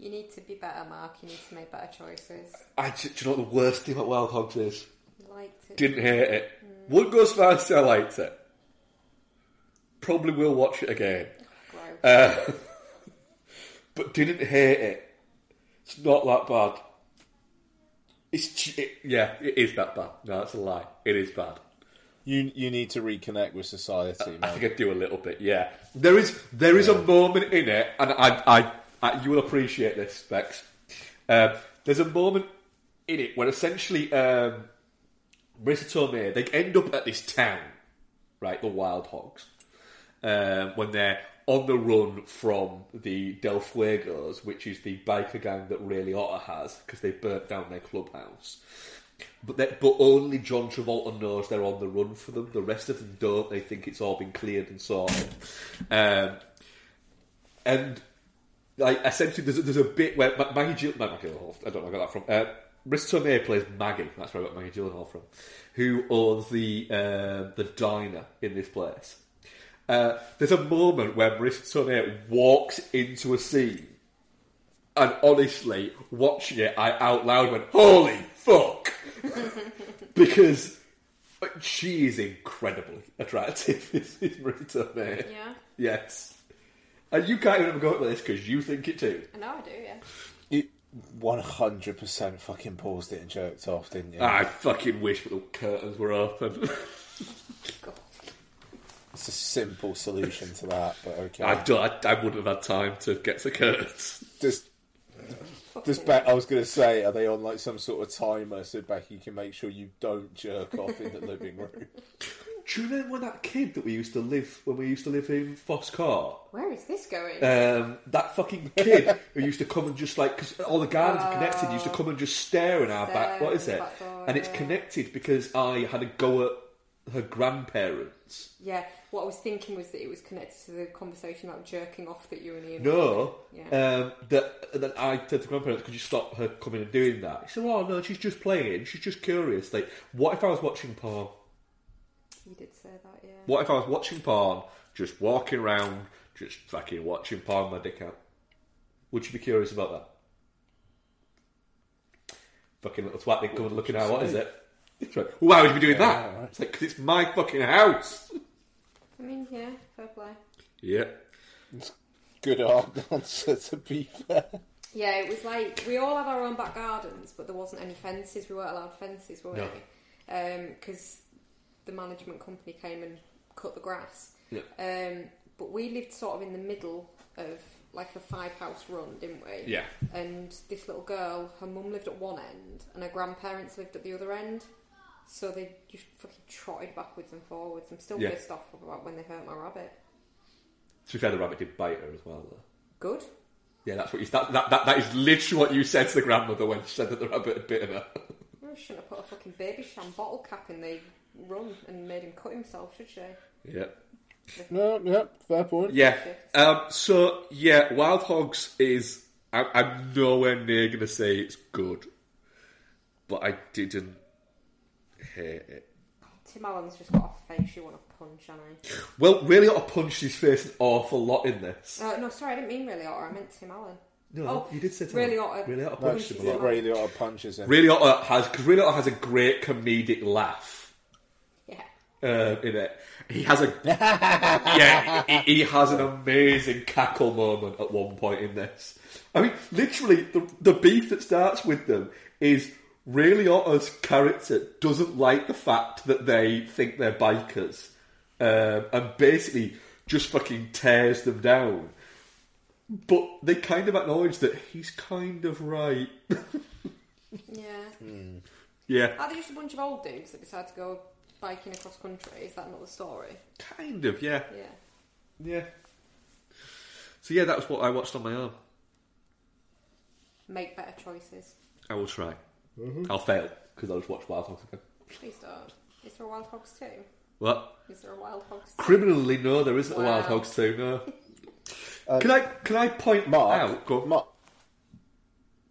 You need to be better, Mark. You need to make better choices. I, do you know what the worst thing about Wild Hogs is? You liked it. Didn't hate it. Wouldn't go as far as say I liked it. Probably will watch it again. Gross. Uh, but didn't hate it. It's not that bad. It's it, yeah, it is that bad. No, that's a lie. It is bad. You you need to reconnect with society, I man. think I do a little bit. Yeah, there is there is a moment in it, and I, I, I you will appreciate this, Bex. Um, there's a moment in it where essentially um, Marisa Tomei they end up at this town, right? The Wild Hogs, um, when they're on the run from the Del Fuegos, which is the biker gang that Ray Liotta has because they burnt down their clubhouse. But but only John Travolta knows they're on the run for them. The rest of them don't. They think it's all been cleared and sorted. Um, and like essentially, there's a, there's a bit where Ma- Maggie Gill, no, Maggie Gyllenhaal. I don't know where I got that from. Uh, Tomei plays Maggie. That's where I got Maggie Gyllenhaal from. Who owns the uh, the diner in this place. Uh, there's a moment where Marisa Tomei walks into a scene, and honestly, watching it, I out loud went, "Holy fuck!" because she is incredibly attractive. Is, is Marisa Tomei? Yeah. Yes. And you can't even go at this because you think it too. I know I do, yeah. You one hundred percent fucking paused it and jerked off, didn't you? I fucking wish the curtains were open. It's a simple solution to that, but okay. I, don't, I, I wouldn't have had time to get to curtains. Just Does Be- I was going to say, are they on like some sort of timer so Becky can make sure you don't jerk off in the living room? Do you remember when that kid that we used to live when we used to live in Foss Court? Where is this going? Um, that fucking kid who used to come and just like because all the gardens are connected, used to come and just stare in our back. What is in it? back door, and it's yeah. connected because I had a go at her grandparents. yeah, what I was thinking was that it was connected to the conversation about jerking off that you and Ian. No, Yeah. um, that that I said to grandparents, "Could you stop her coming and doing that?" He said, "Oh no, she's just playing. She's just curious. Like, what if I was watching porn? You did say that, yeah. What if I was watching porn, just walking around, just fucking watching porn, my dick out? Would you be curious about that? Fucking little twat didn't come and looking at what is it? It's like, Why would you be doing that? It's like, because it's my fucking house. I mean, yeah, fair play. Yeah. Good answer, to be fair. Yeah, it was like we all had our own back gardens, but there wasn't any fences. We weren't allowed fences, were No. we? Because the management company came and cut the grass. Yeah. Um, but we lived sort of in the middle of like a five house run, didn't we? Yeah. And this little girl, her mum lived at one end, and her grandparents lived at the other end. So they just fucking trotted backwards and forwards. I'm still Yeah. pissed off about when they hurt my rabbit. To be fair, the rabbit did bite her as well, though. Good. Yeah, that's what you. That, that, that, that is literally what you said to the grandmother when she said that the rabbit had bitten her. She shouldn't have put a fucking Babycham bottle cap in the run and made him cut himself, should she? yeah. No, yeah, fair point. Yeah. Um, so yeah, Wild Hogs is. I, I'm nowhere near going to say it's good, but I didn't hate it. Tim Allen's just got a face you want to punch, Annie. Well, Ray Liotta punch his face an awful lot in this. Uh, no, sorry, I didn't mean Ray Liotta. I meant Tim Allen. No, oh, you did say Tim really Allen. ought. to Ray Liotta punch him a lot. Ray Liotta punches him. Ray Liotta has because Ray Liotta has a great comedic laugh. Yeah. uh, in it. He has a yeah, he, he has an amazing cackle moment at one point in this. I mean, literally, the the beef that starts with them is Ray Liotta's character doesn't like the fact that they think they're bikers, um, and basically just fucking tears them down. But they kind of acknowledge that he's kind of right. Yeah. yeah, Are they just a bunch of old dudes that decide to go biking across country? Is that not the story? kind of. Yeah, Yeah. yeah. So yeah, that was what I watched on my own. Make better choices. I will try. I'll fail because I'll just watch Wild Hogs again. Please don't. Is there a Wild Hogs too? What? Is there a Wild Hogs? 2? Criminally, no, there isn't a Wild Wow. Hogs two. No. can I can I point Mark, out? Go. Mark,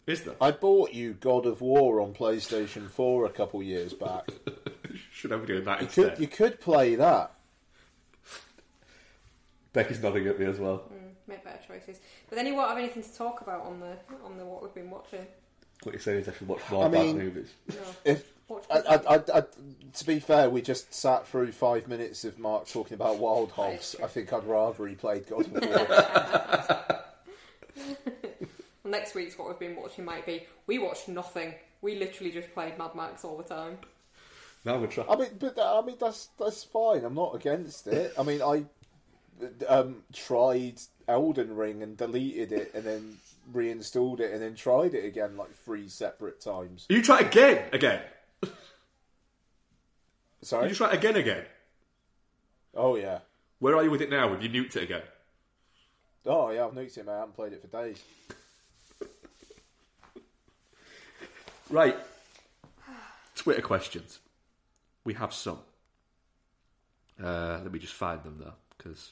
Is there? I bought you God of War on PlayStation 4 a couple years back. Should I be doing that You instead? could, you could play that. Becky's nodding at me as well. Mm, make better choices. But then you won't have anything to talk about on the on the what we've been watching. What you're saying is I should watch more I bad mean- movies. No. If I, I, I, I, to be fair, we just sat through five minutes of Mark talking about Wild Hogs. I think I'd rather he played God of War. Next week's what we've been watching might be we watched nothing. We literally just played Mad Max all the time. Now I'm gonna. I mean, but I mean that's that's fine. I'm not against it. I mean, I um, tried Elden Ring and deleted it, and then reinstalled it, and then tried it again like three separate times. You try again, again. Sorry. You try again, again. Oh yeah. Where are you with it now? Have you nuked it again? Oh yeah. I've nuked it. Man. I haven't played it for days. Right. Twitter questions. We have some. Uh, let me just find them though, because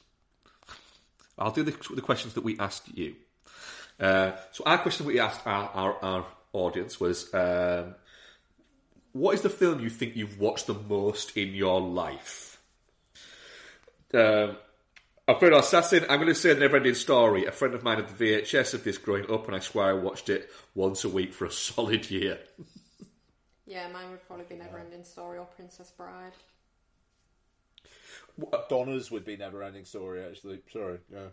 I'll do the, the questions that we asked you. Uh, so our question we asked our, our, our audience was, um, what is the film you think you've watched the most in your life? Um, Alfredo Assassin, I'm going to say the never ending story. A friend of mine had the VHS of this growing up, and I swear I watched it once a week for a solid year. Yeah, mine would probably be Neverending Story or Princess Bride. Donna's would be never ending story. Actually, sorry. Yeah.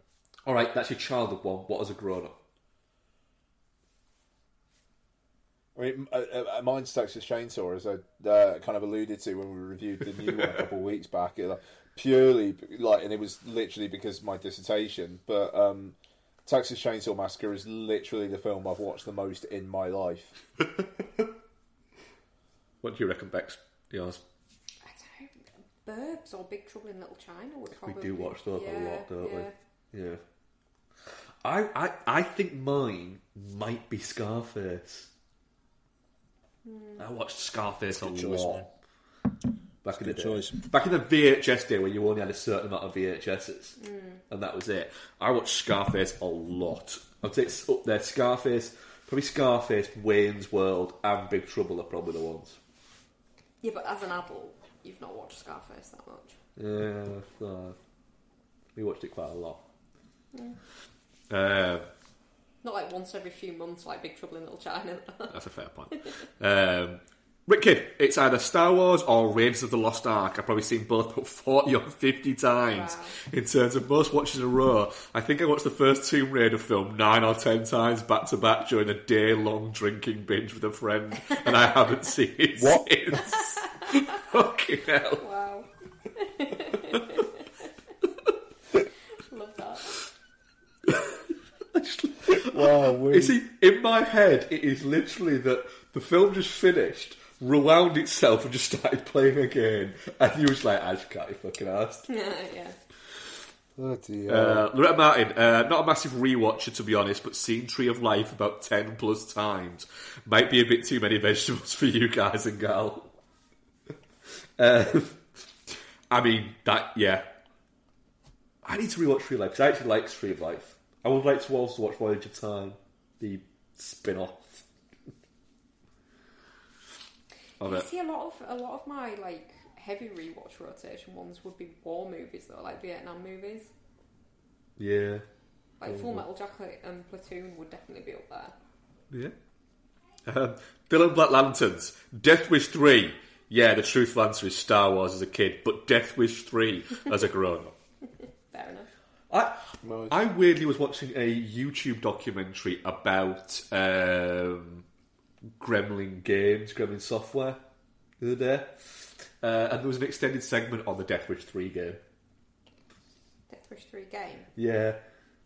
All right, that's your childhood one. What as a grown up? I mean, uh, uh, mine's Texas Chainsaw, as I uh, kind of alluded to when we reviewed the new one a couple of weeks back. It, like, purely like, and it was literally because of my dissertation. But um, Texas Chainsaw Massacre is literally the film I've watched the most in my life. What do you reckon, Bex? Yours? I don't know, Burbs or Big Trouble in Little China would We do watch those a lot, don't yeah. we? Yeah. I, I I think mine might be Scarface. Hmm. I watched Scarface a Good choice, lot. man. Back in the day. choice. Back in the VHS day when you only had a certain amount of VHSs. Hmm. And that was it. I watched Scarface a lot. I'd say it's up there. Scarface, probably Scarface, Wayne's World, and Big Trouble are probably the ones. Yeah, but as an adult, you've not watched Scarface that much. Yeah, so we watched it quite a lot. Mm. Um, Not like once every few months, like Big Trouble in Little China. That's a fair point. Um, Rick Kidd, it's either Star Wars or Raiders of the Lost Ark. I've probably seen both about 40 or 50 times. Wow. In terms of most watches in a row, I think I watched the first Tomb Raider film nine or ten times back to back during a day long drinking binge with a friend, and I haven't seen it What? since. Fucking hell. wow. Love that. Wow, we... You see, in my head, it is literally that the film just finished, rewound itself, and just started playing again. And you was like, I just can't be fucking asked. Yeah, yeah. Oh dear. Uh, Loretta Martin, uh, not a massive rewatcher to be honest, but seen Tree of Life about 10 plus times. Might be a bit too many vegetables for you guys and gal. Uh, I mean, that, yeah. I need to rewatch Tree of Life because I actually like Tree of Life. I would like to also watch Voyage of Time, the spin off of I it. see a lot of a lot of my like heavy rewatch rotation ones would be war movies though, like Vietnam movies. Yeah. Like Full Metal Jacket and Platoon would definitely be up there. Yeah. Um, Dylan Black Lanterns. Death Wish 3. Yeah, the truthful answer is Star Wars as a kid, but Death Wish 3 as a grown up. Fair enough. I, I weirdly was watching a YouTube documentary about um, Gremlin games, Gremlin software, the other day. Uh, and there was an extended segment on the Death Wish 3 game. Death Wish 3 game. Yeah.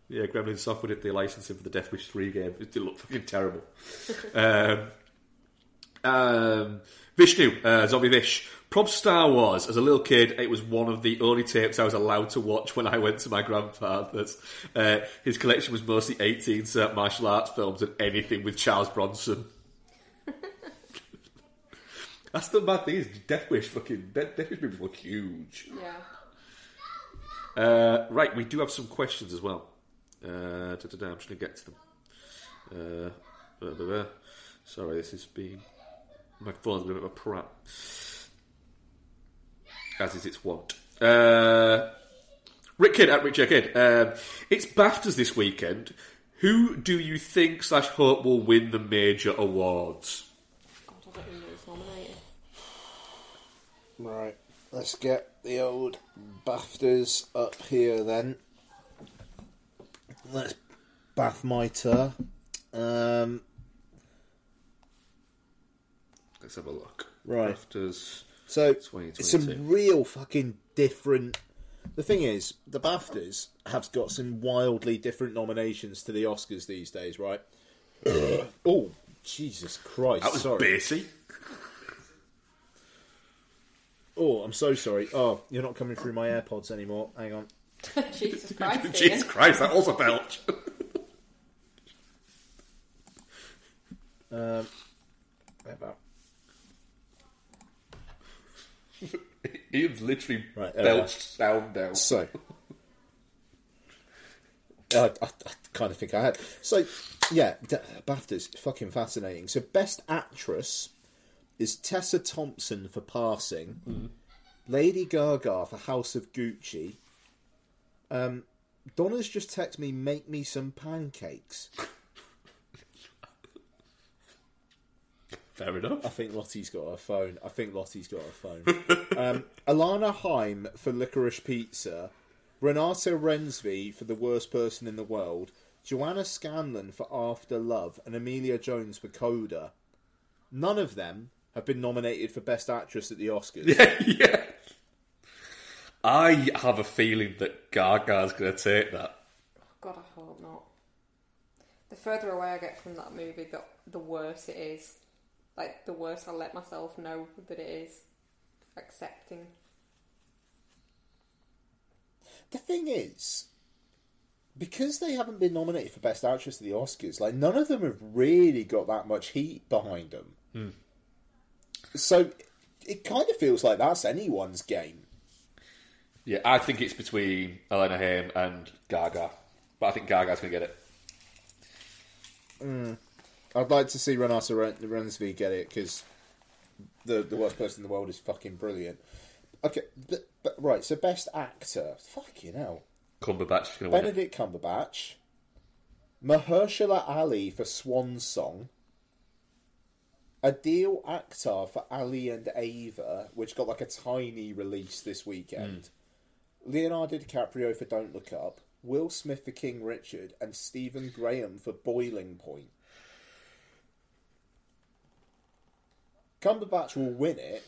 Yeah, Gremlin Software did the licensing for the Death Wish 3 game. It did look fucking terrible. um, um, Vishnu, uh, Zombie Vish. Prob Star Wars. As a little kid, it was one of the only tapes I was allowed to watch when I went to my grandfather's. Uh, his collection was mostly 18 uh, martial arts films and anything with Charles Bronson. That's the bad thing is Death Wish fucking Death, Death Wish movies were huge. Yeah. Uh, right, we do have some questions as well. Uh, I'm just going to get to them. Uh. Sorry, this is being. My phone's a bit of a prat. As is its wont. Uh, Rick Kidd at Rick J. Kidd. Um, it's BAFTAs this weekend. Who do you think slash hope will win the major awards? God, I don't even know who's nominated. Right, let's get the old BAFTAs up here then. Let's bath my tur. Um, Let's have a look. Right. BAFTAs. So it's some real fucking different. The thing is, the BAFTAs have got some wildly different nominations to the Oscars these days, right? oh, Jesus Christ! That was sorry. Basie. Oh, I'm so sorry. Oh, you're not coming through my AirPods anymore. Hang on. Jesus Christ. Jesus Christ, that also belch. Um, about Ian's literally Right, we belched sound down. So, I, I, I kind of think I had. So, yeah, D- BAFTA's fucking fascinating. So, Best Actress is Tessa Thompson for Passing, Lady Gaga for House of Gucci. Um, Donna's just texted me, make me some pancakes. Fair enough. I think Lottie's got a phone. I think Lottie's got a phone. um, Alana Haim for Licorice Pizza, Renata Rensby for The Worst Person in the World, Joanna Scanlon for After Love, and Emilia Jones for Coda. None of them have been nominated for Best Actress at the Oscars. yeah. I have a feeling that Gaga's going to take that. God, I hope not. The further away I get from that movie, the the worse it is. Like the worse I let myself know that it is. Accepting. The thing is, because they haven't been nominated for Best Actress at the Oscars, like none of them have really got that much heat behind them. Hmm. So it kind of feels like that's anyone's game. Yeah, I think it's between Elena Haim and Gaga, but I think Gaga's going to get it. Mm. I'd like to see Renata Ren- Reinsve get it because the the worst person in the world is fucking brilliant. Okay, but, but right. So best actor, fucking hell, Cumberbatch is going to win. Benedict Cumberbatch, Mahershala Ali for Swan Song, Adil Akhtar for Ali and Ava, which got like a tiny release this weekend. Hmm. Leonardo DiCaprio for Don't Look Up, Will Smith for King Richard, and Stephen Graham for Boiling Point. Cumberbatch will win it.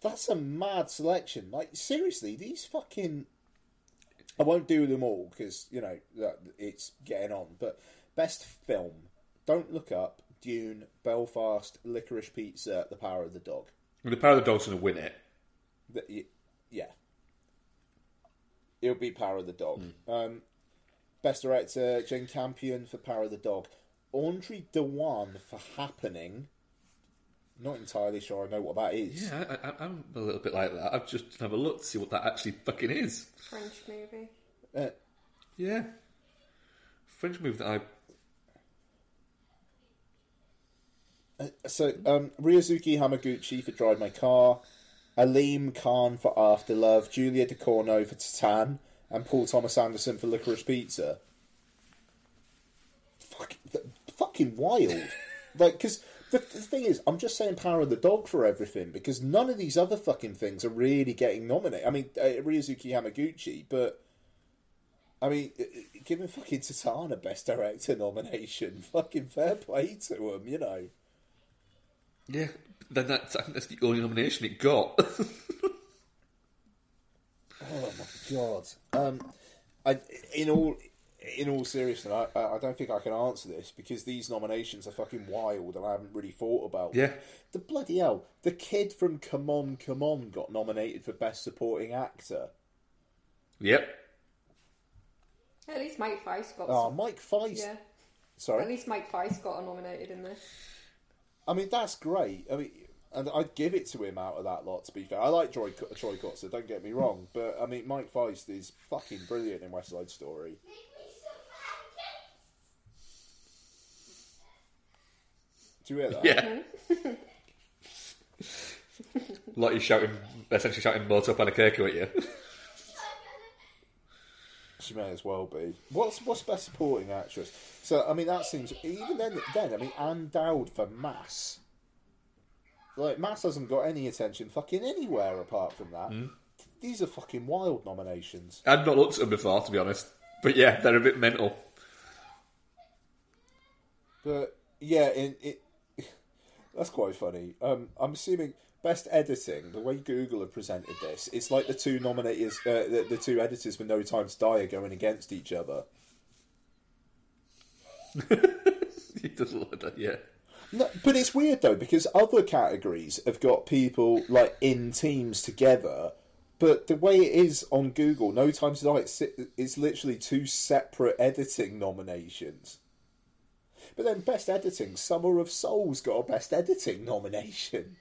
That's a mad selection. Like seriously, these fucking. I won't do them all because you know it's getting on. But best film: Don't Look Up, Dune, Belfast, Licorice Pizza, The Power of the Dog. The Power of the Dog's going to win it. The- yeah, it'll be Power of the Dog. Um, best director: Jane Campion for Power of the Dog. Audrey Diwan for Happening. Not entirely sure I know what that is. Yeah, I, I, I'm a little bit like that. I've just have a look to see what that actually fucking is. French movie. Uh, Yeah, French movie that I So, um, Ryusuke Hamaguchi for Drive My Car, Aleem Khan for After Love, Julia Ducournau for Titan, and Paul Thomas Anderson for Licorice Pizza. Fuck, th- fucking wild. like, because the, the thing is, I'm just saying Power of the Dog for everything, because none of these other fucking things are really getting nominated. I mean, uh, Ryusuke Hamaguchi, but. I mean, uh, uh, giving fucking Titan a Best Director nomination, fucking fair play to him, you know. yeah. Then that's that's the only nomination it got. Oh my god. Um, I, in all in all seriousness, I, I I don't think I can answer this because these nominations are fucking wild, and I haven't really thought about. Yeah. them. The bloody hell! The kid from Come On, Come On got nominated for Best Supporting Actor. yep. At least Mike Faist got. Oh, some- Mike Faist. Yeah. Sorry. At least Mike Faist got nominated in this. I mean, that's great. I mean, and I'd give it to him out of that lot. To be fair, I like Troy Troy Kotsur. Don't get me wrong, but I mean, Mike Faist is fucking brilliant in West Side Story. Do you hear that? Yeah. Hmm? like you shouting, essentially shouting "Moto Panakeiko" at you. She may as well be. What's what's best supporting actress? So I mean that seems even then. Then I mean Ann Dowd for Mass. Like Mass hasn't got any attention fucking anywhere apart from that. Hmm. These are fucking wild nominations. I'd not looked at them before, to be honest. But yeah, they're a bit mental. But yeah, in it that's quite funny. Um, I'm assuming best editing. The way Google have presented this, it's like the two nominators, uh, the, the two editors for No Time to Die are going against each other. He does look like that, yeah. No, but it's weird though because other categories have got people like in teams together, but the way it is on Google, No Time to Die, it's, it's literally two separate editing nominations. But then Best Editing, Summer of Souls got a Best Editing nomination.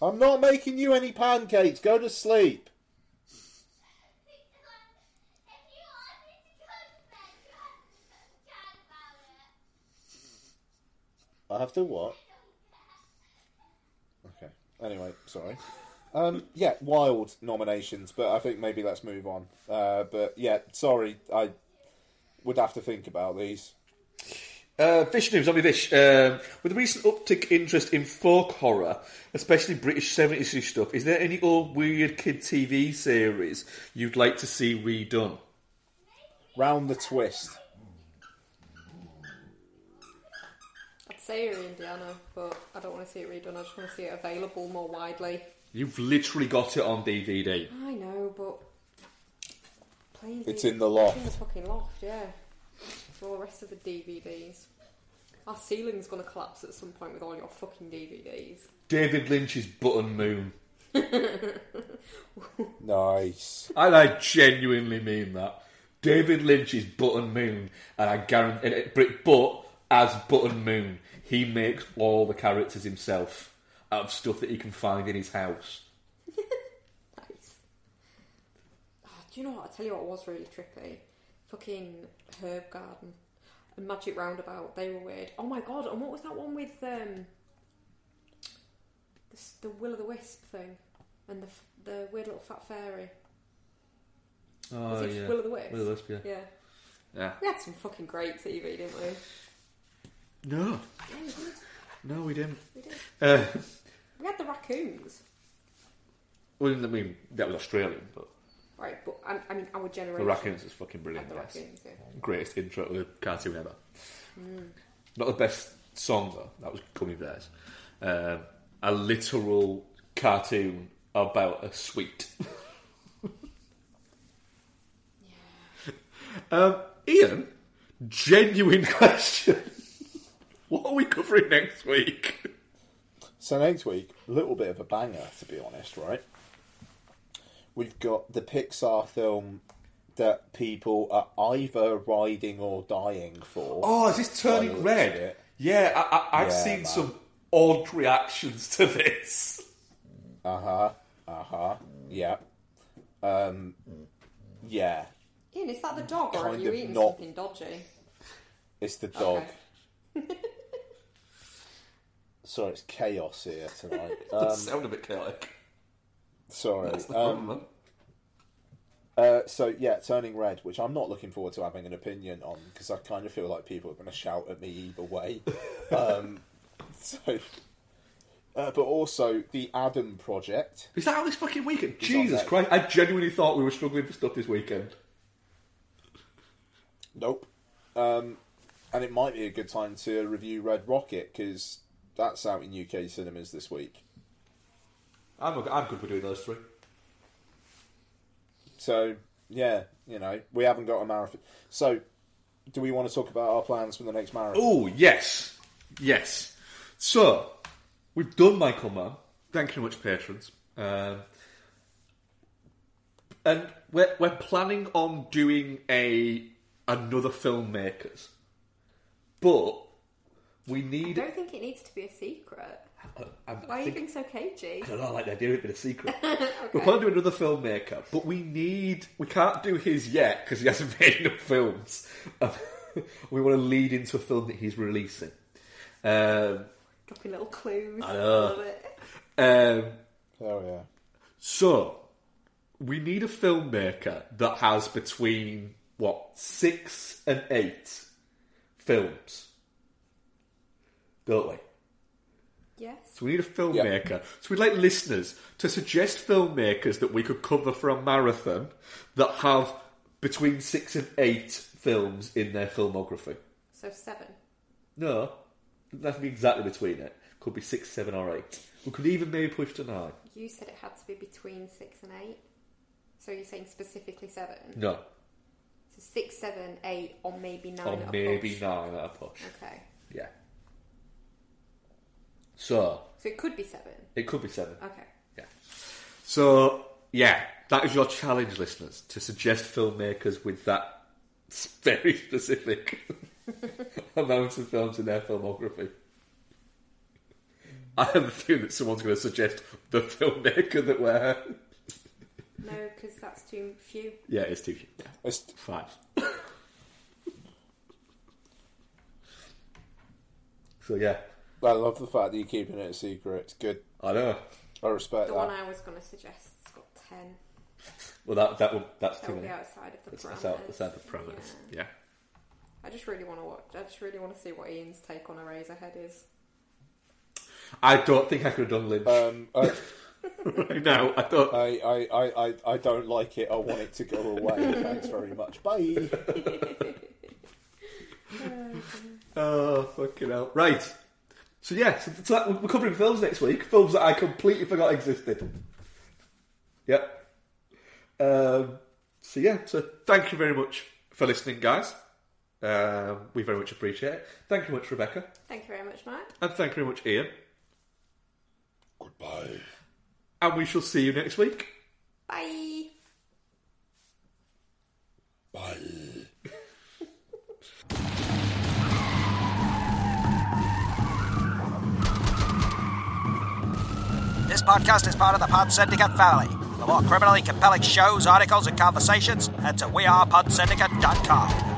I'm not making you any pancakes. Go to sleep. I have to what? Okay. Anyway, sorry. Um, yeah, wild nominations, but I think maybe let's move on. Uh, but yeah, sorry, I would have to think about these. Uh, Fish news, Zombie Fish. Um, with the recent uptick interest in folk horror, especially British 70s stuff, is there any old weird kid TV series you'd like to see redone? Round the twist. I'd say you're Indiana, but I don't want to see it redone. I just want to see it available more widely. You've literally got it on DVD. I know, but Playing It's DVD in the loft. It's in the fucking loft, yeah. For all the rest of the DVDs. Our ceiling's gonna collapse at some point with all your fucking DVDs. David Lynch's Button Moon. Nice. And I genuinely mean that. David Lynch's Button Moon, and I guarantee, it, but, but as Button Moon, he makes all the characters himself out of stuff that he can find in his house. Nice. Oh, do you know what? I'll tell you what was really trippy. Fucking Herb Garden and Magic Roundabout. They were weird. Oh my god! And what was that one with um, the, the Will o' the Wisp thing and the the weird little fat fairy? Oh, Was it just Will o' the Wisp? Will o' the Wisp, yeah. Yeah. Yeah. We had some fucking great TV, didn't we? No. Yeah, we did. No, we didn't. We did. Uh, We had the raccoons. well, I mean, that was Australian, but Right, but I, I mean, our generation. the generation. Raccoons is fucking brilliant, the yes. raccoons, yeah. Greatest intro to the cartoon ever. Mm. Not the best song, though. That was Coming Theirs. Um, a literal cartoon about a sweet. um, Ian, genuine question. what are we covering next week? So next week, a little bit of a banger, to be honest, right? We've got the Pixar film that people are either riding or dying for. Oh, is this turning red? it. Yeah, I, I, I've Yeah, seen man. some odd reactions to this. Uh huh. Uh huh. Yeah. Um. Yeah. Ian, is that the dog, or are you eating not- something dodgy? It's the dog. Okay. Sorry, it's chaos here tonight. Does Um, sound a bit chaotic. Sorry. That's the Um, problem. Uh, so yeah, turning red, which I'm not looking forward to having an opinion on because I kind of feel like people are going to shout at me either way. um, so, uh, but also the Adam Project. Is that out this fucking weekend? Jesus. Christ! I genuinely thought we were struggling for stuff this weekend. Nope. Um, and it might be a good time to review Red Rocket because that's out in UK cinemas this week. I'm, I'm good for doing those three. So yeah, you know we haven't got a marathon. So, do we want to talk about our plans for the next marathon? Oh yes, yes. So we've done Michael Mann. Thank you very much, patrons. Um, and we're we're planning on doing a another filmmakers, but we need. I don't think it needs to be a secret. I, I Why are you being so cagey? I don't know, like they're doing it in a secret. We're planning to do another filmmaker, but we need. We can't do his yet because he hasn't made enough films. we want to lead into a film that he's releasing. Um, Dropping little clues. I know. love it. um, Oh yeah. so we need a filmmaker that has between what six and eight films, don't we? Yes. So we need a filmmaker. So we'd like listeners to suggest filmmakers that we could cover for a marathon that have between six and eight films in their filmography. So seven. No, doesn't have to be exactly between it. Could be six, seven, or eight. We could even maybe push to nine. You said it had to be between six and eight. So you're saying specifically seven? No, So six, seven, eight, or maybe nine. or at a maybe push. nine at a push. Okay. Yeah. So So it could be seven. it could be seven. Okay. Yeah. So yeah, that is your challenge, listeners, to suggest filmmakers with that s- very specific amount of films in their filmography. I have a feeling that someone's going to suggest the filmmaker that we're. No, because that's too few. Yeah, it's too few. Yeah. It's, Five. so yeah, I love the fact that you're keeping it a secret. It's good. I know. I respect The that. one I was going to suggest has got ten. Well, that that will, that's That too will be many. outside of the That's, parameters. that's out, of the parameters. Yeah. Yeah. I just really want to watch. I just really want to see what Ian's take on Eraserhead is. I don't think I could have done Lynch Um, I, right now. I don't. I, I, I, I, I don't like it. I want it to go away. Thanks very much. Bye. Oh, fucking hell. Right. So, yeah, so, so that, we're covering films next week. Films that I completely forgot existed. Yep. Um, so yeah, so thank you very much for listening, guys. Um, we very much appreciate it. Thank you much, Rebecca, Thank you very much, Mike. and thank you very much, Ian. Goodbye. And we shall see you next week. Bye. Bye. podcast is part of the Pod Syndicate family. For more criminally compelling shows, articles, and conversations, head to wearePodsyndicate.com.